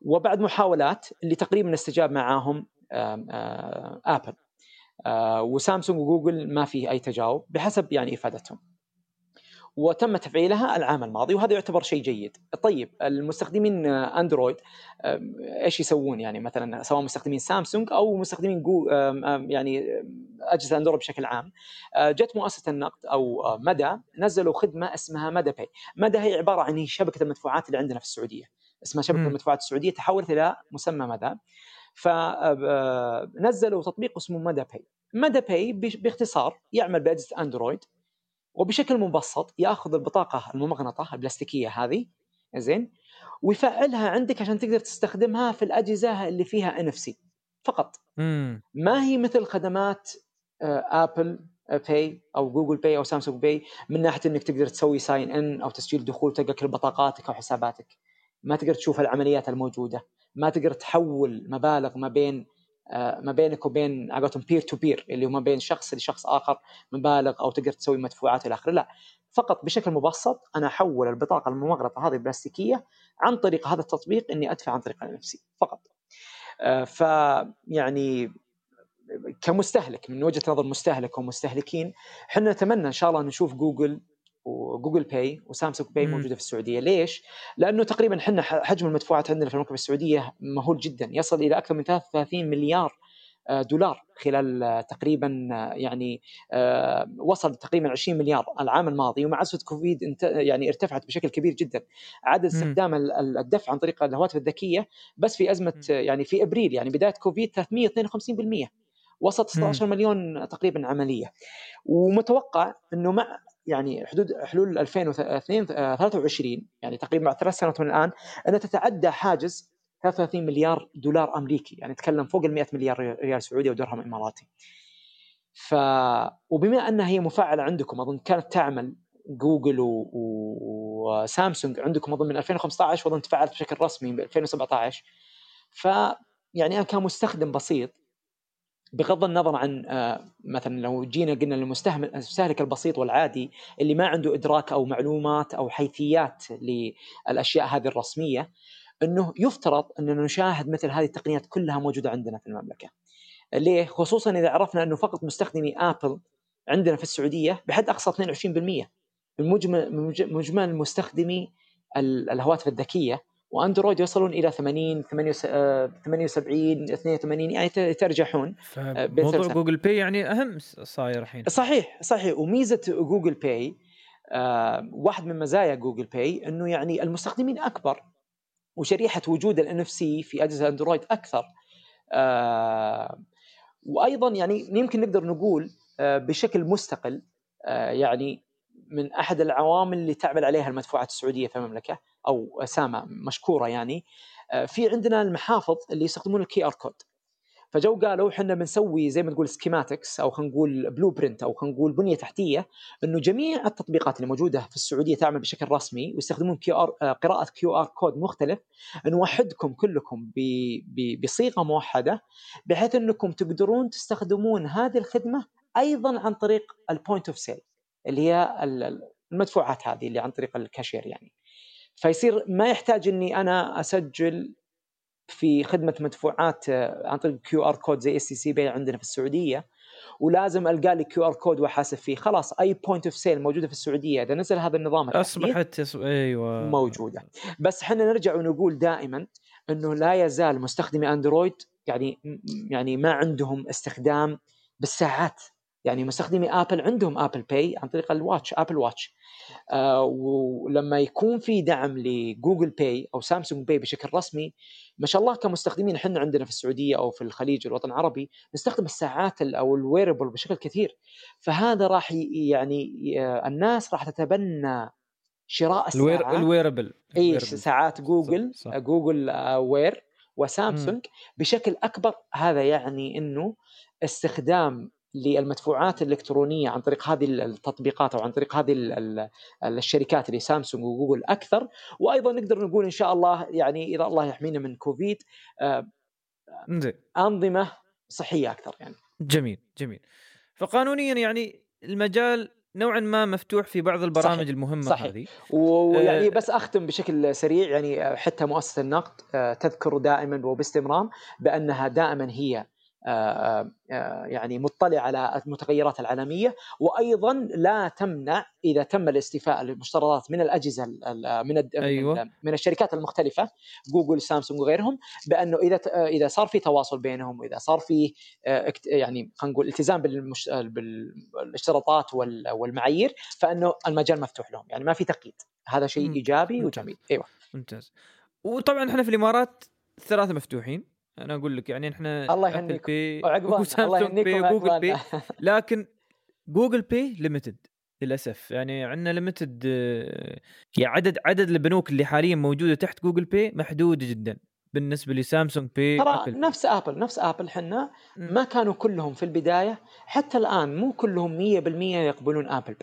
وبعد محاولات اللي تقريبا استجاب معاهم آبل. آه، وسامسونج وجوجل ما فيه أي تجاوب بحسب يعني إفادتهم. وتم تفعيلها العام الماضي وهذا يعتبر شيء جيد. طيب المستخدمين أندرويد إيش يسوون يعني مثلا سواء مستخدمين سامسونج أو مستخدمين جو يعني أجهزة أندرويد بشكل عام آه، جت مؤسسة النقد أو آه، مدى نزلوا خدمة اسمها مدى باي. مدى هي عبارة عن هي شبكة المدفوعات اللي عندنا في السعودية. اسمها شبكة المدفوعات السعودية تحولت إلى مسمى مدى. فنزلوا تطبيق اسمه مدى باي مدى باي باختصار يعمل بأجهزة أندرويد وبشكل مبسط يأخذ البطاقة الممغنطة البلاستيكية هذه زين ويفعلها عندك عشان تقدر تستخدمها في الأجهزة اللي فيها NFC فقط. ما هي مثل خدمات آه، آبل باي أو جوجل باي أو سامسونج باي من ناحية إنك تقدر تسوي sign in أو تسجيل دخول تلقى كل بطاقاتك أو حساباتك. ما تقدر تشوف العمليات الموجودة. ما تقدر تحول مبالغ ما بين آه، ما بينك وبين عقلتهم peer to peer اللي هو ما بين شخص لشخص آخر مبالغ أو تقدر تسوي مدفوعات إلى آخره. لا فقط بشكل مبسط أنا أحول البطاقة الممغنطه هذه البلاستيكية عن طريق هذا التطبيق إني أدفع عن طريق نفسي فقط. آه، ف يعني كمستهلك من وجهة نظر مستهلك ومستهلكين إحنا نتمنى إن شاء الله نشوف جوجل وجوجل باي وسامسونج باي. موجودة في السعودية، ليش؟ لأنه تقريبا إحنا حجم المدفوعات عندنا في المملكة السعودية مهول جدا. يصل إلى أكثر من 33 مليار آه، دولار خلال آه، تقريبا آه، يعني وصل تقريبا 20 مليار العام الماضي. ومع ازمه كوفيد يعني ارتفعت بشكل كبير جدا. عدد. استخدام ال- ال- الدفع عن طريق الهواتف الذكية بس في أزمة يعني في أبريل يعني بداية كوفيد 352% وصلت 16 مليون تقريبا عملية. ومتوقع إنه مع يعني حدود حلول 2023 يعني تقريبا بعد ثلاث سنوات من الآن انها تتعدى حاجز 33 مليار دولار أمريكي يعني نتكلم فوق ال 100 مليار ريال سعودي أو درهم إماراتي. ف وبما أنها هي مفعله عندكم أظن كانت تعمل جوجل. و... وسامسونج عندكم أظن من 2015 وأظن تفعلت بشكل رسمي ب 2017 ف يعني أنا كمستخدم بسيط بغض النظر عن آه، مثلا لو جينا قلنا للمستهلك المستهلك البسيط والعادي اللي ما عنده إدراك أو معلومات أو حيثيات للأشياء هذه الرسمية إنه يفترض إننا نشاهد مثل هذه التقنيات كلها موجودة عندنا في المملكة. ليه؟ خصوصا إذا عرفنا إنه فقط مستخدمي آبل عندنا في السعودية بحد أقصى 22% من مجمل مجمل مستخدمي ال- الهواتف الذكية وأندرويد يوصلون إلى 80 78 82 يعني يترجحون فموضوع ثلاثة. جوجل باي يعني أهم صاير الحين. صحيح صحيح. وميزة جوجل باي آه واحد من مزايا جوجل باي إنه يعني المستخدمين أكبر وشريحة وجود ال NFC في أجهزة أندرويد أكثر. آه وأيضا يعني يمكن نقدر نقول آه بشكل مستقل آه يعني من أحد العوامل اللي تعمل عليها المدفوعات السعودية في المملكة أو سامه مشكورة يعني آه في عندنا المحافظ اللي يستخدمون ال QR code فجو قالوا إحنا بنسوي زي ما تقول schematics أو خلينا نقول blueprint أو خلينا نقول بنية تحتية إنه جميع التطبيقات اللي موجودة في السعودية تعمل بشكل رسمي ويستخدمون QR قراءة QR code مختلف نوحدكم كلكم بصيغة موحدة بحيث إنكم تقدرون تستخدمون هذه الخدمة أيضا عن طريق ال point of sale اللي هي ال- ال- المدفوعات هذه اللي عن طريق الكاشير يعني. فيصير ما يحتاج إني أنا أسجل في خدمة مدفوعات آه، عن طريق QR code زي إس سي سي بي عندنا في السعودية ولازم ألقى لي QR code وأحاسب فيه. خلاص أي point of sale موجودة في السعودية إذا نزل هذا النظام أصبحت. أيوه. موجودة. بس إحنا نرجع ونقول دائما إنه لا يزال مستخدمي أندرويد يعني يعني ما عندهم استخدام بالساعات. يعني مستخدمي ابل عندهم ابل باي عن طريق ال watch أبل واتش آه ولما يكون في دعم لجوجل باي أو سامسونج باي بشكل رسمي ما شاء الله كمستخدمين إحنا عندنا في السعودية أو في الخليج الوطن العربي نستخدم الساعات ال- أو ال wearable بشكل كثير فهذا راح يعني آه، الناس راح تتبنى شراء ال wear الساعات ال wearable اي. ساعات جوجل صح. صح. جوجل آه، Wear وسامسونج بشكل أكبر هذا يعني إنه استخدام للمدفوعات الإلكترونية عن طريق هذه التطبيقات أو عن طريق هذه ال- ال- الشركات اللي سامسونج وجوجل أكثر وأيضا نقدر نقول إن شاء الله يعني إذا الله يحمينا من كوفيد آه، أنظمة صحية أكثر يعني جميل جميل فقانونيا يعني المجال نوعا ما مفتوح في بعض البرامج صحيح. المهمة صحيح. هذه ويعني آه. بس أختم بشكل سريع يعني حتى مؤسسة النقد آه، تذكر دائما وباستمرار بأنها دائما هي آه، آه، يعني مطلع على المتغيرات العالمية وأيضا لا تمنع إذا تم الاستيفاء للمشتريات من الأجهزة ال- ال- من أيوة. من الشركات المختلفة جوجل سامسونج وغيرهم بأنه إذا آه، إذا صار في تواصل بينهم واذا صار في آه، يعني خلينا نقول التزام بالمش... آه، بالاشتراطات وال- والمعايير فأنه المجال مفتوح لهم يعني ما في تقييد هذا شيء. إيجابي ممتاز. وجميل إيوه ممتاز وطبعا إحنا في الإمارات ثلاثة مفتوحين أنا أقول لك يعني إحنا الله يهنيكم. وسامسونج يهنيكم وجوجل وعقبالنا (laughs) لكن جوجل باي limited للأسف. يعني عندنا limited يعني عدد عدد البنوك اللي حاليا موجودة تحت جوجل باي محدود جدا. بالنسبة لسامسونج Pay ترى أبل نفس ابل نفس ابل حنا. ما كانوا كلهم في البداية حتى الآن مو كلهم 100% يقبلون ابل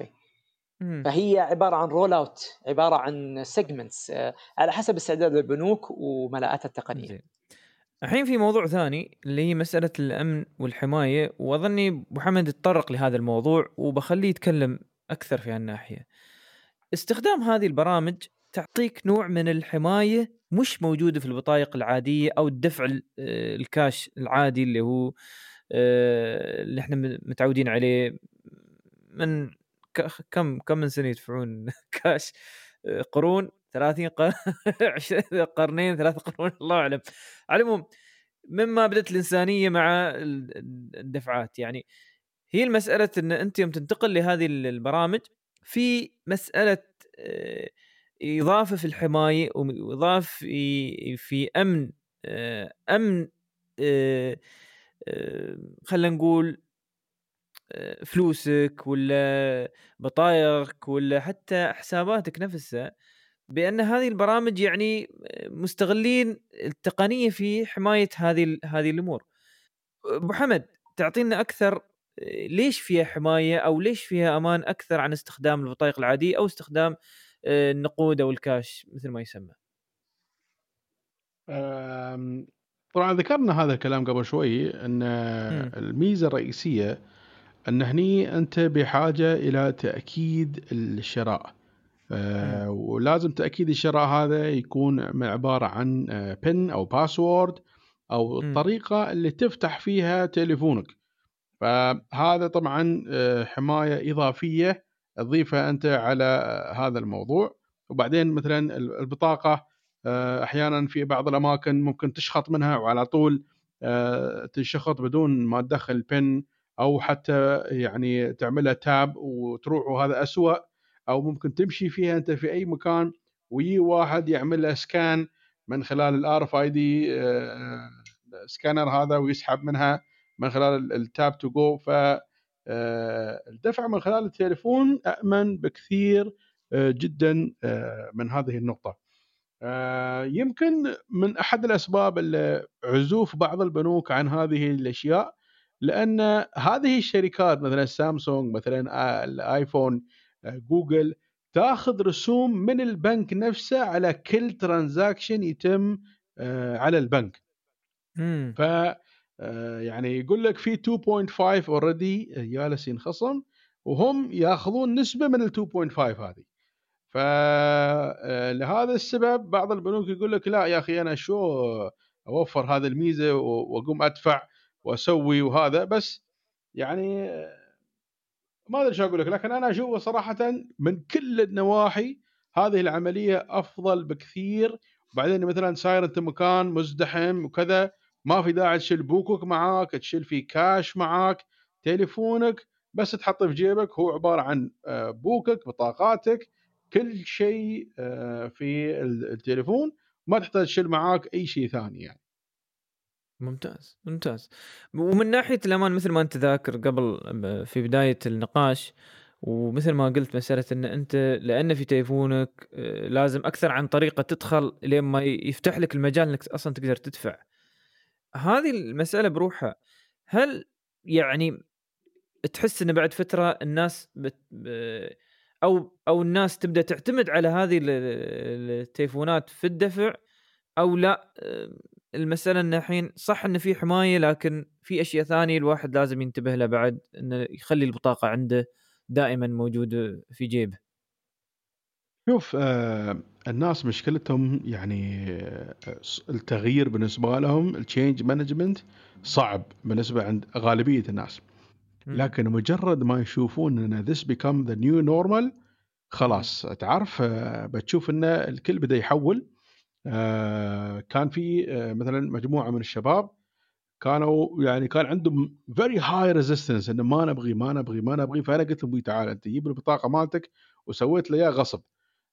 مم. فهي عبارة عن roll out عبارة عن segments على حسب استعداد البنوك وملاءمتها التقنية. الحين في موضوع ثاني اللي هي مسألة الأمن والحماية وأظني أبو حمد لهذا الموضوع وبخليه يتكلم أكثر في هالناحية. استخدام هذه البرامج تعطيك نوع من الحماية مش موجودة في البطايق العادية أو الدفع ال- آه، الكاش العادي اللي هو آه، اللي إحنا متعودين عليه. من كم كم من سنة يدفعون (laughs) كاش آه، قرون؟ 30 قرن 20 قرنين ثلاث قرون الله أعلم. على العموم مما بدأت الإنسانية مع ال- الدفعات. يعني هي المسألة إن أنت يوم تنتقل لهذه البرامج في مسألة آه، إضافة في الحماية وإضافة في في أمن آه، أمن آه، خلينا نقول فلوسك ولا بطايقك ولا حتى حساباتك نفسها. بأن هذه البرامج يعني مستغلين التقنية في حماية هذه هذه الأمور. أبو حمد تعطينا أكثر ليش فيها حماية أو ليش فيها أمان أكثر عن استخدام البطايق العادية أو استخدام آه، النقود أو الكاش مثل ما يسمى. طبعا ذكرنا هذا الكلام قبل شوي أن. الميزة الرئيسية أن هني أنت بحاجة إلى تأكيد الشراء ولازم تأكيد الشراء هذا يكون عبارة عن بن أو باسورد أو مم. الطريقة اللي تفتح فيها تليفونك. فهذا طبعا آه، حماية إضافية تضيفها أنت على آه، هذا الموضوع. وبعدين مثلا البطاقة آه، أحيانا في بعض الأماكن ممكن تشخط منها وعلى طول آه، تنشخط بدون ما تدخل بن أو حتى يعني تعملها تاب وتروح وهذا أسوأ. أو ممكن تمشي فيها أنت في أي مكان ويجي واحد يعمل له scan من خلال ال RFID scanner هذا ويسحب منها من خلال ال tap to go ف آه، الدفع من خلال التليفون امن بكثير آه، جدا آه، من هذه النقطة. يمكن من أحد الأسباب عزوف بعض البنوك عن هذه الأشياء لأن هذه الشركات مثلا سامسونج مثلا الايفون جوجل تاخذ رسوم من البنك نفسه على كل transaction يتم آه، على البنك مم. ف آه، يعني يقول لك في 2.5 already جالس ينخصم وهم ياخذون نسبة من ال 2.5 هذه فلهذا السبب بعض البنوك يقول لك لا يا أخي أنا شو أوفر هذه الميزة وأقوم أدفع وأسوي وهذا بس يعني ما أدري شو أقول لك لكن أنا أشوفه صراحة من كل النواحي هذه العملية أفضل بكثير. وبعدين مثلا صاير أنت مكان مزدحم وكذا ما في داعي تشيل بوكك معاك تشيل فيه كاش معاك تليفونك بس تحطه في جيبك. هو عبارة عن آه، بوكك بطاقاتك كل شيء آه، في ال- التليفون. ما تحتاج تشيل معاك أي شيء ثاني يعني. ممتاز ممتاز. ومن ناحية الأمان مثل ما أنت ذاكر قبل في بداية النقاش ومثل ما قلت مساله إن أنت لأن في تليفونك آه، لازم أكثر عن طريقة تدخل لين ما يفتح لك المجال إنك أصلا تقدر تدفع. هذه المسألة بروحها. هل يعني تحس إن بعد فترة الناس بت أو أو الناس تبدأ تعتمد على هذه ال- التليفونات في الدفع أو لا؟ آه، المسألة إن الحين صح إن في حماية لكن في أشياء ثانية الواحد لازم ينتبه لها بعد إنه يخلي البطاقة عنده دائما موجودة في جيبه. شوف آه الناس مشكلتهم يعني آه التغيير بالنسبة لهم ال change management صعب بالنسبة عند غالبية الناس. لكن مجرد ما يشوفون إن this become the new normal خلاص تعرف آه، بتشوف إن الكل بدا يحول. كان في آه، مثلا مجموعة من الشباب كانوا يعني كان عندهم very high resistance إنه ما نبغي ما نبغي ما نبغي. فأنا قلت لهم "أبوي تعال أنت جيب البطاقة مالتك وسويت له إياه غصب.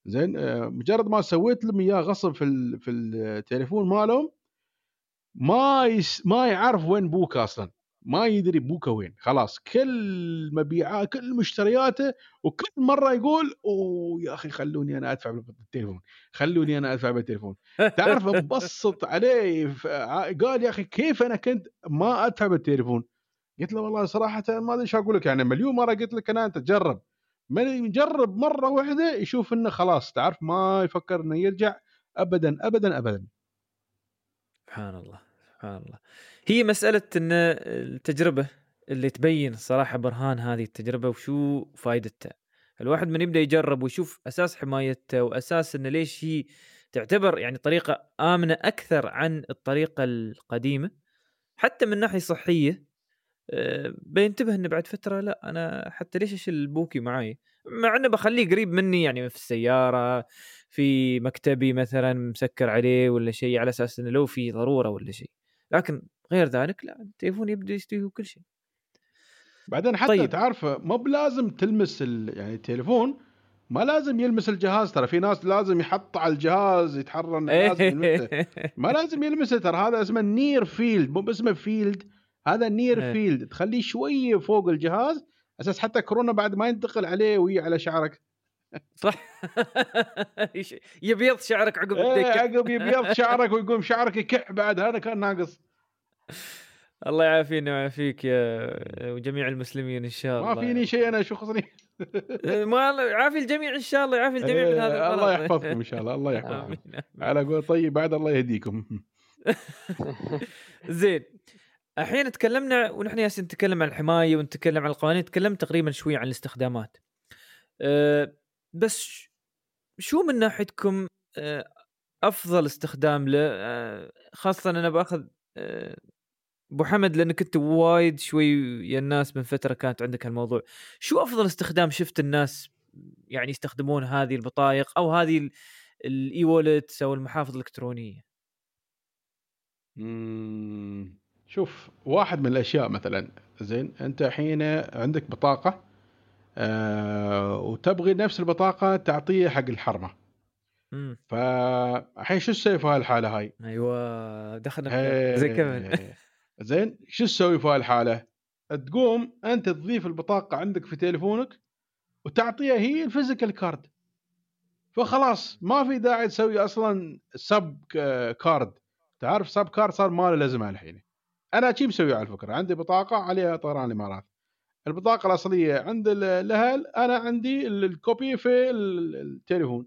زين آه، مجرد ما سويت لهم إياه غصب في في التليفون مالهم ما يس ما يعرف وين بوك أصلا. ما يدري بوكا وين. خلاص كل مبيعات كل مشترياته وكل مرة يقول أوه يا أخي خلوني أنا أدفع بالتليفون خلوني أنا أدفع بالتليفون. تعرف انبسط عليه قال يا أخي كيف أنا كنت ما أدفع بالتليفون؟ قلت له والله صراحة ما أدري إيش أقول لك يعني مليون مرة قلت لك أنا أنت تجرب من يجرب مرة واحدة يشوف إنه خلاص تعرف ما يفكر إنه يرجع ابدا ابدا ابدا. سبحان الله سبحان الله. هي مسألة إن التجربة اللي تبين الصراحه برهان هذه التجربة وشو فائدتها الواحد من يبدأ يجرب ويشوف أساس حمايته وأساس انه ليش هي تعتبر يعني طريقة آمنة أكثر عن الطريقة القديمة. حتى من ناحية صحية آه، بينتبه إنه بعد فترة لا أنا حتى ليش أشيل بوكي معاي؟ مع إنه بخليه قريب مني يعني في السيارة في مكتبي مثلا مسكر عليه ولا شيء على أساس إنه لو في ضرورة ولا شيء. لكن غير ذلك لا التليفون يبدأ يستوي كل شيء. بعدين حتى طيب. تعرف مو بلازم تلمس ال... يعني التليفون ما لازم يلمس الجهاز. ترى في ناس لازم يحط على الجهاز يتحرى إنه لازم ما (laughs) لازم يلمسه ترى هذا اسمه نير فيلد مو باسمه فيلد هذا نير إيه. فيلد تخليه شوية فوق الجهاز أساس حتى كورونا بعد ما ينتقل عليه وهي على شعرك. صح. (laughs) يبيض شعرك عقب إيه الدكة. عقب يبيض (laughs) شعرك ويقوم شعرك يكح بعد هذا كان ناقص. (laughs) الله يعافينا ويعافيك يا وجميع المسلمين إن شاء الله ما فيني شيء أنا شو خصني؟ (laughs) ما الله يعافي الجميع إن شاء الله يعافي الجميع من إيه، هذا المرض الله يحفظكم إن شاء الله الله (laughs) يحفظكم. على قول طيب بعد الله يهديكم. زين الحين تكلمنا ونحن ياسين نتكلم عن الحماية ونتكلم عن القوانين تكلمت تقريبا شوي عن الاستخدامات. أه بس شو من ناحيتكم أه أفضل استخدام له أه خاصة أنا بأخذ أه أبو حمد لانك انت وايد شوي يا الناس من فترة كانت عندك هالموضوع. شو أفضل استخدام شفت الناس يعني يستخدمون هذه البطايق أو هذه ال e-wallets أو المحافظ الإلكترونية؟ مم، شوف واحد من الأشياء مثلا زين أنت الحين عندك بطاقة آه وتبغي نفس البطاقة تعطيها حق الحرمة. فالحين شو تسوي في هالحاله هاي؟ أيوه دخلنا زي كمان. (laughs) زين شو تسوي في هالحاله؟ تقوم أنت تضيف البطاقة عندك في تليفونك وتعطيها هي ال physical card. فخلاص ما في داعي تسوي أصلا sub card. تعرف sub card صار ما له لازمة الحين. أنا شي مسوي على الفكرة عندي بطاقة عليها طيران الإمارات. البطاقة الأصلية عند ال- الاهل أنا عندي ال- ال copy في ال- التليفون.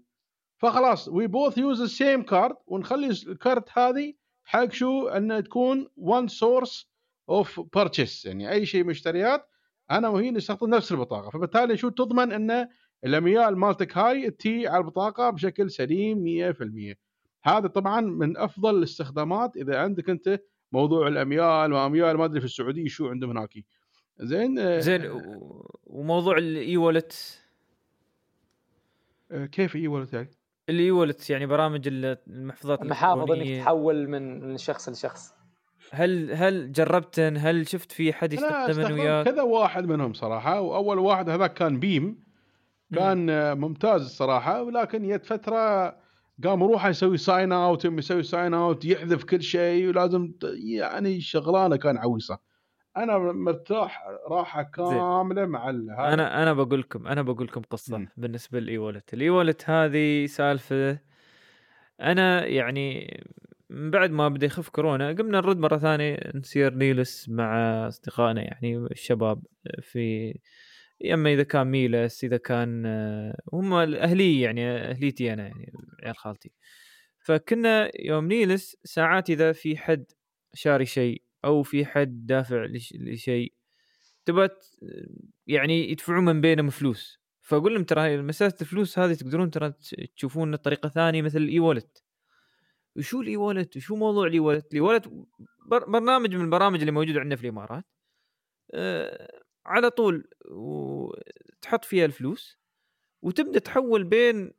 فخلاص we both use the same card ونخلي ال card هذه حق شو؟ انها تكون one source of purchase يعني أي شيء مشتريات أنا وهي نستخدم نفس البطاقة. فبالتالي شو تضمن؟ أن الأميال مالتك هاي تي على البطاقة بشكل سليم 100% هذا طبعا من أفضل الاستخدامات إذا عندك أنت موضوع الأميال وأميال ما أدري في السعودية شو عندهم هناك. زين آه، زين وموضوع ال e آه، كيف e-wallet يعني؟ ال e-wallet يعني برامج ال- المحفظات محافظ إنك. تحول من من شخص لشخص. هل هل جربتن؟ هل شفت في حد يستخدمن وياك؟ كذا واحد منهم صراحة وأول واحد هذاك كان بيم. كان آه، ممتاز الصراحة ولكن جت فترة قام روحه يسوي sign out يسوي sign out يحذف كل شيء ولازم يعني شغلانة كان عويصة. أنا مرتاح راحة كاملة مع هذا. أنا أنا بقول لكم أنا بقول لكم قصة مم. بالنسبة لل e-wallet ال e-wallet هذه سالفة أنا يعني من بعد ما بدأ يخف كورونا قمنا نرد مرة ثانية نسير نيلس مع أصدقائنا يعني الشباب في أما إذا كان ميلس إذا كان هم أهلي يعني أهليتي أنا يعني عيال خالتي فكنا يوم نيلس ساعات إذا في حد شاري شيء أو في حد دافع لش- لشيء. تبى ت- يعني يدفعون من بينهم فلوس. فأقول لهم ترى مسألة الفلوس هذه تقدرون ترى تش- تشوفون طريقة ثانية مثل ال e-wallet وشو ال e-wallet وشو موضوع ال e-wallet ال e-wallet بر- برنامج من البرامج اللي موجودة عندنا في الإمارات. أه على طول وتحط فيها الفلوس. وتبدأ تحول بين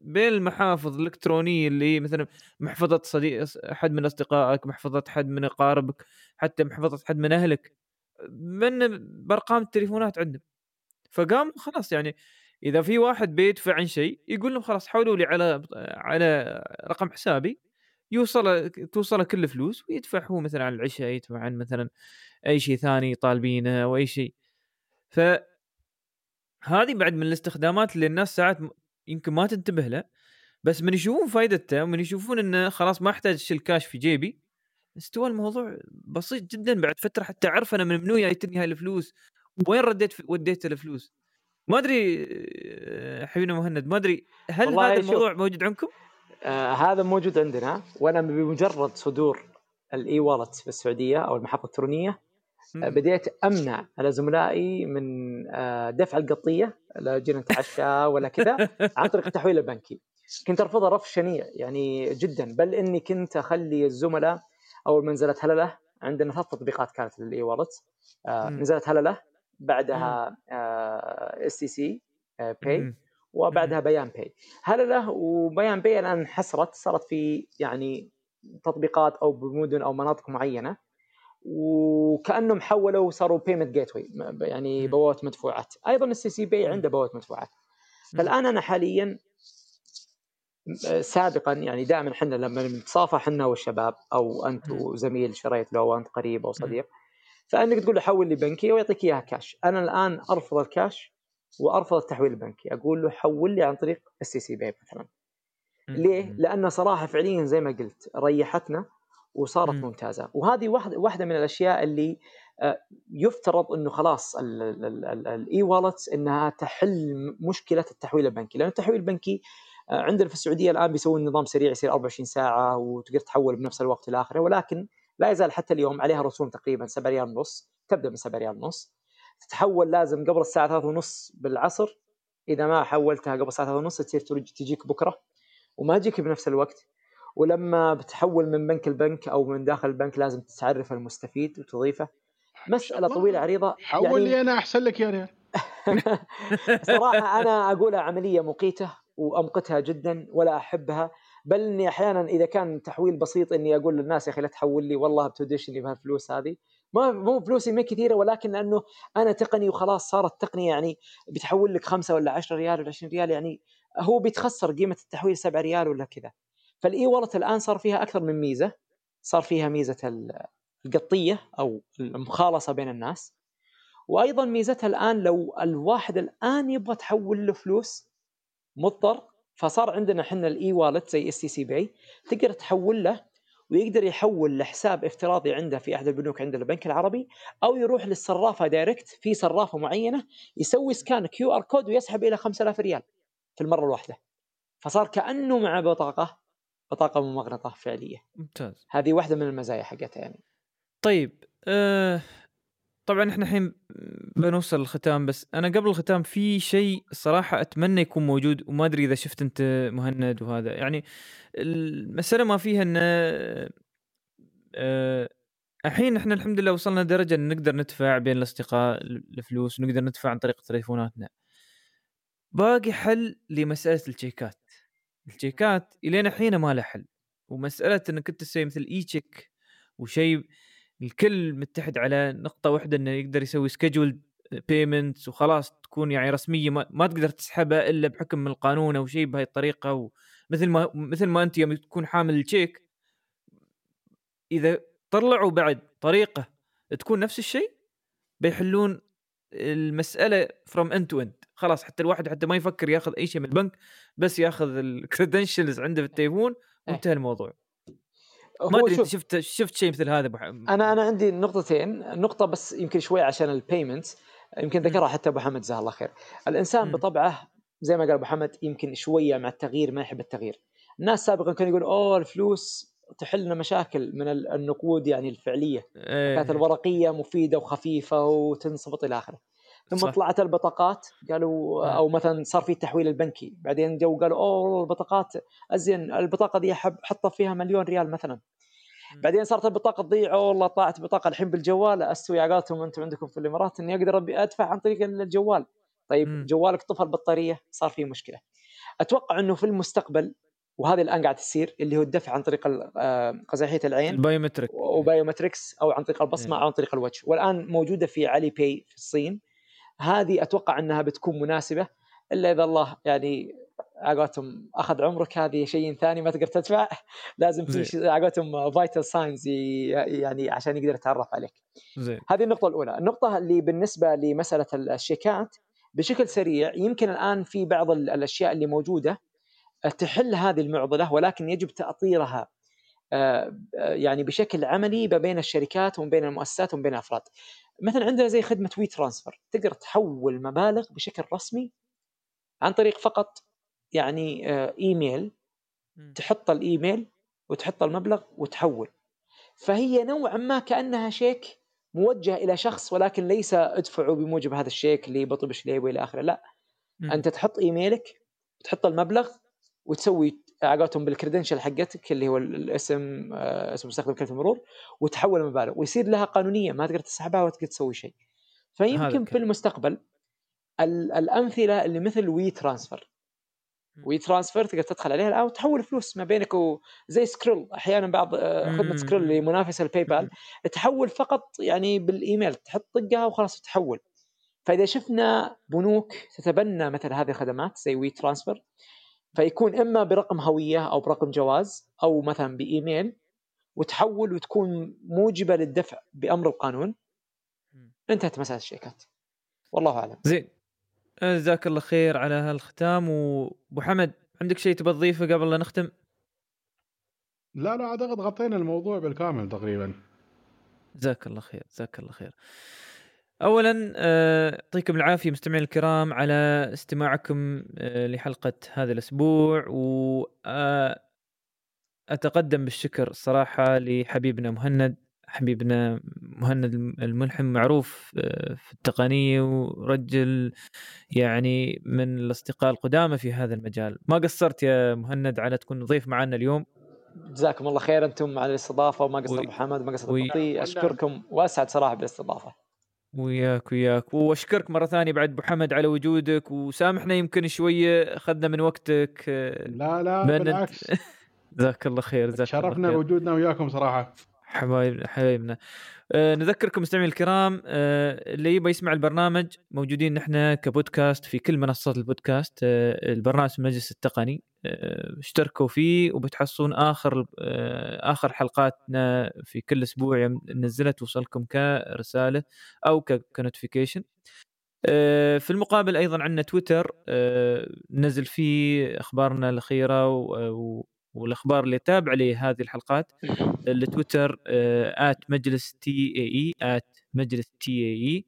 بين المحافظ الإلكترونية اللي هي مثلا محفظة صديق احد من أصدقائك محفظة احد من أقاربك حتى محفظة احد من أهلك من بأرقام التليفونات عندهم. فقام خلاص يعني إذا في واحد بيدفع عن شيء يقول لهم خلاص حولوا لي على على رقم حسابي يوصل توصل كل فلوس ويدفع هو مثلا عن العشاء يدفع عن مثلا أي شيء ثاني طالبينه أو أي شيء. ف هذه بعد من الاستخدامات اللي الناس ساعات يمكن ما تنتبه له بس من يشوفون فائدته ومن يشوفون إنه خلاص ما احتاج اشيل كاش في جيبي استوى الموضوع بسيط جدا بعد فترة حتى أعرف أنا من منو جايتني هاي الفلوس وين رديت وديت الفلوس ما أدري آه، حبيبنا مهند ما أدري هل هذا الموضوع. موجود عندكم؟ آه هذا موجود عندنا وأنا بمجرد صدور الاي والت في السعوديه أو المحافظه الإلكترونية بديت أمنع على زملائي من آه دفع القطية لا جينا نتعشى ولا كذا عن طريق التحويل البنكي. كنت ارفضها رفض شنيع يعني جدا بل إني كنت أخلي الزملاء ما نزلت هللة عندنا ثلاث تطبيقات كانت للإي والت آه نزلت هللة بعدها STC Pay وبعدها Bayan Pay هللة و Bayan Pay الآن انحسرت صارت في يعني تطبيقات أو بمدن أو مناطق معينة. وكأنهم حولوا وصاروا payment gateway يعني بوابات مدفوعات. أيضا ال STC Pay عنده بوابات مدفوعات. فالآن أنا حاليا سابقا يعني دائما إحنا لما نتصافح إحنا والشباب أو أنت وزميل شريت له أو أنت قريب أو صديق فأنك تقول له حول لي بنكي ويعطيك إياها كاش أنا الآن أرفض الكاش وأرفض التحويل البنكي. أقول له حول لي عن طريق ال STC Pay مثلا. ليه؟ لأن صراحة فعليا زي ما قلت ريحتنا وصارت ممتازة. وهذه واحدة واحدة من الأشياء اللي آه، يفترض إنه خلاص ال e-wallets إنها تحل مشكلة التحويل البنكي. لأن التحويل البنكي آه، عندنا في السعودية الآن بيسوون نظام سريع يصير 24 ساعة وتقدر تحول بنفس الوقت إلى آخره. ولكن لا يزال حتى اليوم عليها رسوم تقريبا 7 ريال ونص. تبدأ من 7 ريال ونص. تتحول لازم قبل الساعة 3 ونص بالعصر. إذا ما حولتها قبل الساعة 3 ونص تصير تجيك بكرة. وما تجيك بنفس الوقت. ولما بتحول من بنك لبنك أو من داخل البنك لازم تعرف المستفيد وتضيفه. مسألة طويلة عريضة حول يعني... لي أنا أحسن لك يا ريال. (laughs) (laughs) صراحة أنا اقولها عملية مقيتة وأمقتها جدا ولا أحبها بل إني أحيانا إذا كان تحويل بسيط إني أقول للناس يا أخي لا تحول لي والله بتودشني بهالفلوس هذه. ما مو فلوسي ما كثيرة ولكن لأنه أنا تقني وخلاص صارت تقنية يعني بتحول لك خمسة ولا 10 ريال ولا 20 ريال يعني هو بيتخسر قيمة التحويل 7 ريال ولا كذا. فالإي والت الآن صار فيها أكثر من ميزة. صار فيها ميزة القطية أو المخالصة بين الناس. وأيضا ميزتها الآن لو الواحد الآن يبغى تحول له فلوس مضطر فصار عندنا إحنا ال e-wallet زي STC Pay تقدر تحول له ويقدر يحول لحساب افتراضي عنده في أحد البنوك عند البنك العربي أو يروح للصرافة direct في صرافة معينة يسوي scan QR code ويسحب إلى 5000 ريال في المرة الواحدة. فصار كأنه مع بطاقة بطاقه ممغنطه فعلية. ممتاز. هذه واحدة من المزايا حقتها يعني. طيب أه طبعا إحنا الحين بنوصل للختام بس أنا قبل الختام في شيء صراحة أتمنى يكون موجود وما أدري إذا شفت أنت مهند وهذا. يعني المسألة ما فيها إن أه الحين إحنا الحمد لله وصلنا درجة إن نقدر ندفع بين الأصدقاء الفلوس ونقدر ندفع عن طريق تليفوناتنا. باقي حل لمسألة التشيكات التشيكات إلين الحين ما له حل. ومسألة إنك أنت تسوي مثل اي تشيك وشيء الكل متحد على نقطة واحدة إنه يقدر يسوي schedule payments وخلاص تكون يعني رسمية ما, ما تقدر تسحبها إلا بحكم من القانون أو شيء بهي الطريقة. ومثل ما مثل ما أنت يوم تكون حامل التشيك إذا طلعوا بعد طريقة تكون نفس الشيء بيحلون المسألة from end to end خلاص حتى الواحد حتى ما يفكر ياخذ أي شيء من البنك بس ياخذ ال credentials (laughs) عنده في التليفون إيه. وانتهى الموضوع. ما أدري شفت شفت شيء مثل هذا أنا أنا عندي نقطتين نقطة بس يمكن شوي عشان ال payment يمكن ذكرها حتى أبو حمد جزاه الله خير. الإنسان م. بطبعه زي ما قال أبو حمد يمكن شوية مع التغيير ما يحب التغيير. الناس سابقا كانوا يقولوا أوه الفلوس تحل لنا مشاكل من النقود يعني الفعلية. كانت الورقية مفيدة وخفيفة وتنصبط إلى آخره. ثم صح. طلعت البطاقات قالوا أو مثلا صار في التحويل البنكي. بعدين جو قالوا أوه البطاقات أزين البطاقة دي احطها فيها مليون ريال مثلا. بعدين صارت البطاقة تضيع والله طلعت بطاقة الحين بالجوال. أستوي عقولتهم أنتم عندكم في الإمارات إني أقدر أدفع عن طريق الجوال. طيب م. جوالك طفى البطارية صار في مشكلة. أتوقع إنه في المستقبل وهذه الآن قاعد تصير اللي هو الدفع عن طريق آه، قزحية العين. ال biometric. و biometrics أو عن طريق البصمة أو عن طريق الوجه. والآن موجودة في Alipay في الصين. هذه أتوقع أنها بتكون مناسبة إلا إذا الله يعني عقولتهم أخذ عمرك هذه شيء ثاني ما تقدر تدفع (laughs) لازم في زين. عقولتهم vital signs يعني عشان يقدر يتعرف عليك زين هذه النقطة الأولى، النقطة اللي بالنسبة لمسألة الشيكات بشكل سريع يمكن الآن في بعض ال- الأشياء اللي موجودة تحل هذه المعضلة ولكن يجب تأطيرها آه، يعني بشكل عملي ما بين الشركات وما بين المؤسسات وما بين الأفراد. مثلا عندنا زي خدمة WeTransfer. تقدر تحول مبالغ بشكل رسمي عن طريق فقط يعني آه، إيميل. تحط الإيميل وتحط المبلغ وتحول. فهي نوعا ما كأنها شيك موجه إلى شخص ولكن ليس ادفعوا بموجب هذا الشيك اللي بطل بشليه وإلى آخره. لا. أنت تحط إيميلك تحط المبلغ وتسوي عقولتهم بال credential حقتك اللي هو ال- الاسم آه، اسم مستخدم كلمة المرور وتحول المبالغ ويصير لها قانونية ما تقدر تسحبها ولا تقدر تسوي شيء فيمكن في. المستقبل ال- الأمثلة اللي مثل WeTransfer. WeTransfer تقدر تدخل عليها الآن وتحول فلوس ما بينك وزي Skrill أحيانا بعض آه، خدمة. Skrill اللي منافسة لل PayPal (laughs) تحول فقط يعني بالإيميل تحط طقها وخلاص تحول فإذا شفنا بنوك تتبنى مثل هذه الخدمات زي WeTransfer فيكون إما برقم هوية أو برقم جواز أو مثلا بإيميل وتحول وتكون موجبة للدفع بأمر القانون. انتهت مسألة الشيكات. والله أعلم. زين. جزاك الله خير على هالختام. وأبو حمد عندك شيء تبى تضيفه قبل لا نختم؟ لا لا أعتقد غطينا الموضوع بالكامل تقريبا. جزاك الله خير جزاك الله خير. اولا آه، يعطيكم العافية مستمعين الكرام على استماعكم آه، لحلقة هذا الأسبوع و آه، أتقدم بالشكر الصراحه لحبيبنا مهند حبيبنا مهند الم- الملحم معروف في التقنية ورجل يعني من الأصدقاء القدامى في هذا المجال. ما قصرت يا مهند على تكون ضيف معنا اليوم؟ جزاكم الله خير أنتم على الاستضافة وما قصر أبو حمد ما قصر أشكركم وأسعد صراحة بالاستضافة. وياك وياك. وأشكرك مرة ثانية بعد أبو حمد على وجودك وسامحنا يمكن شوية أخذنا من وقتك آه، لا لا بالعكس. (laughs) جزاك الله خير جزاك الله شرفنا خير. بوجودنا وياكم صراحة. حبايب حبايبنا. آه نذكركم مستمعين الكرام آه اللي يبغى يسمع البرنامج موجودين نحن كبودكاست في كل منصات البودكاست آه البرنامج المجلس التقني. آه اشتركوا فيه وبتحصلون آخر آه آخر حلقاتنا في كل أسبوع. ننزلها توصلكم كرسالة أو كنوتيفيكيشن. آه، في المقابل أيضا عندنا تويتر آه، ننزل فيه أخبارنا الأخيرة و- والأخبار اللي تابع لهذه الحلقات التويتر آت مجلس تي إي إي آت مجلس تي إي إي.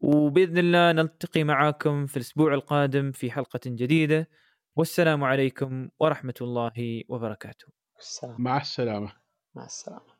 وبإذن الله نلتقي معاكم في الأسبوع القادم في حلقة جديدة. والسلام عليكم ورحمة الله وبركاته. السلام. مع السلامة. مع السلامة.